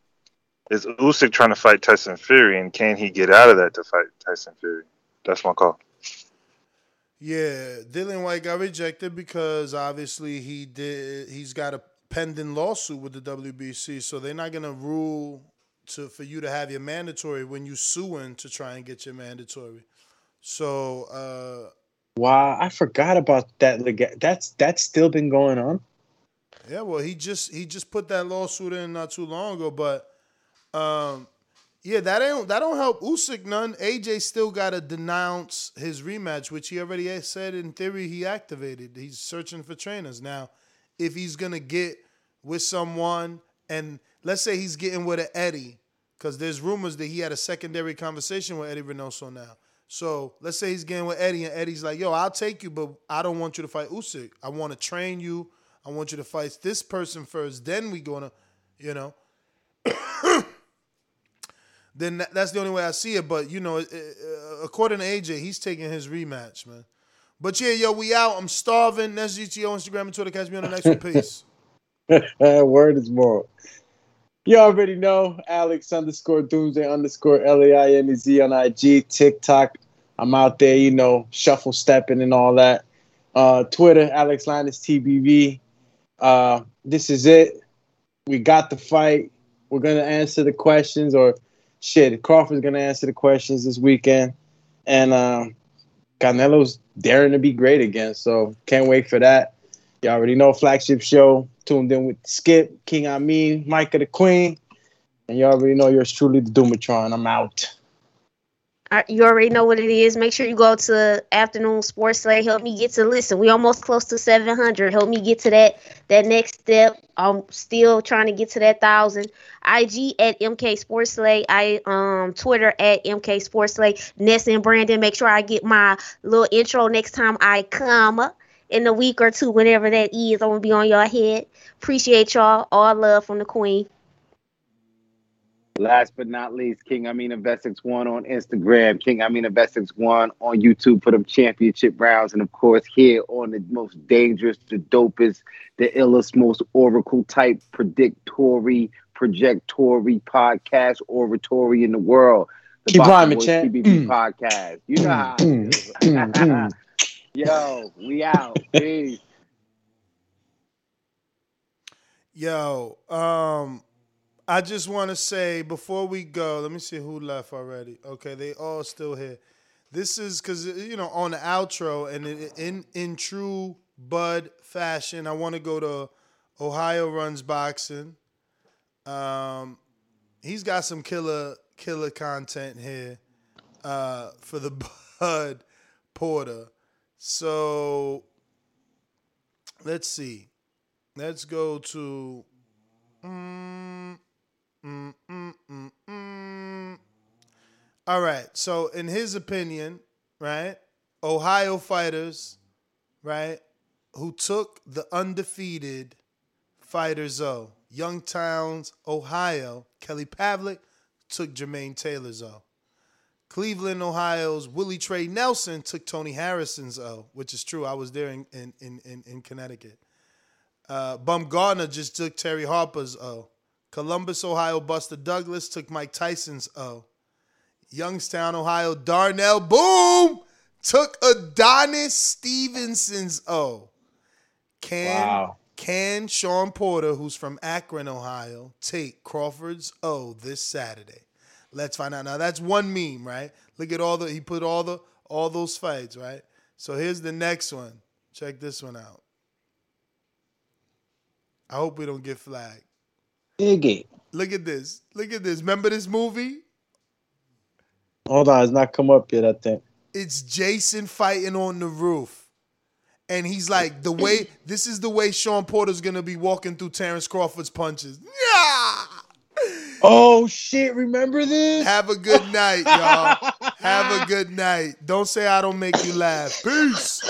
is Usyk trying to fight Tyson Fury, and can he get out of that to fight Tyson Fury? That's my call. Yeah, Dillian Whyte got rejected because obviously he did. He's got a pending lawsuit with the WBC, so they're not gonna rule to for you to have your mandatory when you suing to try and get your mandatory. So uh, Wow, I forgot about that. lega- That's that's still been going on. yeah, well, he just he just put that lawsuit in not too long ago, but um, yeah, that ain't that don't help Usyk none. AJ still got to denounce his rematch, which he already said in theory he activated. He's searching for trainers now. If he's gonna get with someone, and let's say he's getting with an Eddie, because there's rumors that he had a secondary conversation with Eddie Reynoso now. So let's say he's getting with Eddie, and Eddie's like, "Yo, I'll take you, but I don't want you to fight Usyk. I want to train you. I want you to fight this person first. Then we gonna, you know." [coughs] then that's the only way I see it. But you know, uh, according to AJ, he's taking his rematch, man. But yeah, yo, we out. I'm starving. That's GTO, Instagram, and Twitter. Catch me on the next one. [laughs] Peace. [laughs] Word is more. You already know Alex underscore Doomsday underscore L A I N E Z on IG, TikTok. I'm out there, you know, shuffle stepping and all that. Uh, Twitter, Alex Lainez TBV. Uh, this is it. We got the fight. We're gonna answer the questions, or shit, Crawford's gonna answer the questions this weekend, and um, Canelo's daring to be great again. So can't wait for that. You already know flagship show. Tuned in with Skip, King Amin, Micah the Queen, and you already know yours truly, the Doomatron. I'm out. You already know what it is. Make sure you go to Afternoon Sports Slay. Help me get to listen. We almost close to 700. Help me get to that that next step. I'm still trying to get to that thousand. IG at MK Sports Slay. I um Twitter at MK Sports Slay. Ness and Brandon. Make sure I get my little intro next time I come in a week or two, whenever that is. I'm gonna be on your head. Appreciate y'all. All love from the Queen. Last but not least, King Amin Investix One on Instagram, King Amin Investix One on YouTube for them championship rounds, and of course here on the most dangerous, the dopest, the illest, most oracle type predictory, projectory podcast oratory in the world. The Keep Boxing rhyming, Boys champ. Mm. Podcast. You know how. [laughs] [laughs] Yo, we out. [laughs] Peace. Yo, um, I just want to say before we go, let me see who left already. Okay, they all still here. This is because you know on the outro and in in, in true Bud fashion, I want to go to Ohio runs boxing. Um, he's got some killer killer content here uh, for the [laughs] Bud Porter. So let's see. Let's go to. Mm, mm, mm, mm, mm. All right. So, in his opinion, right, Ohio fighters, right, who took the undefeated Fighters O, Youngstown, Ohio, Kelly Pavlik took Jermaine Taylor's O. Cleveland, Ohio's Willie Trey Nelson took Tony Harrison's O, which is true. I was there in, in, in, in, Connecticut. Uh, Baumgardner just took Terri Harper's O. Columbus, Ohio, Buster Douglas took Mike Tyson's O. Youngstown, Ohio, Darnell Boone took Adonis Stevenson's O. Can Wow. can Shawn Porter, who's from Akron, Ohio, take Crawford's O this Saturday? Let's find out. Now that's one meme, right? Look at all the he put all the all those fights, right? So here's the next one. Check this one out. I hope we don't get flagged. Iggy. Look at this. Look at this. Remember this movie? Hold on, it's not come up yet, I think. It's Jason fighting on the roof. And he's like, the way this is the way Shawn Porter's gonna be walking through Terence Crawford's punches. Oh shit, remember this? Have a good night, y'all. Have a [laughs] good night. Don't say I don't make you laugh. Peace.